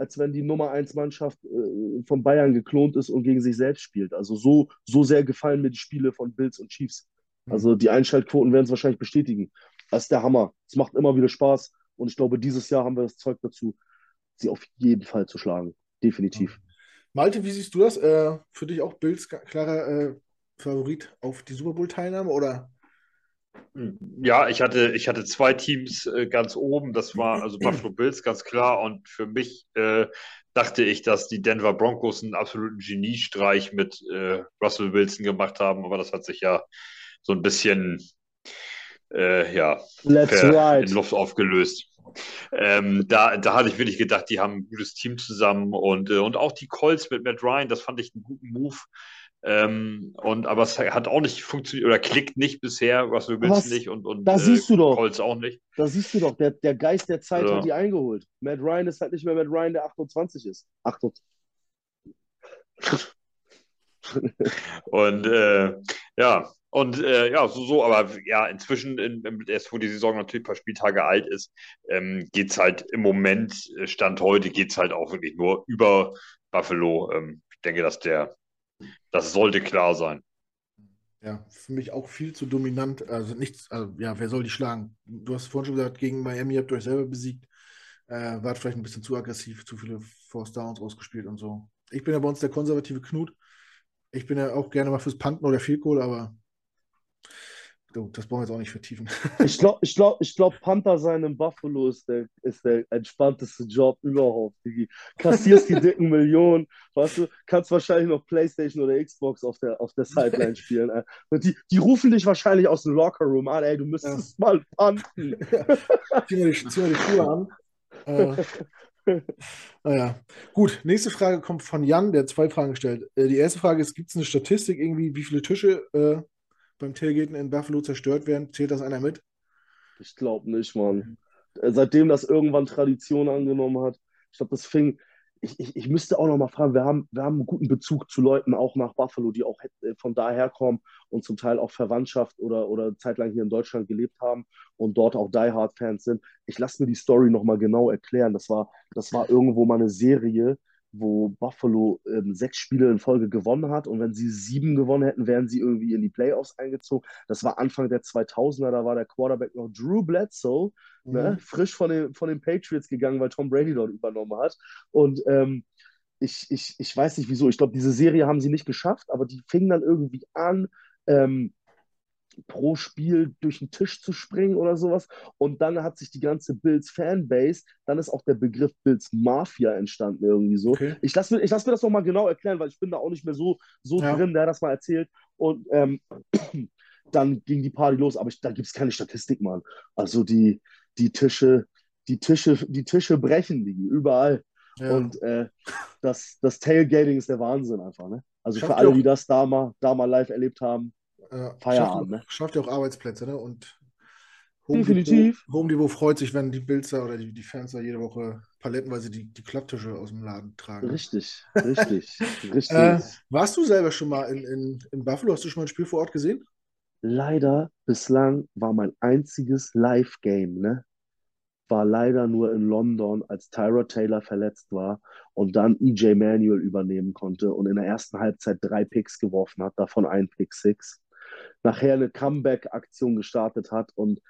B: als wenn die Nummer 1 Mannschaft äh, von Bayern geklont ist und gegen sich selbst spielt. Also so, so sehr gefallen mir die Spiele von Bills und Chiefs. Mhm. Also die Einschaltquoten werden es wahrscheinlich bestätigen. Das ist der Hammer. Es macht immer wieder Spaß und ich glaube, dieses Jahr haben wir das Zeug dazu, sie auf jeden Fall zu schlagen. Definitiv.
A: Malte, wie siehst du das? Äh, für dich auch Bills klarer äh, Favorit auf die Super Bowl-Teilnahme oder?
C: Ja, ich hatte, ich hatte zwei Teams äh, ganz oben. Das war also Buffalo Bills, ganz klar. Und für mich äh, dachte ich, dass die Denver Broncos einen absoluten Geniestreich mit äh, Russell Wilson gemacht haben. Aber das hat sich ja so ein bisschen äh, ja,
B: right.
C: in Luft aufgelöst. Ähm, da, da hatte ich wirklich gedacht, die haben ein gutes Team zusammen und, äh, und auch die Colts mit Matt Ryan, das fand ich einen guten Move. Ähm, und, aber es hat auch nicht funktioniert oder klickt nicht bisher, was du willst nicht und, und
B: da siehst du doch.
C: Colts auch nicht.
B: Da siehst du doch, der, der Geist der Zeit ja. hat die eingeholt. Matt Ryan ist halt nicht mehr Matt Ryan, der 28 ist. 28.
C: und äh, ja, und äh, ja, so, so, aber ja, inzwischen, in, in, erst wo die Saison natürlich ein paar Spieltage alt ist, ähm, geht es halt im Moment, äh, Stand heute, geht es halt auch wirklich nur über Buffalo. Ähm, ich denke, dass der das sollte klar sein.
A: Ja, für mich auch viel zu dominant. Also nichts, also ja, wer soll die schlagen? Du hast vorhin schon gesagt, gegen Miami habt ihr euch selber besiegt. Äh, wart vielleicht ein bisschen zu aggressiv, zu viele Force Downs ausgespielt und so. Ich bin ja bei uns der konservative Knut. Ich bin ja auch gerne mal fürs Panten oder Fehlkohl, aber das brauchen wir jetzt auch nicht vertiefen.
B: Ich glaube, ich glaub, ich glaub, Panther sein in Buffalo ist der, ist der entspannteste Job überhaupt. Du kassierst die dicken Millionen, weißt du, kannst wahrscheinlich noch Playstation oder Xbox auf der, auf der Sideline spielen. Und die, die rufen dich wahrscheinlich aus dem Lockerroom an, ey, du müsstest ja. mal panten.
A: zieh mir die, zieh mir die Schuhe an. Äh, naja, gut. Nächste Frage kommt von Jan, der zwei Fragen gestellt. Äh, die erste Frage ist: Gibt es eine Statistik irgendwie, wie viele Tische äh, beim Tailgaten in Buffalo zerstört werden? Zählt das einer mit?
B: Ich glaube nicht, Mann. Äh, seitdem das irgendwann Tradition angenommen hat, ich glaube, das fing. Ich, ich, ich müsste auch noch mal fragen, wir haben, wir haben einen guten Bezug zu Leuten auch nach Buffalo, die auch äh, von daher kommen und zum Teil auch Verwandtschaft oder, oder zeitlang hier in Deutschland gelebt haben und dort auch Die Hard Fans sind. Ich lasse mir die Story noch mal genau erklären. Das war, das war irgendwo mal eine Serie, wo Buffalo ähm, sechs Spiele in Folge gewonnen hat und wenn sie sieben gewonnen hätten, wären sie irgendwie in die Playoffs eingezogen. Das war Anfang der 2000er, da war der Quarterback noch Drew Bledsoe, ne, mhm. ne, frisch von den, von den Patriots gegangen, weil Tom Brady dort übernommen hat. Und ähm, ich, ich, ich weiß nicht wieso, ich glaube, diese Serie haben sie nicht geschafft, aber die fing dann irgendwie an, ähm, pro Spiel durch den Tisch zu springen oder sowas. Und dann hat sich die ganze Bills Fanbase, dann ist auch der Begriff Bills Mafia entstanden irgendwie so. Okay. Ich lasse mir, lass mir das nochmal genau erklären, weil ich bin da auch nicht mehr so, so ja. drin, der hat das mal erzählt. Und ähm, dann ging die Party los, aber ich, da gibt es keine Statistik, Mann. Also die, die Tische, die Tische, die Tische brechen die überall. Ja. Und äh, das, das Tailgating ist der Wahnsinn einfach, ne? Also Schafft für alle, die das da mal, da mal live erlebt haben,
A: ja, Feierabend, schafft, ne? Schafft ja auch Arbeitsplätze, ne? Und
B: Home Definitiv.
A: Depot, Home Depot freut sich, wenn die Bilder oder die, die Fans da jede Woche palettenweise die, die Klapptische aus dem Laden tragen.
B: Richtig, richtig, richtig.
A: Äh, warst du selber schon mal in, in, in Buffalo? Hast du schon mal ein Spiel vor Ort gesehen?
B: Leider, bislang war mein einziges Live-Game, ne? War leider nur in London, als Tyra Taylor verletzt war und dann EJ Manuel übernehmen konnte und in der ersten Halbzeit drei Picks geworfen hat, davon ein Pick Six nachher eine Comeback-Aktion gestartet hat. Und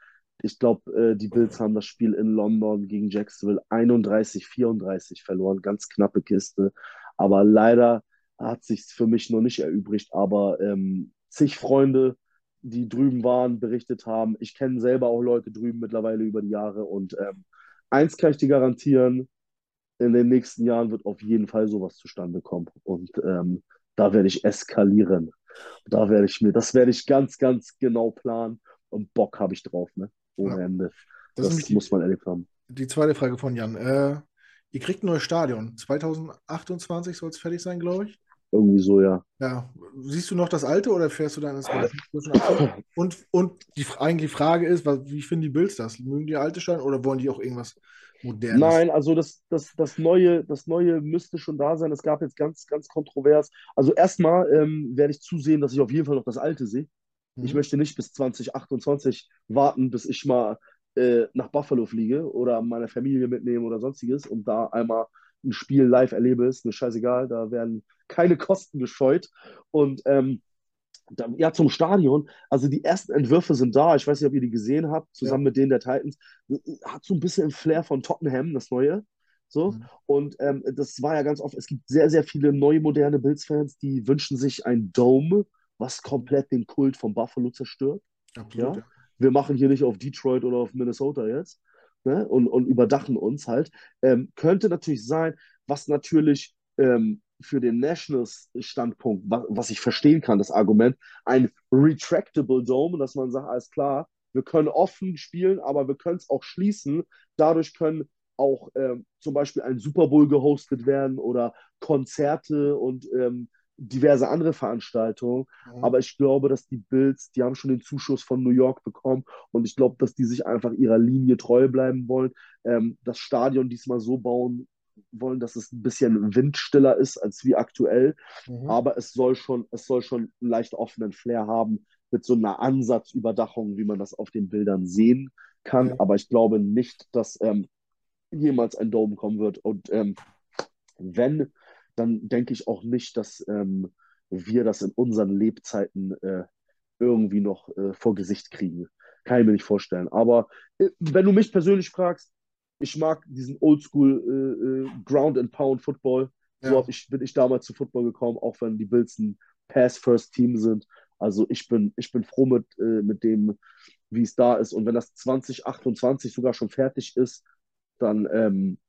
B: ich glaube, äh, die Bills haben das Spiel in London gegen Jacksonville 31-34 verloren. Ganz knappe Kiste. Aber leider hat sich für mich noch nicht erübrigt. Aber ähm, zig Freunde, die drüben waren, berichtet haben. Ich kenne selber auch Leute drüben mittlerweile über die Jahre. Und ähm, eins kann ich dir garantieren, in den nächsten Jahren wird auf jeden Fall sowas zustande kommen. Und ähm, da werde ich eskalieren. Da werde ich mir, das werde ich ganz, ganz genau planen und Bock habe ich drauf, ne? Ohne ja. Ende. Das, das die, muss man erlebt haben.
A: Die zweite Frage von Jan. Äh, ihr kriegt ein neues Stadion. 2028 soll es fertig sein, glaube ich.
B: Irgendwie so, ja.
A: Ja. Siehst du noch das alte oder fährst du dann ins Und, und die eigentliche Frage ist, wie finden die Bills das? Mögen die alte Stadion oder wollen die auch irgendwas Modernes.
B: Nein, also das, das, das, Neue, das Neue müsste schon da sein. Es gab jetzt ganz, ganz kontrovers. Also erstmal ähm, werde ich zusehen, dass ich auf jeden Fall noch das Alte sehe. Mhm. Ich möchte nicht bis 2028 warten, bis ich mal äh, nach Buffalo fliege oder meine Familie mitnehme oder sonstiges und da einmal ein Spiel live erlebe. Ist mir scheißegal. Da werden keine Kosten gescheut. Und ähm, ja, zum Stadion. Also die ersten Entwürfe sind da. Ich weiß nicht, ob ihr die gesehen habt, zusammen ja. mit denen der Titans. Hat so ein bisschen ein Flair von Tottenham, das neue. So. Mhm. Und ähm, das war ja ganz oft, es gibt sehr, sehr viele neue moderne Bills-Fans, die wünschen sich ein Dome, was komplett den Kult von Buffalo zerstört. Absolut, ja? Wir machen hier nicht auf Detroit oder auf Minnesota jetzt. Ne? Und, und überdachen uns halt. Ähm, könnte natürlich sein, was natürlich ähm, für den Nationals-Standpunkt, was, was, ich verstehen kann, das Argument, ein retractable Dome, dass man sagt, alles klar, wir können offen spielen, aber wir können es auch schließen. Dadurch können auch ähm, zum Beispiel ein Super Bowl gehostet werden oder Konzerte und ähm, diverse andere Veranstaltungen. Mhm. Aber ich glaube, dass die Bills, die haben schon den Zuschuss von New York bekommen und ich glaube, dass die sich einfach ihrer Linie treu bleiben wollen. Ähm, das Stadion diesmal so bauen, wollen, dass es ein bisschen windstiller ist als wie aktuell. Mhm. Aber es soll schon, es soll schon einen leicht offenen Flair haben mit so einer Ansatzüberdachung, wie man das auf den Bildern sehen kann. Mhm. Aber ich glaube nicht, dass ähm, jemals ein Dome kommen wird. Und ähm, wenn, dann denke ich auch nicht, dass ähm, wir das in unseren Lebzeiten äh, irgendwie noch äh, vor Gesicht kriegen. Kann ich mir nicht vorstellen. Aber äh, wenn du mich persönlich fragst, ich mag diesen Oldschool äh, äh, Ground and Pound Football. Ja. So ich, bin ich damals zu Football gekommen, auch wenn die Bills ein Pass-First-Team sind. Also ich bin, ich bin froh mit, äh, mit dem, wie es da ist. Und wenn das 2028 sogar schon fertig ist, dann, ähm,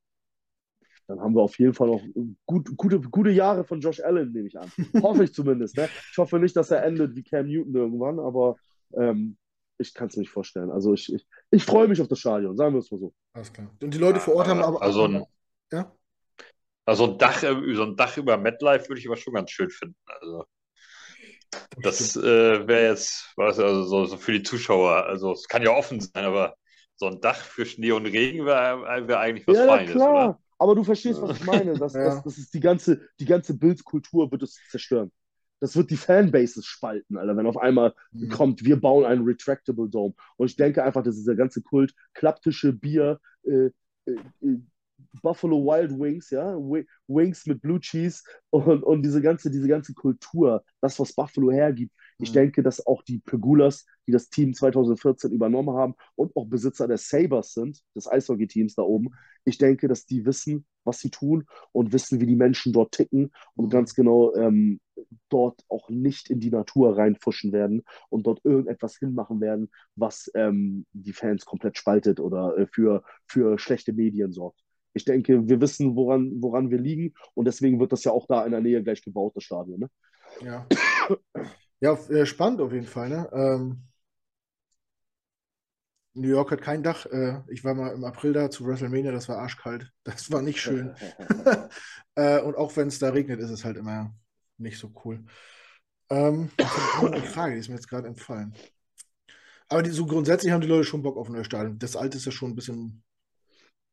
B: dann haben wir auf jeden Fall noch gut, gute, gute Jahre von Josh Allen, nehme ich an. Hoffe ich zumindest. Ne? Ich hoffe nicht, dass er endet wie Cam Newton irgendwann, aber ähm, ich kann es mir nicht vorstellen. Also ich, ich, ich freue mich auf das Stadion, sagen wir es mal so.
A: Alles klar. Und die Leute vor Ort haben aber.
C: Also ein, ja? also ein Dach, so ein Dach über MetLife würde ich aber schon ganz schön finden. Also. Das äh, wäre jetzt, was, also so, so, für die Zuschauer. Also es kann ja offen sein, aber so ein Dach für Schnee und Regen wäre wär eigentlich was ja, Feines, klar. oder?
B: Aber du verstehst, was ich meine. Das, ja. das, das ist die ganze, die ganze Bildkultur wird es zerstören. Das wird die Fanbases spalten, Alter, wenn auf einmal mhm. kommt, wir bauen einen Retractable Dome. Und ich denke einfach, dass dieser ganze Kult, klapptische Bier, äh, äh, äh Buffalo Wild Wings, ja, Wings mit Blue Cheese und, und diese ganze, diese ganze Kultur, das, was Buffalo hergibt. Ich mhm. denke, dass auch die Pegulas, die das Team 2014 übernommen haben und auch Besitzer der Sabres sind, des Eishockey-Teams da oben, ich denke, dass die wissen, was sie tun und wissen, wie die Menschen dort ticken und mhm. ganz genau ähm, dort auch nicht in die Natur reinfuschen werden und dort irgendetwas hinmachen werden, was ähm, die Fans komplett spaltet oder äh, für, für schlechte Medien sorgt ich denke, wir wissen, woran, woran wir liegen und deswegen wird das ja auch da in der Nähe gleich gebaut, das Stadion. Ne?
A: Ja. ja, äh, spannend auf jeden Fall. Ne? Ähm, New York hat kein Dach. Äh, ich war mal im April da zu WrestleMania, das war arschkalt. Das war nicht schön. äh, und auch wenn es da regnet, ist es halt immer nicht so cool. Ähm, eine Frage, die ist mir jetzt gerade entfallen. Aber die, so grundsätzlich haben die Leute schon Bock auf ein neues Stadion. Das alte ist ja schon ein bisschen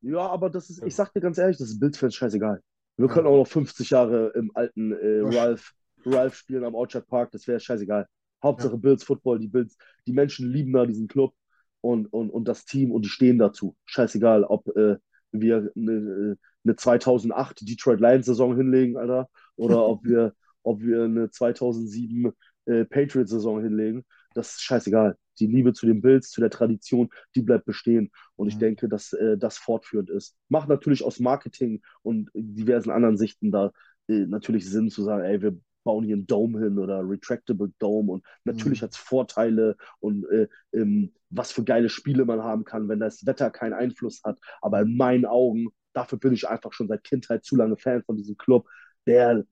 B: ja, aber das ist, ich sag dir ganz ehrlich, das ist Bills-Fans scheißegal. Wir können auch noch 50 Jahre im alten äh, Ralph, Ralph spielen am Orchard Park, das wäre scheißegal. Hauptsache ja. Bills Football, die Bills, die Menschen lieben da diesen Club und, und, und das Team und die stehen dazu. Scheißegal, ob äh, wir eine, eine 2008 Detroit Lions Saison hinlegen, Alter, oder ob wir, ob wir eine 2007 äh, Patriots Saison hinlegen. Das ist scheißegal die Liebe zu den Bills, zu der Tradition, die bleibt bestehen. Und ich mhm. denke, dass äh, das fortführend ist. Macht natürlich aus Marketing und diversen anderen Sichten da äh, natürlich Sinn zu sagen, ey, wir bauen hier einen Dome hin oder Retractable Dome und natürlich mhm. hat es Vorteile und äh, ähm, was für geile Spiele man haben kann, wenn das Wetter keinen Einfluss hat. Aber in meinen Augen, dafür bin ich einfach schon seit Kindheit zu lange Fan von diesem Club, der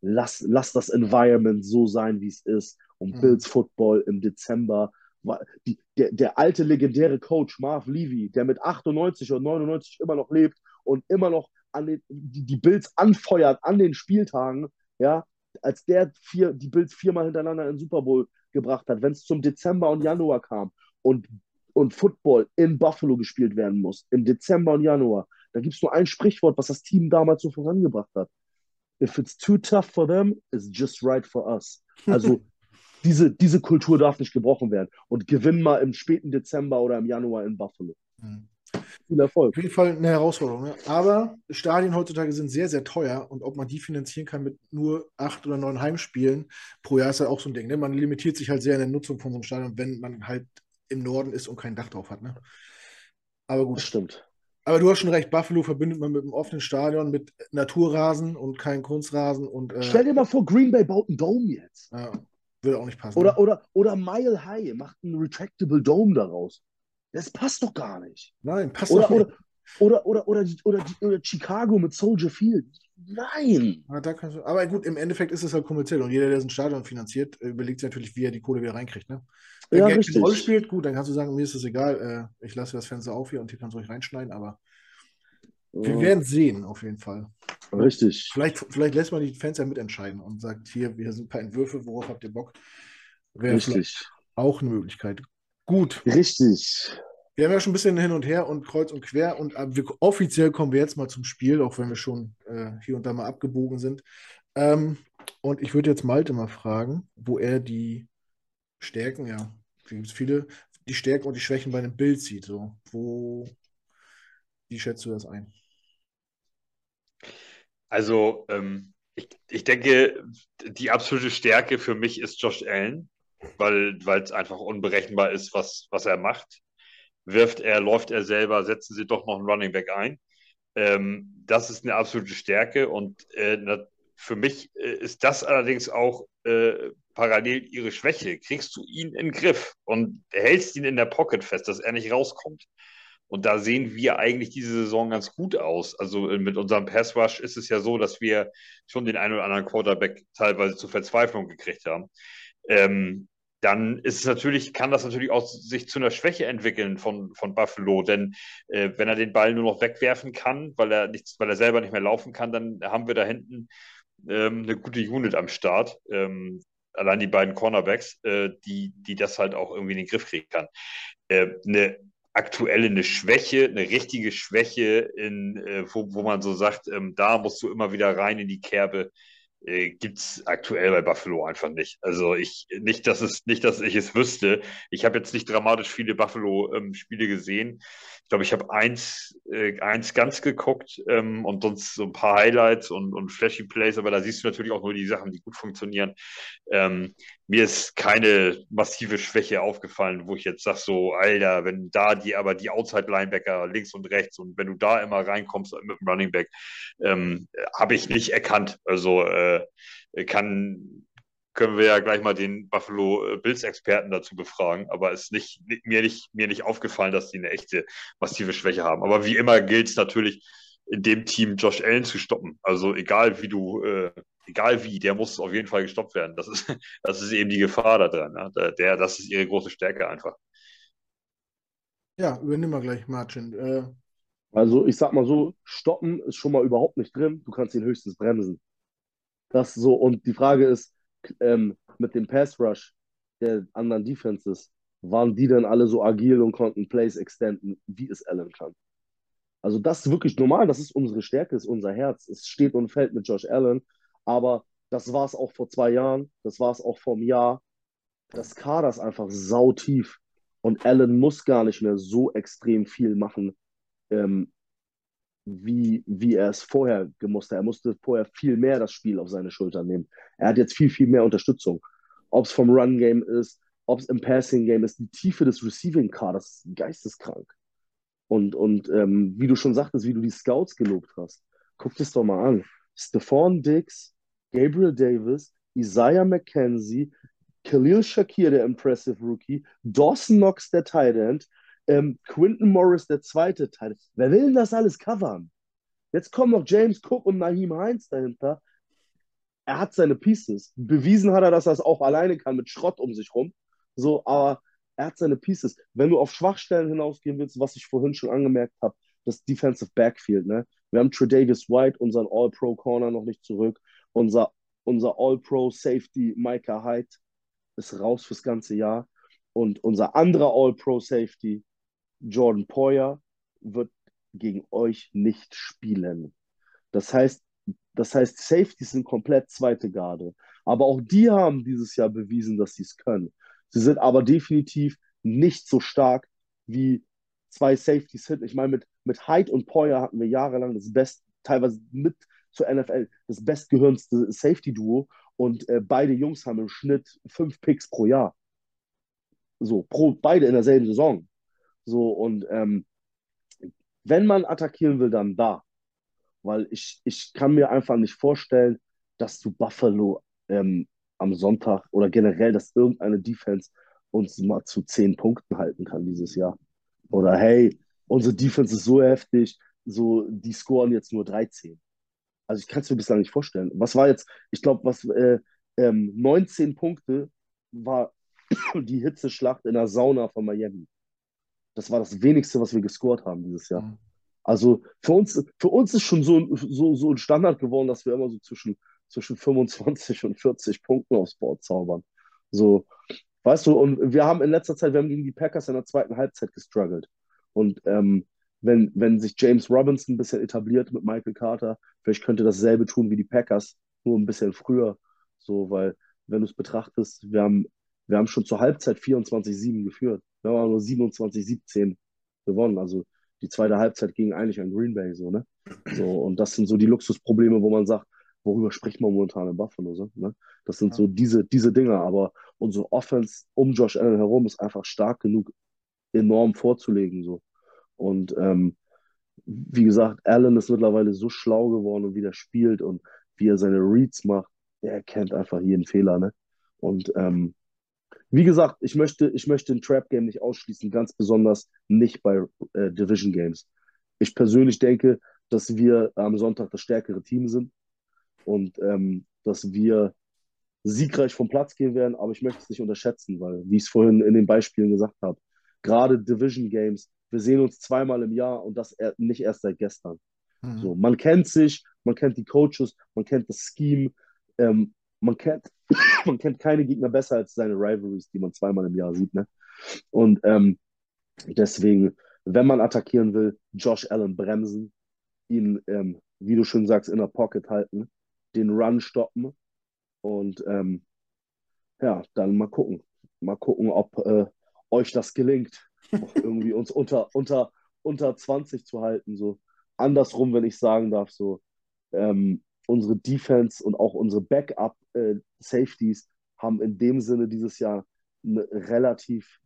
B: lass, lass das Environment so sein, wie es ist. Und mhm. Bills Football im Dezember die, der, der alte legendäre Coach Marv Levy, der mit 98 oder 99 immer noch lebt und immer noch an den, die, die Bills anfeuert an den Spieltagen, ja, als der vier, die Bills viermal hintereinander in den Super Bowl gebracht hat, wenn es zum Dezember und Januar kam und, und Football in Buffalo gespielt werden muss, im Dezember und Januar, da gibt es nur ein Sprichwort, was das Team damals so vorangebracht hat. If it's too tough for them, it's just right for us. Also diese, diese Kultur darf nicht gebrochen werden. Und gewinn mal im späten Dezember oder im Januar in Buffalo. Mhm.
A: Viel Erfolg. Auf jeden Fall eine Herausforderung. Ne? Aber Stadien heutzutage sind sehr, sehr teuer und ob man die finanzieren kann mit nur acht oder neun Heimspielen pro Jahr ist halt auch so ein Ding. Ne? Man limitiert sich halt sehr in der Nutzung von so einem Stadion, wenn man halt im Norden ist und kein Dach drauf hat. Ne? Aber gut. Das
B: stimmt.
A: Aber du hast schon recht, Buffalo verbindet man mit einem offenen Stadion, mit Naturrasen und kein Kunstrasen. Und,
B: äh, Stell dir mal vor, Green Bay baut einen Dome jetzt.
A: Ja. Würde auch nicht passen.
B: Oder, oder, oder Mile High macht einen Retractable Dome daraus. Das passt doch gar nicht.
A: Nein, passt
B: oder,
A: doch nicht.
B: Oder, oder, oder, oder, oder, Chicago mit Soldier Field. Nein.
A: Du, aber gut, im Endeffekt ist es halt kommerziell und jeder, der so ein Stadion finanziert, überlegt sich natürlich, wie er die Kohle wieder reinkriegt. Ne? Wenn ja, Geld eine Rolle spielt, gut, dann kannst du sagen, mir ist das egal, äh, ich lasse das Fenster auf hier und hier kannst du euch reinschneiden, aber wir werden sehen, auf jeden Fall.
B: Richtig.
A: Vielleicht, vielleicht lässt man die Fans ja mitentscheiden und sagt, hier, wir sind ein paar Entwürfe, worauf habt ihr Bock?
B: Wäre Richtig.
A: Auch eine Möglichkeit. Gut.
B: Richtig.
A: Wir haben ja schon ein bisschen hin und her und kreuz und quer und äh, wir, offiziell kommen wir jetzt mal zum Spiel, auch wenn wir schon äh, hier und da mal abgebogen sind. Ähm, und ich würde jetzt Malte mal fragen, wo er die Stärken, ja, gibt es viele, die Stärken und die Schwächen bei einem Bild sieht. So, wo, wie schätzt du das ein?
C: Also, ähm, ich, ich denke, die absolute Stärke für mich ist Josh Allen, weil es einfach unberechenbar ist, was, was er macht. Wirft er, läuft er selber, setzen sie doch noch einen Running Back ein. Ähm, das ist eine absolute Stärke und äh, für mich äh, ist das allerdings auch äh, parallel ihre Schwäche, kriegst du ihn in den Griff und hältst ihn in der Pocket fest, dass er nicht rauskommt. Und da sehen wir eigentlich diese Saison ganz gut aus. Also äh, mit unserem Pass Rush ist es ja so, dass wir schon den einen oder anderen Quarterback teilweise zur Verzweiflung gekriegt haben. Ähm, dann ist es natürlich, kann das natürlich auch sich zu einer Schwäche entwickeln von, von Buffalo. Denn äh, wenn er den Ball nur noch wegwerfen kann, weil er nichts, weil er selber nicht mehr laufen kann, dann haben wir da hinten ähm, eine gute Unit am Start. Ähm, allein die beiden Cornerbacks, äh, die, die das halt auch irgendwie in den Griff kriegen kann. Äh, eine aktuelle eine Schwäche, eine richtige Schwäche, in, äh, wo, wo man so sagt, ähm, da musst du immer wieder rein in die Kerbe äh, gibt es aktuell bei Buffalo einfach nicht. Also ich nicht, dass es nicht, dass ich es wüsste. Ich habe jetzt nicht dramatisch viele Buffalo-Spiele ähm, gesehen. Ich glaube, ich habe eins, äh, eins ganz geguckt ähm, und sonst so ein paar Highlights und, und Flashy Plays, aber da siehst du natürlich auch nur die Sachen, die gut funktionieren. Ähm, mir ist keine massive Schwäche aufgefallen, wo ich jetzt sage, so, Alter, wenn da die, aber die Outside-Linebacker links und rechts und wenn du da immer reinkommst mit dem Running Back, ähm, habe ich nicht erkannt. Also äh, kann, können wir ja gleich mal den Buffalo Bills-Experten dazu befragen, aber es ist nicht, mir, nicht, mir nicht aufgefallen, dass die eine echte massive Schwäche haben. Aber wie immer gilt es natürlich, in dem Team Josh Allen zu stoppen. Also egal wie du, äh, egal wie, der muss auf jeden Fall gestoppt werden. Das ist, das ist eben die Gefahr da dran. Ne? Der, das ist ihre große Stärke einfach.
A: Ja, übernimm mal gleich, Martin. Äh,
B: also ich sag mal so, stoppen ist schon mal überhaupt nicht drin. Du kannst ihn höchstens bremsen. Das so, und die Frage ist, ähm, mit dem Pass Rush der anderen Defenses, waren die denn alle so agil und konnten Plays extenden, wie es Allen kann? Also das ist wirklich normal, das ist unsere Stärke, ist unser Herz. Es steht und fällt mit Josh Allen, aber das war es auch vor zwei Jahren, das war es auch vor einem Jahr. Das Kader ist einfach sautief und Allen muss gar nicht mehr so extrem viel machen, ähm, wie, wie er es vorher gemusst hat. Er musste vorher viel mehr das Spiel auf seine Schultern nehmen. Er hat jetzt viel, viel mehr Unterstützung. Ob es vom Run-Game ist, ob es im Passing-Game ist, die Tiefe des Receiving-Kaders ist geisteskrank. Und, und ähm, wie du schon sagtest, wie du die Scouts gelobt hast, guck das doch mal an. Stephon Diggs, Gabriel Davis, Isaiah McKenzie, Khalil Shakir, der Impressive Rookie, Dawson Knox, der Tight End, ähm, Quinton Morris, der zweite Tight End. Wer will denn das alles covern? Jetzt kommen noch James Cook und Naheem Heinz dahinter. Er hat seine Pieces. Bewiesen hat er, dass er es auch alleine kann mit Schrott um sich rum. So, aber er hat seine Pieces. Wenn du auf Schwachstellen hinausgehen willst, was ich vorhin schon angemerkt habe, das Defensive Backfield, ne? Wir haben Tredavious White, unseren All-Pro-Corner, noch nicht zurück. Unser, unser All-Pro-Safety Micah Hyde ist raus fürs ganze Jahr. Und unser anderer All-Pro-Safety, Jordan Poyer, wird gegen euch nicht spielen. Das heißt, das heißt, Safeties sind komplett zweite Garde. Aber auch die haben dieses Jahr bewiesen, dass sie es können. Sie sind aber definitiv nicht so stark wie zwei Safeties hinten. Ich meine, mit, mit Hyde und Poyer hatten wir jahrelang das best, teilweise mit zur NFL, das bestgehörendste Safety-Duo und äh, beide Jungs haben im Schnitt fünf Picks pro Jahr. So, pro, beide in derselben Saison. So, und ähm, wenn man attackieren will, dann da. Weil ich, ich kann mir einfach nicht vorstellen, dass du Buffalo ähm, am Sonntag oder generell, dass irgendeine Defense uns mal zu zehn Punkten halten kann dieses Jahr. Oder hey, unsere Defense ist so heftig, so die scoren jetzt nur 13. Also ich kann es mir bislang nicht vorstellen. Was war jetzt, ich glaube, was äh, ähm, 19 Punkte war die Hitzeschlacht in der Sauna von Miami. Das war das wenigste, was wir gescored haben dieses Jahr. Mhm. Also für uns, für uns ist schon so, so, so ein Standard geworden, dass wir immer so zwischen zwischen 25 und 40 Punkten aufs Board zaubern. So, weißt du, und wir haben in letzter Zeit, wir haben gegen die Packers in der zweiten Halbzeit gestruggelt. Und ähm, wenn, wenn sich James Robinson ein bisschen etabliert mit Michael Carter, vielleicht könnte dasselbe tun wie die Packers, nur ein bisschen früher. So, weil, wenn du es betrachtest, wir haben, wir haben schon zur Halbzeit 24-7 geführt. Wir haben nur 27-17 gewonnen. Also die zweite Halbzeit ging eigentlich an Green Bay so, ne? So, und das sind so die Luxusprobleme, wo man sagt, worüber spricht man momentan in Buffalo? So, ne? Das sind ja. so diese, diese Dinge, aber unsere Offense um Josh Allen herum ist einfach stark genug, enorm vorzulegen. So. Und ähm, wie gesagt, Allen ist mittlerweile so schlau geworden und wie er spielt und wie er seine Reads macht, er kennt einfach jeden Fehler, ne? Und ähm, wie gesagt, ich möchte, ich möchte ein Trap-Game nicht ausschließen, ganz besonders nicht bei äh, Division Games. Ich persönlich denke, dass wir am Sonntag das stärkere Team sind und ähm, dass wir siegreich vom Platz gehen werden, aber ich möchte es nicht unterschätzen, weil, wie ich es vorhin in den Beispielen gesagt habe, gerade Division Games, wir sehen uns zweimal im Jahr und das nicht erst seit gestern. Mhm. So, man kennt sich, man kennt die Coaches, man kennt das Scheme, ähm, man, kennt, man kennt keine Gegner besser als seine Rivalries, die man zweimal im Jahr sieht. Ne? Und ähm, deswegen, wenn man attackieren will, Josh Allen bremsen, ihn, ähm, wie du schon sagst, in der Pocket halten, den Run stoppen und ähm, ja, dann mal gucken. Mal gucken, ob äh, euch das gelingt, irgendwie uns unter, unter, unter 20 zu halten. So andersrum, wenn ich sagen darf, so ähm, unsere Defense und auch unsere Backup-Safeties äh, haben in dem Sinne dieses Jahr einen relativ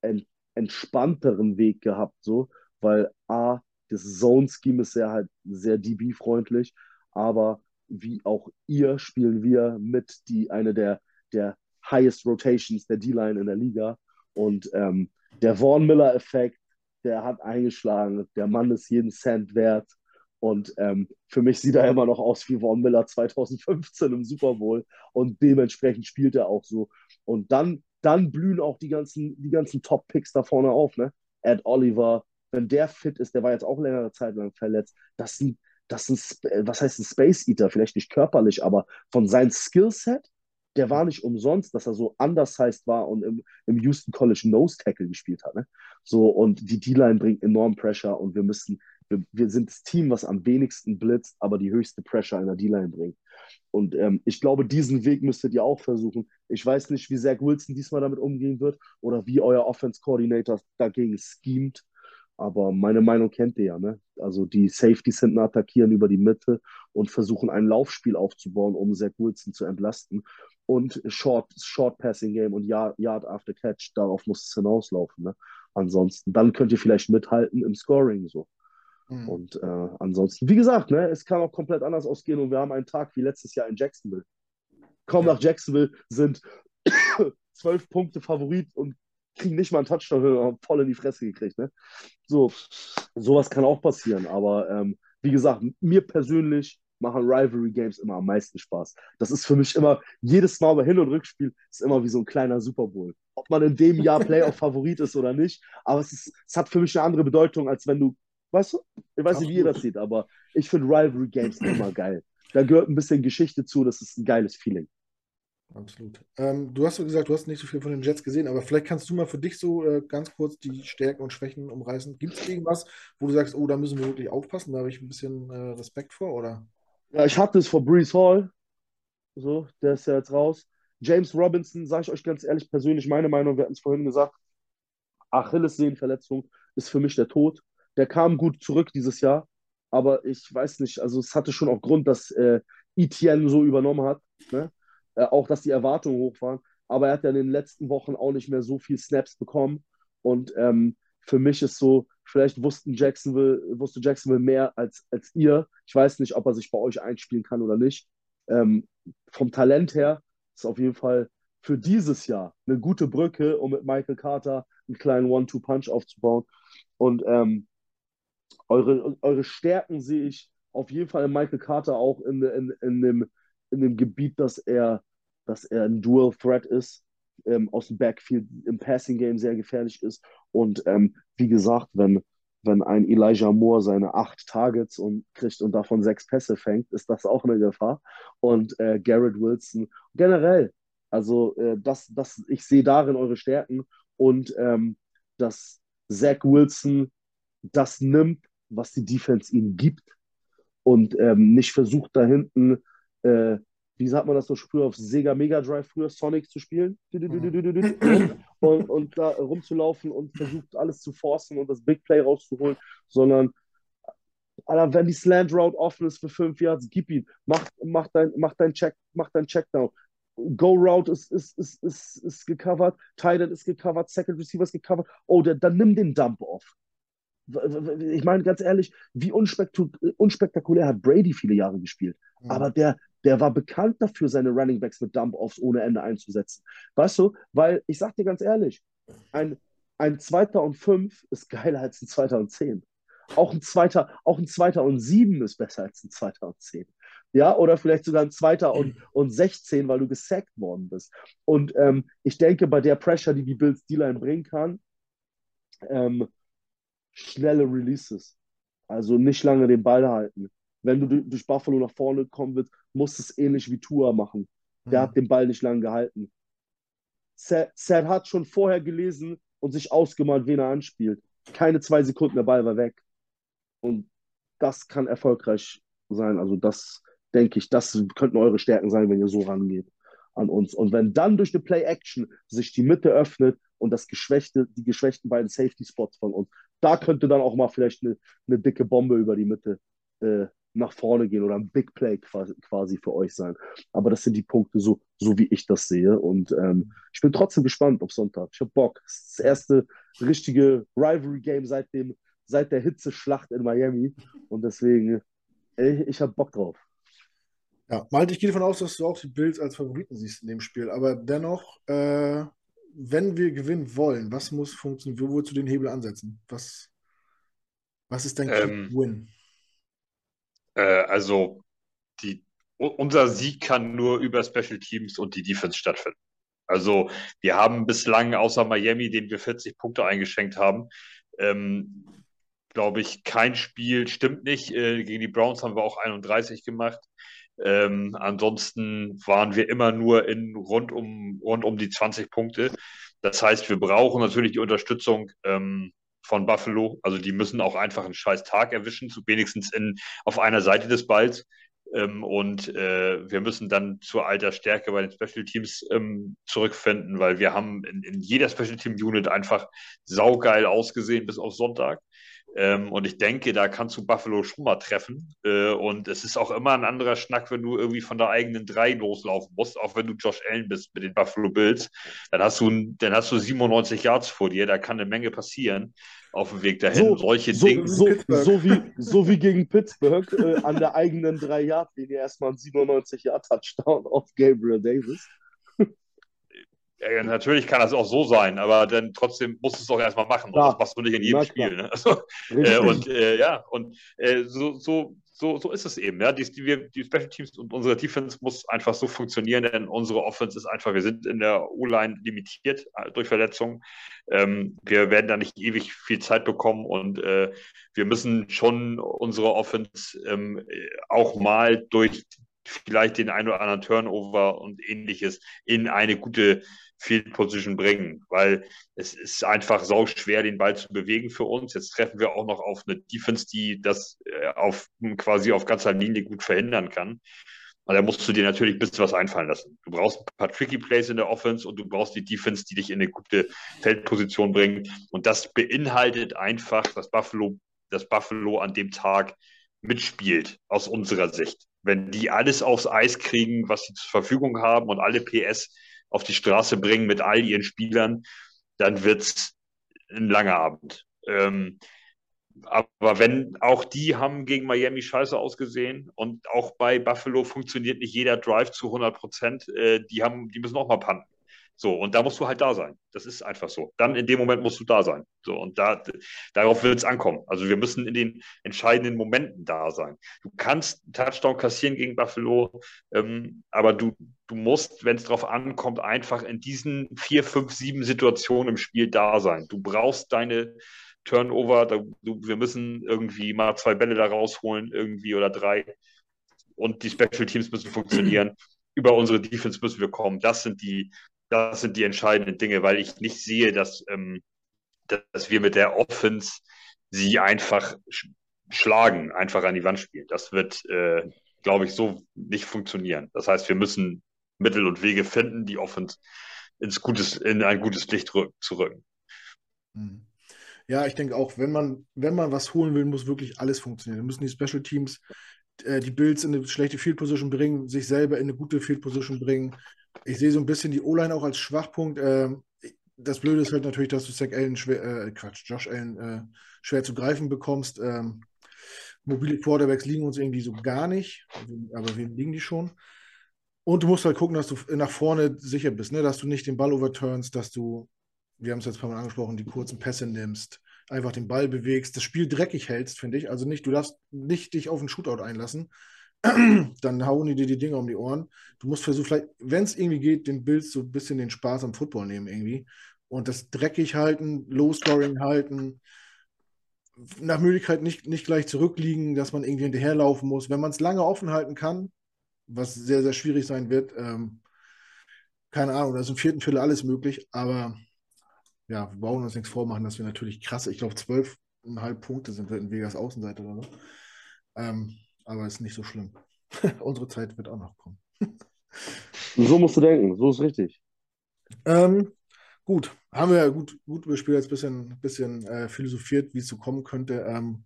B: ent entspannteren Weg gehabt, so, weil A, das Zone-Scheme ist sehr halt sehr DB-freundlich, aber wie auch ihr spielen wir mit die eine der, der highest Rotations der D-Line in der Liga. Und ähm, der Vaughn Miller-Effekt, der hat eingeschlagen. Der Mann ist jeden Cent wert. Und ähm, für mich sieht er immer noch aus wie Vaughn Miller 2015 im Super Bowl. Und dementsprechend spielt er auch so. Und dann, dann blühen auch die ganzen, die ganzen Top-Picks da vorne auf. Ne? Ed Oliver, wenn der fit ist, der war jetzt auch längere Zeit lang verletzt. Das sind, das äh, was heißt ein Space Eater? Vielleicht nicht körperlich, aber von seinem Skillset, der war nicht umsonst, dass er so undersized war und im, im Houston College Nose Tackle gespielt hat. Ne? So, und die D-Line bringt enorm Pressure und wir müssen, wir, wir sind das Team, was am wenigsten blitzt, aber die höchste Pressure in der D-Line bringt. Und ähm, ich glaube, diesen Weg müsstet ihr auch versuchen. Ich weiß nicht, wie Zach Wilson diesmal damit umgehen wird oder wie euer Offense Coordinator dagegen schemt. Aber meine Meinung kennt ihr ja, ne? Also die Safeties hinten attackieren über die Mitte und versuchen ein Laufspiel aufzubauen, um Zach Wilson zu entlasten. Und Short, Short Passing Game und Yard, Yard after Catch, darauf muss es hinauslaufen. Ne? Ansonsten, dann könnt ihr vielleicht mithalten im Scoring so. Mhm. Und äh, ansonsten, wie gesagt, ne, es kann auch komplett anders ausgehen und wir haben einen Tag wie letztes Jahr in Jacksonville. Kaum ja. nach Jacksonville sind zwölf Punkte Favorit und kriegen nicht mal einen Touchdown voll in die Fresse gekriegt. Ne? So, sowas kann auch passieren. Aber ähm, wie gesagt, mir persönlich machen Rivalry Games immer am meisten Spaß. Das ist für mich immer, jedes Mal bei Hin- und Rückspiel ist immer wie so ein kleiner Super Bowl. Ob man in dem Jahr Playoff-Favorit ist oder nicht, aber es, ist, es hat für mich eine andere Bedeutung, als wenn du, weißt du, ich weiß nicht, wie ihr das seht, aber ich finde Rivalry Games immer geil. Da gehört ein bisschen Geschichte zu, das ist ein geiles Feeling.
A: Absolut. Ähm, du hast so gesagt, du hast nicht so viel von den Jets gesehen, aber vielleicht kannst du mal für dich so äh, ganz kurz die Stärken und Schwächen umreißen. Gibt es irgendwas, wo du sagst, oh, da müssen wir wirklich aufpassen, da habe ich ein bisschen äh, Respekt vor, oder?
B: Ja, ich hatte es vor Brees Hall. So, der ist ja jetzt raus. James Robinson, sage ich euch ganz ehrlich, persönlich meine Meinung, wir hatten es vorhin gesagt, Achillessehnenverletzung ist für mich der Tod. Der kam gut zurück dieses Jahr, aber ich weiß nicht, also es hatte schon auch Grund, dass äh, Etienne so übernommen hat. Ne? Äh, auch, dass die Erwartungen hoch waren. Aber er hat ja in den letzten Wochen auch nicht mehr so viel Snaps bekommen. Und ähm, für mich ist so, vielleicht wussten Jacksonville, wusste Jacksonville mehr als, als ihr. Ich weiß nicht, ob er sich bei euch einspielen kann oder nicht. Ähm, vom Talent her ist auf jeden Fall für dieses Jahr eine gute Brücke, um mit Michael Carter einen kleinen One-Two-Punch aufzubauen. Und ähm, eure, eure Stärken sehe ich auf jeden Fall in Michael Carter auch in, in, in dem in dem Gebiet, dass er, dass er ein Dual Threat ist, ähm, aus dem Backfield im Passing Game sehr gefährlich ist. Und ähm, wie gesagt, wenn, wenn ein Elijah Moore seine acht Targets und kriegt und davon sechs Pässe fängt, ist das auch eine Gefahr. Und äh, Garrett Wilson generell, also äh, das, das, ich sehe darin eure Stärken und ähm, dass Zach Wilson das nimmt, was die Defense ihm gibt und ähm, nicht versucht da hinten äh, wie sagt man das so früher auf Sega Mega Drive früher Sonic zu spielen mhm. und, und da rumzulaufen und versucht alles zu forcen und das Big Play rauszuholen, sondern Alter, wenn die Slant Route offen ist für fünf Yards, gib ihn, mach, mach, dein, mach dein Check, mach dein Checkdown. Go Route ist, ist, ist, ist, ist gecovert, Tight End ist gecovert, Second Receiver ist gecovert. Oh, der, dann nimm den Dump off. Ich meine, ganz ehrlich, wie unspektakulär hat Brady viele Jahre gespielt. Mhm. Aber der, der war bekannt dafür, seine Running Backs mit Dump-Offs ohne Ende einzusetzen. Weißt du, weil ich sag dir ganz ehrlich, ein, ein Zweiter und Fünf ist geiler als ein Zweiter und Zehn. Auch ein Zweiter, auch ein Zweiter und Sieben ist besser als ein Zweiter und Zehn. Ja, oder vielleicht sogar ein Zweiter und, und 16, weil du gesackt worden bist. Und ähm, ich denke, bei der Pressure, die die Bills D-Line bringen kann, ähm, schnelle Releases. Also nicht lange den Ball halten. Wenn du durch Buffalo nach vorne kommen willst, musst du es ähnlich wie Tua machen. Der mhm. hat den Ball nicht lange gehalten. Sad hat schon vorher gelesen und sich ausgemalt, wen er anspielt. Keine zwei Sekunden, der Ball war weg. Und das kann erfolgreich sein. Also das denke ich, das könnten eure Stärken sein, wenn ihr so rangeht an uns. Und wenn dann durch eine Play-Action sich die Mitte öffnet und das geschwächte, die geschwächten beiden Safety-Spots von uns, da könnte dann auch mal vielleicht eine, eine dicke Bombe über die Mitte äh, nach vorne gehen oder ein Big Play quasi, für euch sein. Aber das sind die Punkte, so, so wie ich das sehe. Und ähm, ich bin trotzdem gespannt auf Sonntag. Ich habe Bock. Das ist das erste richtige Rivalry-Game seit, seit der Hitzeschlacht in Miami. Und deswegen, ey, ich habe Bock drauf.
A: Ja, Malte, ich gehe davon aus, dass du auch die Bills als Favoriten siehst in dem Spiel. Aber dennoch, äh, wenn wir gewinnen wollen, was muss funktionieren? Wo willst du den Hebel ansetzen? Was, was ist dein ähm, Win?
C: Äh, also, die, unser Sieg kann nur über Special Teams und die Defense stattfinden. Also, wir haben bislang außer Miami, den wir 40 Punkte eingeschenkt haben, ähm, glaube ich, kein Spiel stimmt nicht. Äh, gegen die Browns haben wir auch 31 gemacht. Ähm, ansonsten waren wir immer nur in rund um, rund um die 20 Punkte. Das heißt, wir brauchen natürlich die Unterstützung ähm, von Buffalo. Also die müssen auch einfach einen scheiß Tag erwischen, so wenigstens in, auf einer Seite des Balls. Ähm, und äh, wir müssen dann zur alter Stärke bei den Special Teams ähm, zurückfinden, weil wir haben in, in jeder Special Team Unit einfach saugeil ausgesehen bis auf Sonntag. Ähm, und ich denke, da kannst du Buffalo schon mal treffen. Äh, und es ist auch immer ein anderer Schnack, wenn du irgendwie von der eigenen drei loslaufen musst, auch wenn du Josh Allen bist mit den Buffalo Bills. Dann hast du, dann hast du 97 Yards vor dir, da kann eine Menge passieren auf dem Weg dahin. So, Solche
B: so,
C: Dinge.
B: So, so, wie, so wie gegen Pittsburgh äh, an der eigenen drei Yard linie erstmal ein 97 Yard Touchdown auf Gabriel Davis.
C: Ja, natürlich kann das auch so sein, aber dann trotzdem musst du es doch erstmal machen. Ja. Und das machst du nicht in jedem Na, Spiel. Ne? Also, äh, und äh, ja, und äh, so, so, so, so ist es eben. Ja? Die, die, die Special Teams und unsere Defense muss einfach so funktionieren, denn unsere Offense ist einfach, wir sind in der O-Line limitiert äh, durch Verletzungen. Ähm, wir werden da nicht ewig viel Zeit bekommen und äh, wir müssen schon unsere Offense ähm, auch mal durch vielleicht den ein oder anderen Turnover und ähnliches in eine gute Field Position bringen, weil es ist einfach sau schwer, den Ball zu bewegen für uns. Jetzt treffen wir auch noch auf eine Defense, die das äh, auf quasi auf ganzer Linie gut verhindern kann. Und da musst du dir natürlich ein bisschen was einfallen lassen. Du brauchst ein paar Tricky Plays in der Offense und du brauchst die Defense, die dich in eine gute Feldposition bringt. Und das beinhaltet einfach, dass Buffalo, dass Buffalo an dem Tag mitspielt, aus unserer Sicht. Wenn die alles aufs Eis kriegen, was sie zur Verfügung haben und alle PS auf die Straße bringen mit all ihren Spielern, dann wird es ein langer Abend. Ähm, aber wenn auch die haben gegen Miami scheiße ausgesehen und auch bei Buffalo funktioniert nicht jeder Drive zu 100 Prozent, äh, die, haben, die müssen auch mal panten. So, und da musst du halt da sein. Das ist einfach so. Dann in dem Moment musst du da sein. So, und da, darauf wird es ankommen. Also wir müssen in den entscheidenden Momenten da sein. Du kannst einen Touchdown kassieren gegen Buffalo, ähm, aber du, du musst, wenn es darauf ankommt, einfach in diesen vier, fünf, sieben Situationen im Spiel da sein. Du brauchst deine Turnover, da, du, wir müssen irgendwie mal zwei Bälle da rausholen, irgendwie oder drei. Und die Special Teams müssen funktionieren. Über unsere Defense müssen wir kommen. Das sind die, das sind die entscheidenden Dinge, weil ich nicht sehe, dass, ähm, dass wir mit der Offense sie einfach schlagen, einfach an die Wand spielen. Das wird, äh, glaube ich, so nicht funktionieren. Das heißt, wir müssen Mittel und Wege finden, die Offense ins gutes, in ein gutes Licht zu rücken.
A: Hm. Ja, ich denke auch, wenn man, wenn man was holen will, muss wirklich alles funktionieren. Dann müssen die Special Teams äh, die Bills in eine schlechte Field Position bringen, sich selber in eine gute Field Position bringen. Ich sehe so ein bisschen die O-Line auch als Schwachpunkt. Ähm, das Blöde ist halt natürlich, dass du Zach Allen schwer, äh, Quatsch, Josh Allen äh, schwer zu greifen bekommst. Ähm, Mobile Quarterbacks liegen uns irgendwie so gar nicht, aber wem liegen die schon? Und du musst halt gucken, dass du nach vorne sicher bist, ne? dass du nicht den Ball overturnst, dass du, wir haben es jetzt ein paar Mal angesprochen, die kurzen Pässe nimmst, einfach den Ball bewegst, das Spiel dreckig hältst, finde ich. Also nicht, du darfst nicht dich auf einen Shootout einlassen. Dann hauen die dir die Dinger um die Ohren. Du musst versuchen, vielleicht, wenn es irgendwie geht, den Bills so ein bisschen den Spaß am Football nehmen irgendwie. Und das dreckig halten, Low-Scoring halten, nach Möglichkeit nicht, nicht gleich zurückliegen, dass man irgendwie hinterherlaufen muss. Wenn man es lange offen halten kann, was sehr, sehr schwierig sein wird, ähm, keine Ahnung, da ist im vierten Viertel alles möglich, aber ja, wir brauchen uns nichts vormachen, dass wir natürlich krass, ich glaube, zwölfeinhalb Punkte sind wir in Vegas Außenseite oder so. Ähm, aber ist nicht so schlimm. Unsere Zeit wird auch noch kommen.
B: so musst du denken, so ist richtig.
A: Ähm, gut, haben wir ja gut, gut über Spiel jetzt ein bisschen, bisschen äh, philosophiert, wie es so kommen könnte. Ähm,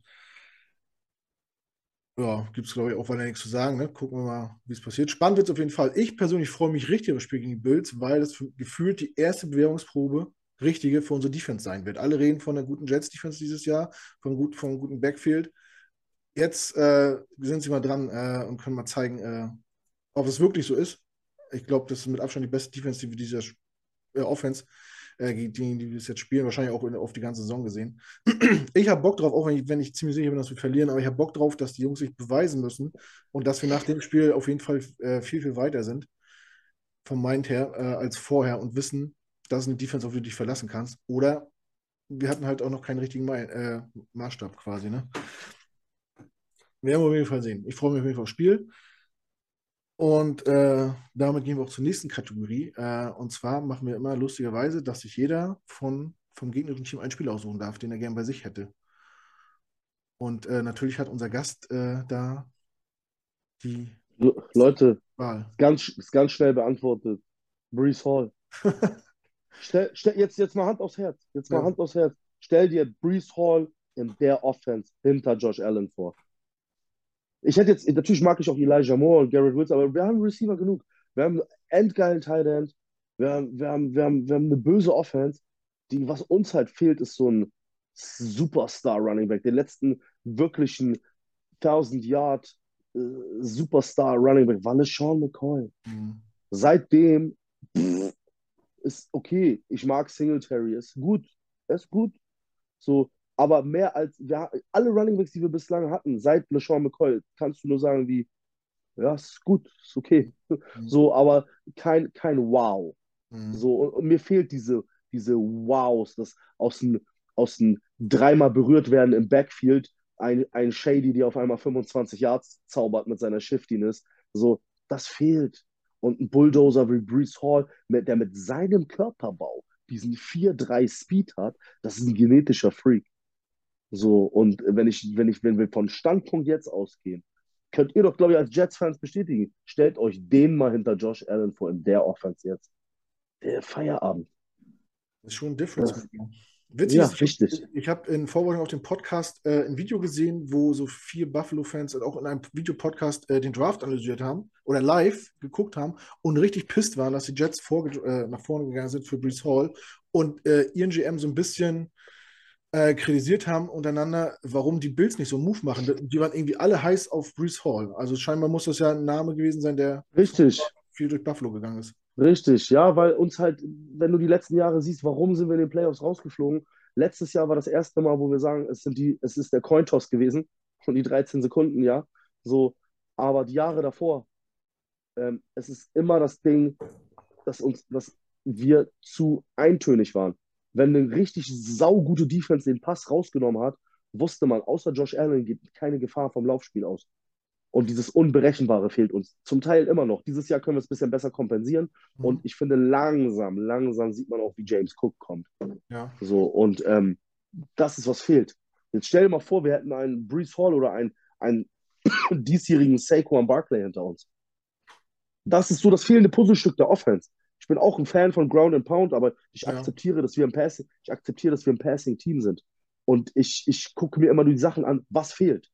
A: ja, gibt es, glaube ich, auch weiter nichts zu sagen. Ne? Gucken wir mal, wie es passiert. Spannend wird es auf jeden Fall. Ich persönlich freue mich richtig auf das Spiel gegen die Bills, weil das gefühlt die erste Bewährungsprobe richtige für unsere Defense sein wird. Alle reden von einer guten Jets-Defense dieses Jahr, von, gut, von einem guten Backfield. Jetzt äh, sind sie mal dran äh, und können mal zeigen, äh, ob es wirklich so ist. Ich glaube, das ist mit Abstand die beste Defense, die wir dieser äh, Offense, äh, die, die wir jetzt spielen, wahrscheinlich auch in, auf die ganze Saison gesehen. ich habe Bock drauf, auch wenn ich, wenn ich ziemlich sicher bin, dass wir verlieren, aber ich habe Bock drauf, dass die Jungs sich beweisen müssen und dass wir nach dem Spiel auf jeden Fall äh, viel, viel weiter sind, vom Mind her, als vorher und wissen, das ist eine Defense, auf die du dich verlassen kannst. Oder wir hatten halt auch noch keinen richtigen Ma Maßstab quasi. Ne? Werden wir auf jeden Fall sehen. Ich freue mich auf jeden Fall aufs Spiel. Und äh, damit gehen wir auch zur nächsten Kategorie. Äh, und zwar machen wir immer lustigerweise, dass sich jeder von, vom gegnerischen Team einen Spieler aussuchen darf, den er gern bei sich hätte. Und äh, natürlich hat unser Gast äh, da die
B: Leute, Wahl. Ganz, ist ganz schnell beantwortet. Brees Hall. Stell, stell, jetzt, jetzt mal Hand aufs Herz. Jetzt mal ja. Hand aufs Herz. Stell dir Brees Hall in der Offense hinter Josh Allen vor. Ich hätte jetzt, natürlich mag ich auch Elijah Moore und Garrett Wills, aber wir haben Receiver genug. Wir haben endgeilen Tight End. Wir haben, wir, haben, wir, haben, wir haben eine böse Offense. Die, was uns halt fehlt, ist so ein Superstar Running Back. Den letzten wirklichen 1000 Yard äh, Superstar Running Back war Sean McCoy. Mhm. Seitdem pff, ist okay. Ich mag Singletary, ist gut, ist gut. So, aber mehr als wir, alle Running Backs, die wir bislang hatten, seit LeSean McCoy, kannst du nur sagen, wie, ja, ist gut, ist okay. Mhm. So, aber kein, kein Wow. Mhm. So, und, und, mir fehlt diese, diese Wows, das aus dem, aus dem dreimal berührt werden im Backfield, ein, ein Shady, die auf einmal 25 Yards zaubert mit seiner Shiftiness. So, das fehlt und ein Bulldozer wie Brees Hall, der mit seinem Körperbau diesen 4-3 Speed hat, das ist ein genetischer Freak. So, und wenn ich, wenn ich, wenn wir von Standpunkt jetzt ausgehen, könnt ihr doch, glaube ich, als Jets-Fans bestätigen. Stellt euch den mal hinter Josh Allen vor in der Offense jetzt. Der Feierabend.
A: Das ist schon ein Difference.
B: Ja. Witzig, ja, richtig.
A: Ich, habe in Vorbereitung auf den Podcast äh, ein Video gesehen, wo so vier Buffalo-Fans auch in einem Videopodcast äh, den Draft analysiert haben oder live geguckt haben und richtig pisst waren, dass die Jets äh, nach vorne gegangen sind für Brees Hall und äh, ihren GM so ein bisschen äh, kritisiert haben untereinander, warum die Bills nicht so einen Move machen. Die waren irgendwie alle heiß auf Brees Hall. Also scheinbar muss das ja ein Name gewesen sein, der
B: richtig.
A: viel durch Buffalo gegangen ist.
B: Richtig, ja, weil uns halt, wenn du die letzten Jahre siehst, warum sind wir in den Playoffs rausgeflogen? Letztes Jahr war das erste Mal, wo wir sagen, es, sind die, es ist der Cointoss gewesen und die 13 Sekunden, ja. So, aber die Jahre davor, ähm, es ist immer das Ding, dass uns, dass wir zu eintönig waren. Wenn eine richtig saugute Defense den Pass rausgenommen hat, wusste man, außer Josh Allen geht keine Gefahr vom Laufspiel aus. Und dieses Unberechenbare fehlt uns zum Teil immer noch. Dieses Jahr können wir es ein bisschen besser kompensieren. Mhm. Und ich finde, langsam, langsam sieht man auch, wie James Cook kommt.
A: Ja.
B: So, und ähm, das ist, was fehlt. Jetzt stell dir mal vor, wir hätten einen Brees Hall oder einen, einen diesjährigen Saquon Barkley hinter uns. Das ist so das fehlende Puzzlestück der Offense. Ich bin auch ein Fan von Ground and Pound, aber ich ja. akzeptiere, dass wir ein Passing, ich akzeptiere, dass wir ein Passing-Team sind. Und ich, ich gucke mir immer nur die Sachen an, was fehlt.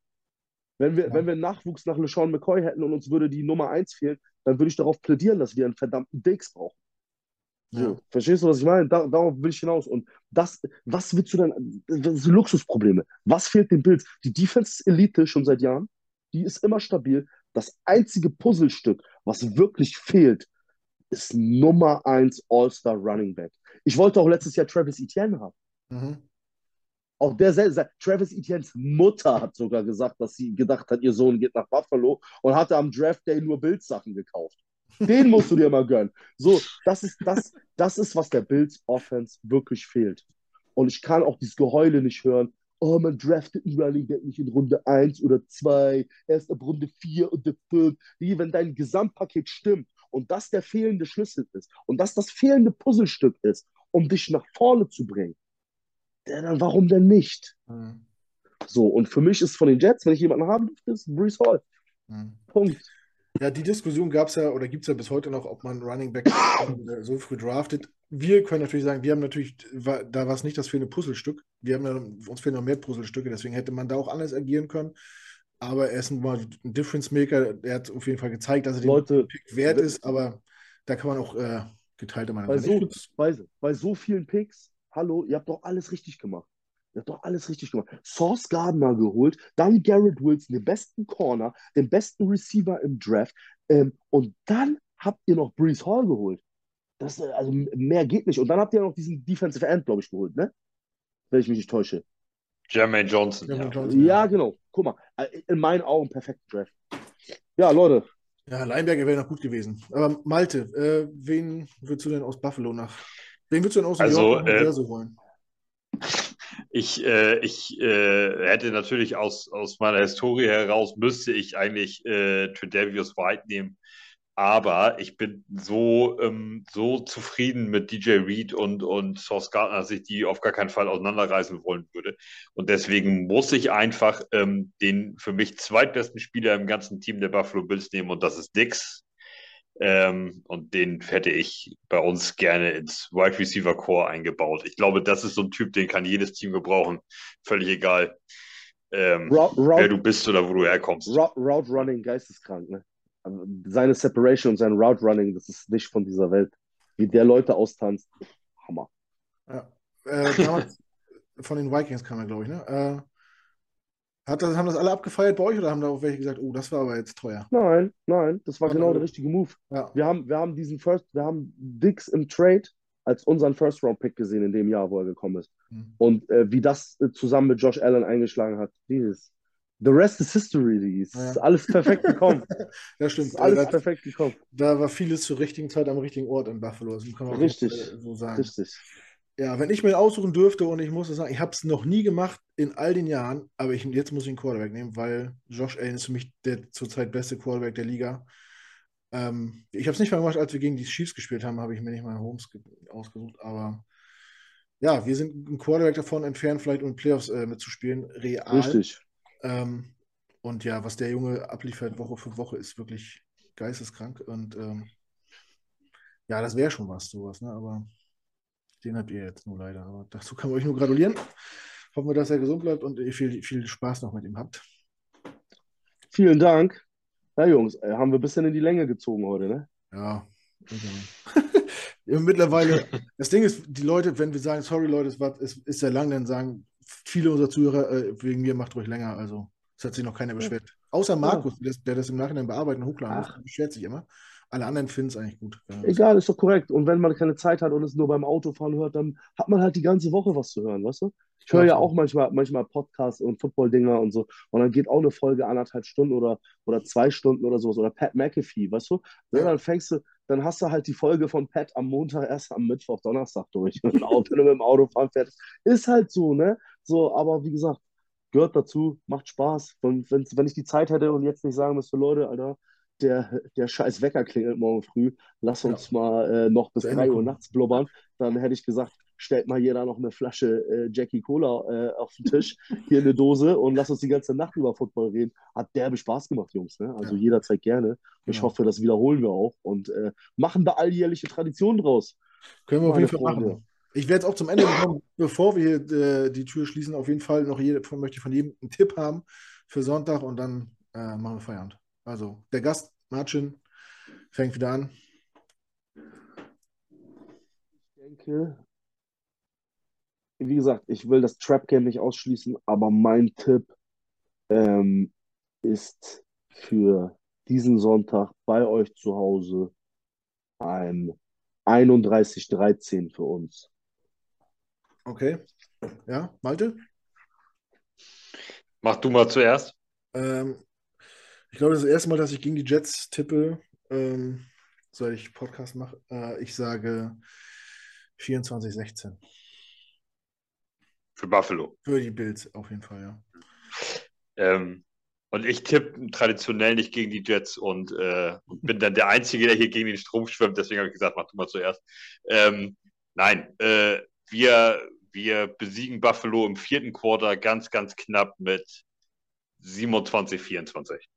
B: Wenn wir, ja. wenn wir Nachwuchs nach LeSean McCoy hätten und uns würde die Nummer 1 fehlen, dann würde ich darauf plädieren, dass wir einen verdammten Dix brauchen. So, ja. Verstehst du, was ich meine? Da, darauf will ich hinaus. Und das, was willst du dann? Das sind Luxusprobleme. Was fehlt den Bills? Die Defense ist Elite schon seit Jahren. Die ist immer stabil. Das einzige Puzzlestück, was wirklich fehlt, ist Nummer 1 All-Star Running Back. Ich wollte auch letztes Jahr Travis Etienne haben. Mhm. Auch der selber, Travis Etiennes Mutter hat sogar gesagt, dass sie gedacht hat, ihr Sohn geht nach Buffalo und hatte am Draft Day nur Bills-Sachen gekauft. Den musst du dir mal gönnen. So, das ist, das, das ist, was der Bills Offense wirklich fehlt. Und ich kann auch dieses Geheule nicht hören. Oh, man draftet einen Running Back nicht in Runde 1 oder 2, erst ab Runde 4 und 5. Wie, wenn dein Gesamtpaket stimmt und das der fehlende Schlüssel ist und das das fehlende Puzzlestück ist, um dich nach vorne zu bringen, dann warum denn nicht? Mhm. So, und für mich ist von den Jets, wenn ich jemanden haben dürfte, ist Brees Hall. Mhm. Punkt.
A: Ja, die Diskussion gab es ja oder gibt es ja bis heute noch, ob man Running Back so früh draftet. Wir können natürlich sagen, wir haben natürlich, da war es nicht das fehlende Puzzlestück. Wir haben ja, uns fehlen noch mehr Puzzlestücke, deswegen hätte man da auch anders agieren können. Aber er ist ein, ein Difference Maker. Er hat auf jeden Fall gezeigt, dass er
B: den
A: Pick wert ist, aber da kann man auch äh, geteilte Meinung
B: bei so, bei, bei so vielen Picks, hallo, ihr habt doch alles richtig gemacht. Ihr habt doch alles richtig gemacht. Source Gardner geholt, dann Garrett Wilson, den besten Corner, den besten Receiver im Draft. Ähm, und dann habt ihr noch Brees Hall geholt. Das, äh, also mehr geht nicht. Und dann habt ihr noch diesen Defensive End, glaube ich, geholt, ne? Wenn ich mich nicht täusche.
C: Jermaine Johnson.
B: Jermaine ja. Johnson ja. ja. genau. Guck mal, in meinen Augen perfekt Draft. Ja, Leute.
A: Ja, Leinberger wäre noch gut gewesen. Aber Malte, äh, wen würdest du denn aus Buffalo nach? Wen würdest du denn aus
C: also, New York äh, holen? Ich, äh, ich äh, hätte natürlich aus, aus meiner Historie heraus, müsste ich eigentlich äh, Tredavious White nehmen. Aber ich bin so, ähm, so zufrieden mit DJ Reed und, und Source Gardner, dass ich die auf gar keinen Fall auseinanderreißen wollen würde. Und deswegen muss ich einfach ähm, den für mich zweitbesten Spieler im ganzen Team der Buffalo Bills nehmen und das ist Dix. Ähm, und den hätte ich bei uns gerne ins Wide Receiver Core eingebaut. Ich glaube, das ist so ein Typ, den kann jedes Team gebrauchen. Völlig egal, ähm, Route, wer du bist oder wo du herkommst.
B: Route, Route Running geisteskrank, ne? Also seine Separation und sein Route Running, das ist nicht von dieser Welt. Wie der Leute austanzt, Hammer.
A: Ja. Äh, von den Vikings kam er, glaube ich, ne? Äh, hat das, haben das alle abgefeiert bei euch oder haben da auch welche gesagt, oh, das war aber jetzt teuer?
B: Nein, nein, das war genau der richtige Move. Ja. Wir, haben, wir haben diesen First, wir haben Dix im Trade als unseren First-Round-Pick gesehen in dem Jahr, wo er gekommen ist. Mhm. Und äh, wie das äh, zusammen mit Josh Allen eingeschlagen hat, dieses. The rest is history, ist ja. alles perfekt gekommen.
A: das stimmt.
B: Alles da, perfekt gekommen.
A: Da war vieles zur richtigen Zeit am richtigen Ort in Buffalo.
B: Das kann man richtig, so sagen. Richtig.
A: Ja, wenn ich mir aussuchen dürfte und ich muss sagen, ich habe es noch nie gemacht in all den Jahren, aber ich, jetzt muss ich einen Quarterback nehmen, weil Josh Allen ist für mich der zurzeit beste Quarterback der Liga. Ähm, ich habe es nicht mal gemacht, als wir gegen die Chiefs gespielt haben, habe ich mir nicht mal Holmes ausgesucht, aber ja, wir sind ein Quarterback davon entfernt, vielleicht um Playoffs äh, mitzuspielen, real.
B: Richtig.
A: Ähm, und ja, was der Junge abliefert Woche für Woche, ist wirklich geisteskrank und ähm, ja, das wäre schon was, sowas, ne? Aber den habt ihr jetzt nur leider. Aber dazu kann man euch nur gratulieren. Hoffen wir, dass er gesund bleibt und ihr viel, viel Spaß noch mit ihm habt.
B: Vielen Dank. Ja, Jungs, äh, haben wir ein bisschen in die Länge gezogen heute, ne?
A: Ja. Mittlerweile, das Ding ist, die Leute, wenn wir sagen, sorry Leute, es, war, es ist sehr lang, dann sagen viele unserer Zuhörer, äh, wegen mir macht ruhig länger. Also, es hat sich noch keiner beschwert. Außer Markus, ja. der, das im Nachhinein bearbeiten und hochladen muss, beschwert sich immer. Alle anderen finden es eigentlich gut.
B: Egal, ist doch korrekt. Und wenn man keine Zeit hat und es nur beim Autofahren hört, dann hat man halt die ganze Woche was zu hören, weißt du? Ich höre ja auch manchmal, manchmal Podcasts und Football-Dinger und so. Und dann geht auch eine Folge anderthalb Stunden oder, oder zwei Stunden oder sowas. Oder Pat McAfee, weißt du? Ja. dann fängst du, dann hast du halt die Folge von Pat am Montag, erst am Mittwoch, Donnerstag durch. wenn du mit dem Autofahren fährst. Ist halt so, ne? So, aber wie gesagt, gehört dazu, macht Spaß. Und wenn ich die Zeit hätte und jetzt nicht sagen müsste, Leute, Alter, der, der scheiß Wecker klingelt morgen früh, lass uns ja. mal äh, noch bis 3 Uhr nachts blubbern, dann hätte ich gesagt, stellt mal jeder noch eine Flasche äh, Jackie Cola äh, auf den Tisch, hier eine Dose und lass uns die ganze Nacht über Football reden. Hat derbe Spaß gemacht, Jungs. Ne? Also ja. jederzeit gerne. Ich genau. hoffe, das wiederholen wir auch und äh, machen da alljährliche Traditionen draus.
A: Können wir auf jeden Fall machen. Ich werde es auch zum Ende kommen, bevor wir äh, die Tür schließen, auf jeden Fall noch jede, möchte ich von jedem einen Tipp haben für Sonntag und dann äh, machen wir Feierabend. Also der Gast, Marcin, fängt wieder an.
B: denke, wie gesagt, ich will das Trap Game nicht ausschließen, aber mein Tipp ähm, ist für diesen Sonntag bei euch zu Hause ein 31-13 für uns.
A: Okay. Ja, Malte?
C: Mach du mal zuerst.
A: Ähm, ich glaube, das ist das erste Mal, dass ich gegen die Jets tippe, ähm, seit ich Podcast mache. Äh, ich sage 24-16.
C: Für Buffalo.
A: Für die Bills auf jeden Fall, ja.
C: Ähm, und ich tippe traditionell nicht gegen die Jets und äh, bin dann der Einzige, der hier gegen den Strom schwimmt. Deswegen habe ich gesagt, mach du mal zuerst. Ähm, nein, äh, wir, wir besiegen Buffalo im vierten Quarter ganz, ganz knapp mit 27, 24.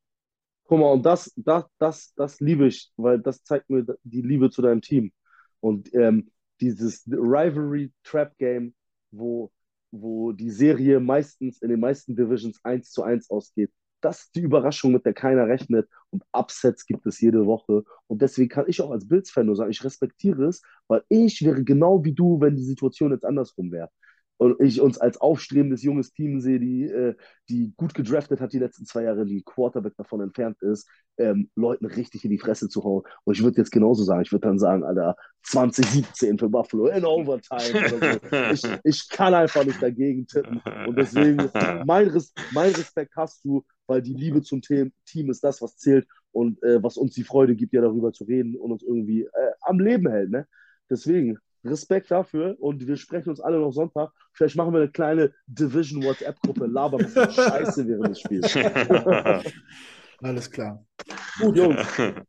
B: Guck mal, und das, das, das, das liebe ich, weil das zeigt mir die Liebe zu deinem Team. Und ähm, dieses Rivalry Trap Game, wo, wo die Serie meistens in den meisten Divisions 1 zu 1 ausgeht, das ist die Überraschung, mit der keiner rechnet. Und Upsets gibt es jede Woche. Und deswegen kann ich auch als Bills-Fan nur sagen, ich respektiere es, weil ich wäre genau wie du, wenn die Situation jetzt andersrum wäre und ich uns als aufstrebendes junges Team sehe, die, äh, die gut gedraftet hat die letzten zwei Jahre, die Quarterback davon entfernt ist, ähm, Leuten richtig in die Fresse zu hauen. Und ich würde jetzt genauso sagen, ich würde dann sagen, Alter, 2017 für Buffalo in Overtime oder so. Ich, ich kann einfach nicht dagegen tippen. Und deswegen, mein, Res mein Respekt hast du, weil die Liebe zum Team, Team ist das, was zählt und äh, was uns die Freude gibt, ja darüber zu reden und uns irgendwie äh, am Leben hält. Ne? Deswegen, Respekt dafür und wir sprechen uns alle noch Sonntag. Vielleicht machen wir eine kleine Division WhatsApp-Gruppe, labern ein Scheiße während des Spiels.
A: Alles klar. Gut, Jungs.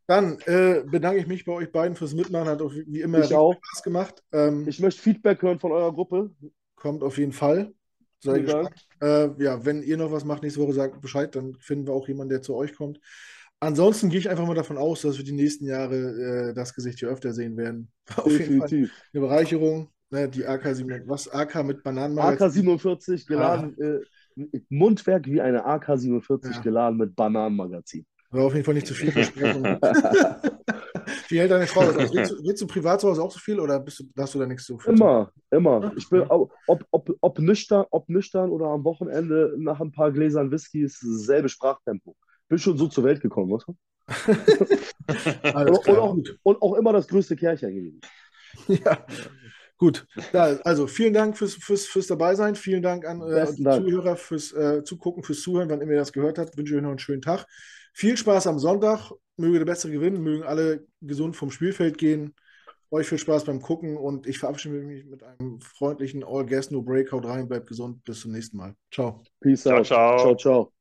A: Dann äh, bedanke ich mich bei euch beiden fürs Mitmachen. Hat auch wie immer
B: ich auch.
A: Spaß gemacht. Ähm,
B: ich möchte Feedback hören von eurer Gruppe.
A: Kommt auf jeden Fall. Sei gespannt. Äh, ja, wenn ihr noch was macht nächste Woche, sagt Bescheid, dann finden wir auch jemanden, der zu euch kommt. Ansonsten gehe ich einfach mal davon aus, dass wir die nächsten Jahre äh, das Gesicht hier öfter sehen werden. Auf jeden Fall eine Bereicherung. Ne, die AK 47, was AK mit Bananenmagazin?
B: AK 47 geladen, ah. äh, Mundwerk wie eine AK 47 ja. geladen mit Bananenmagazin.
A: War auf jeden Fall nicht zu viel versprochen. Wie hält deine Frau das aus? Willst du, willst du privat zu Hause auch so viel oder bist du, hast du da nichts zu?
B: Immer, immer. Ich bin, ob, ob, ob, nüchtern, ob nüchtern oder am Wochenende nach ein paar Gläsern Whisky ist dasselbe Sprachtempo bin schon so zur Welt gekommen, was? und, und, auch, und, auch, immer das größte Kercher gewesen.
A: Ja, gut. Ja, also vielen Dank fürs, fürs, fürs Dabeisein. Vielen Dank an äh, die Dank. Zuhörer fürs äh, Zugucken, fürs Zuhören, wann immer ihr das gehört habt. Wünsche euch noch einen schönen Tag. Viel Spaß am Sonntag. Möge der Bessere gewinnen. Mögen alle gesund vom Spielfeld gehen. Euch viel Spaß beim Gucken und ich verabschiede mich mit einem freundlichen All Gas No Breakout rein. Bleibt gesund. Bis zum nächsten Mal. Ciao.
B: Peace ciao, out. Ciao, ciao. ciao.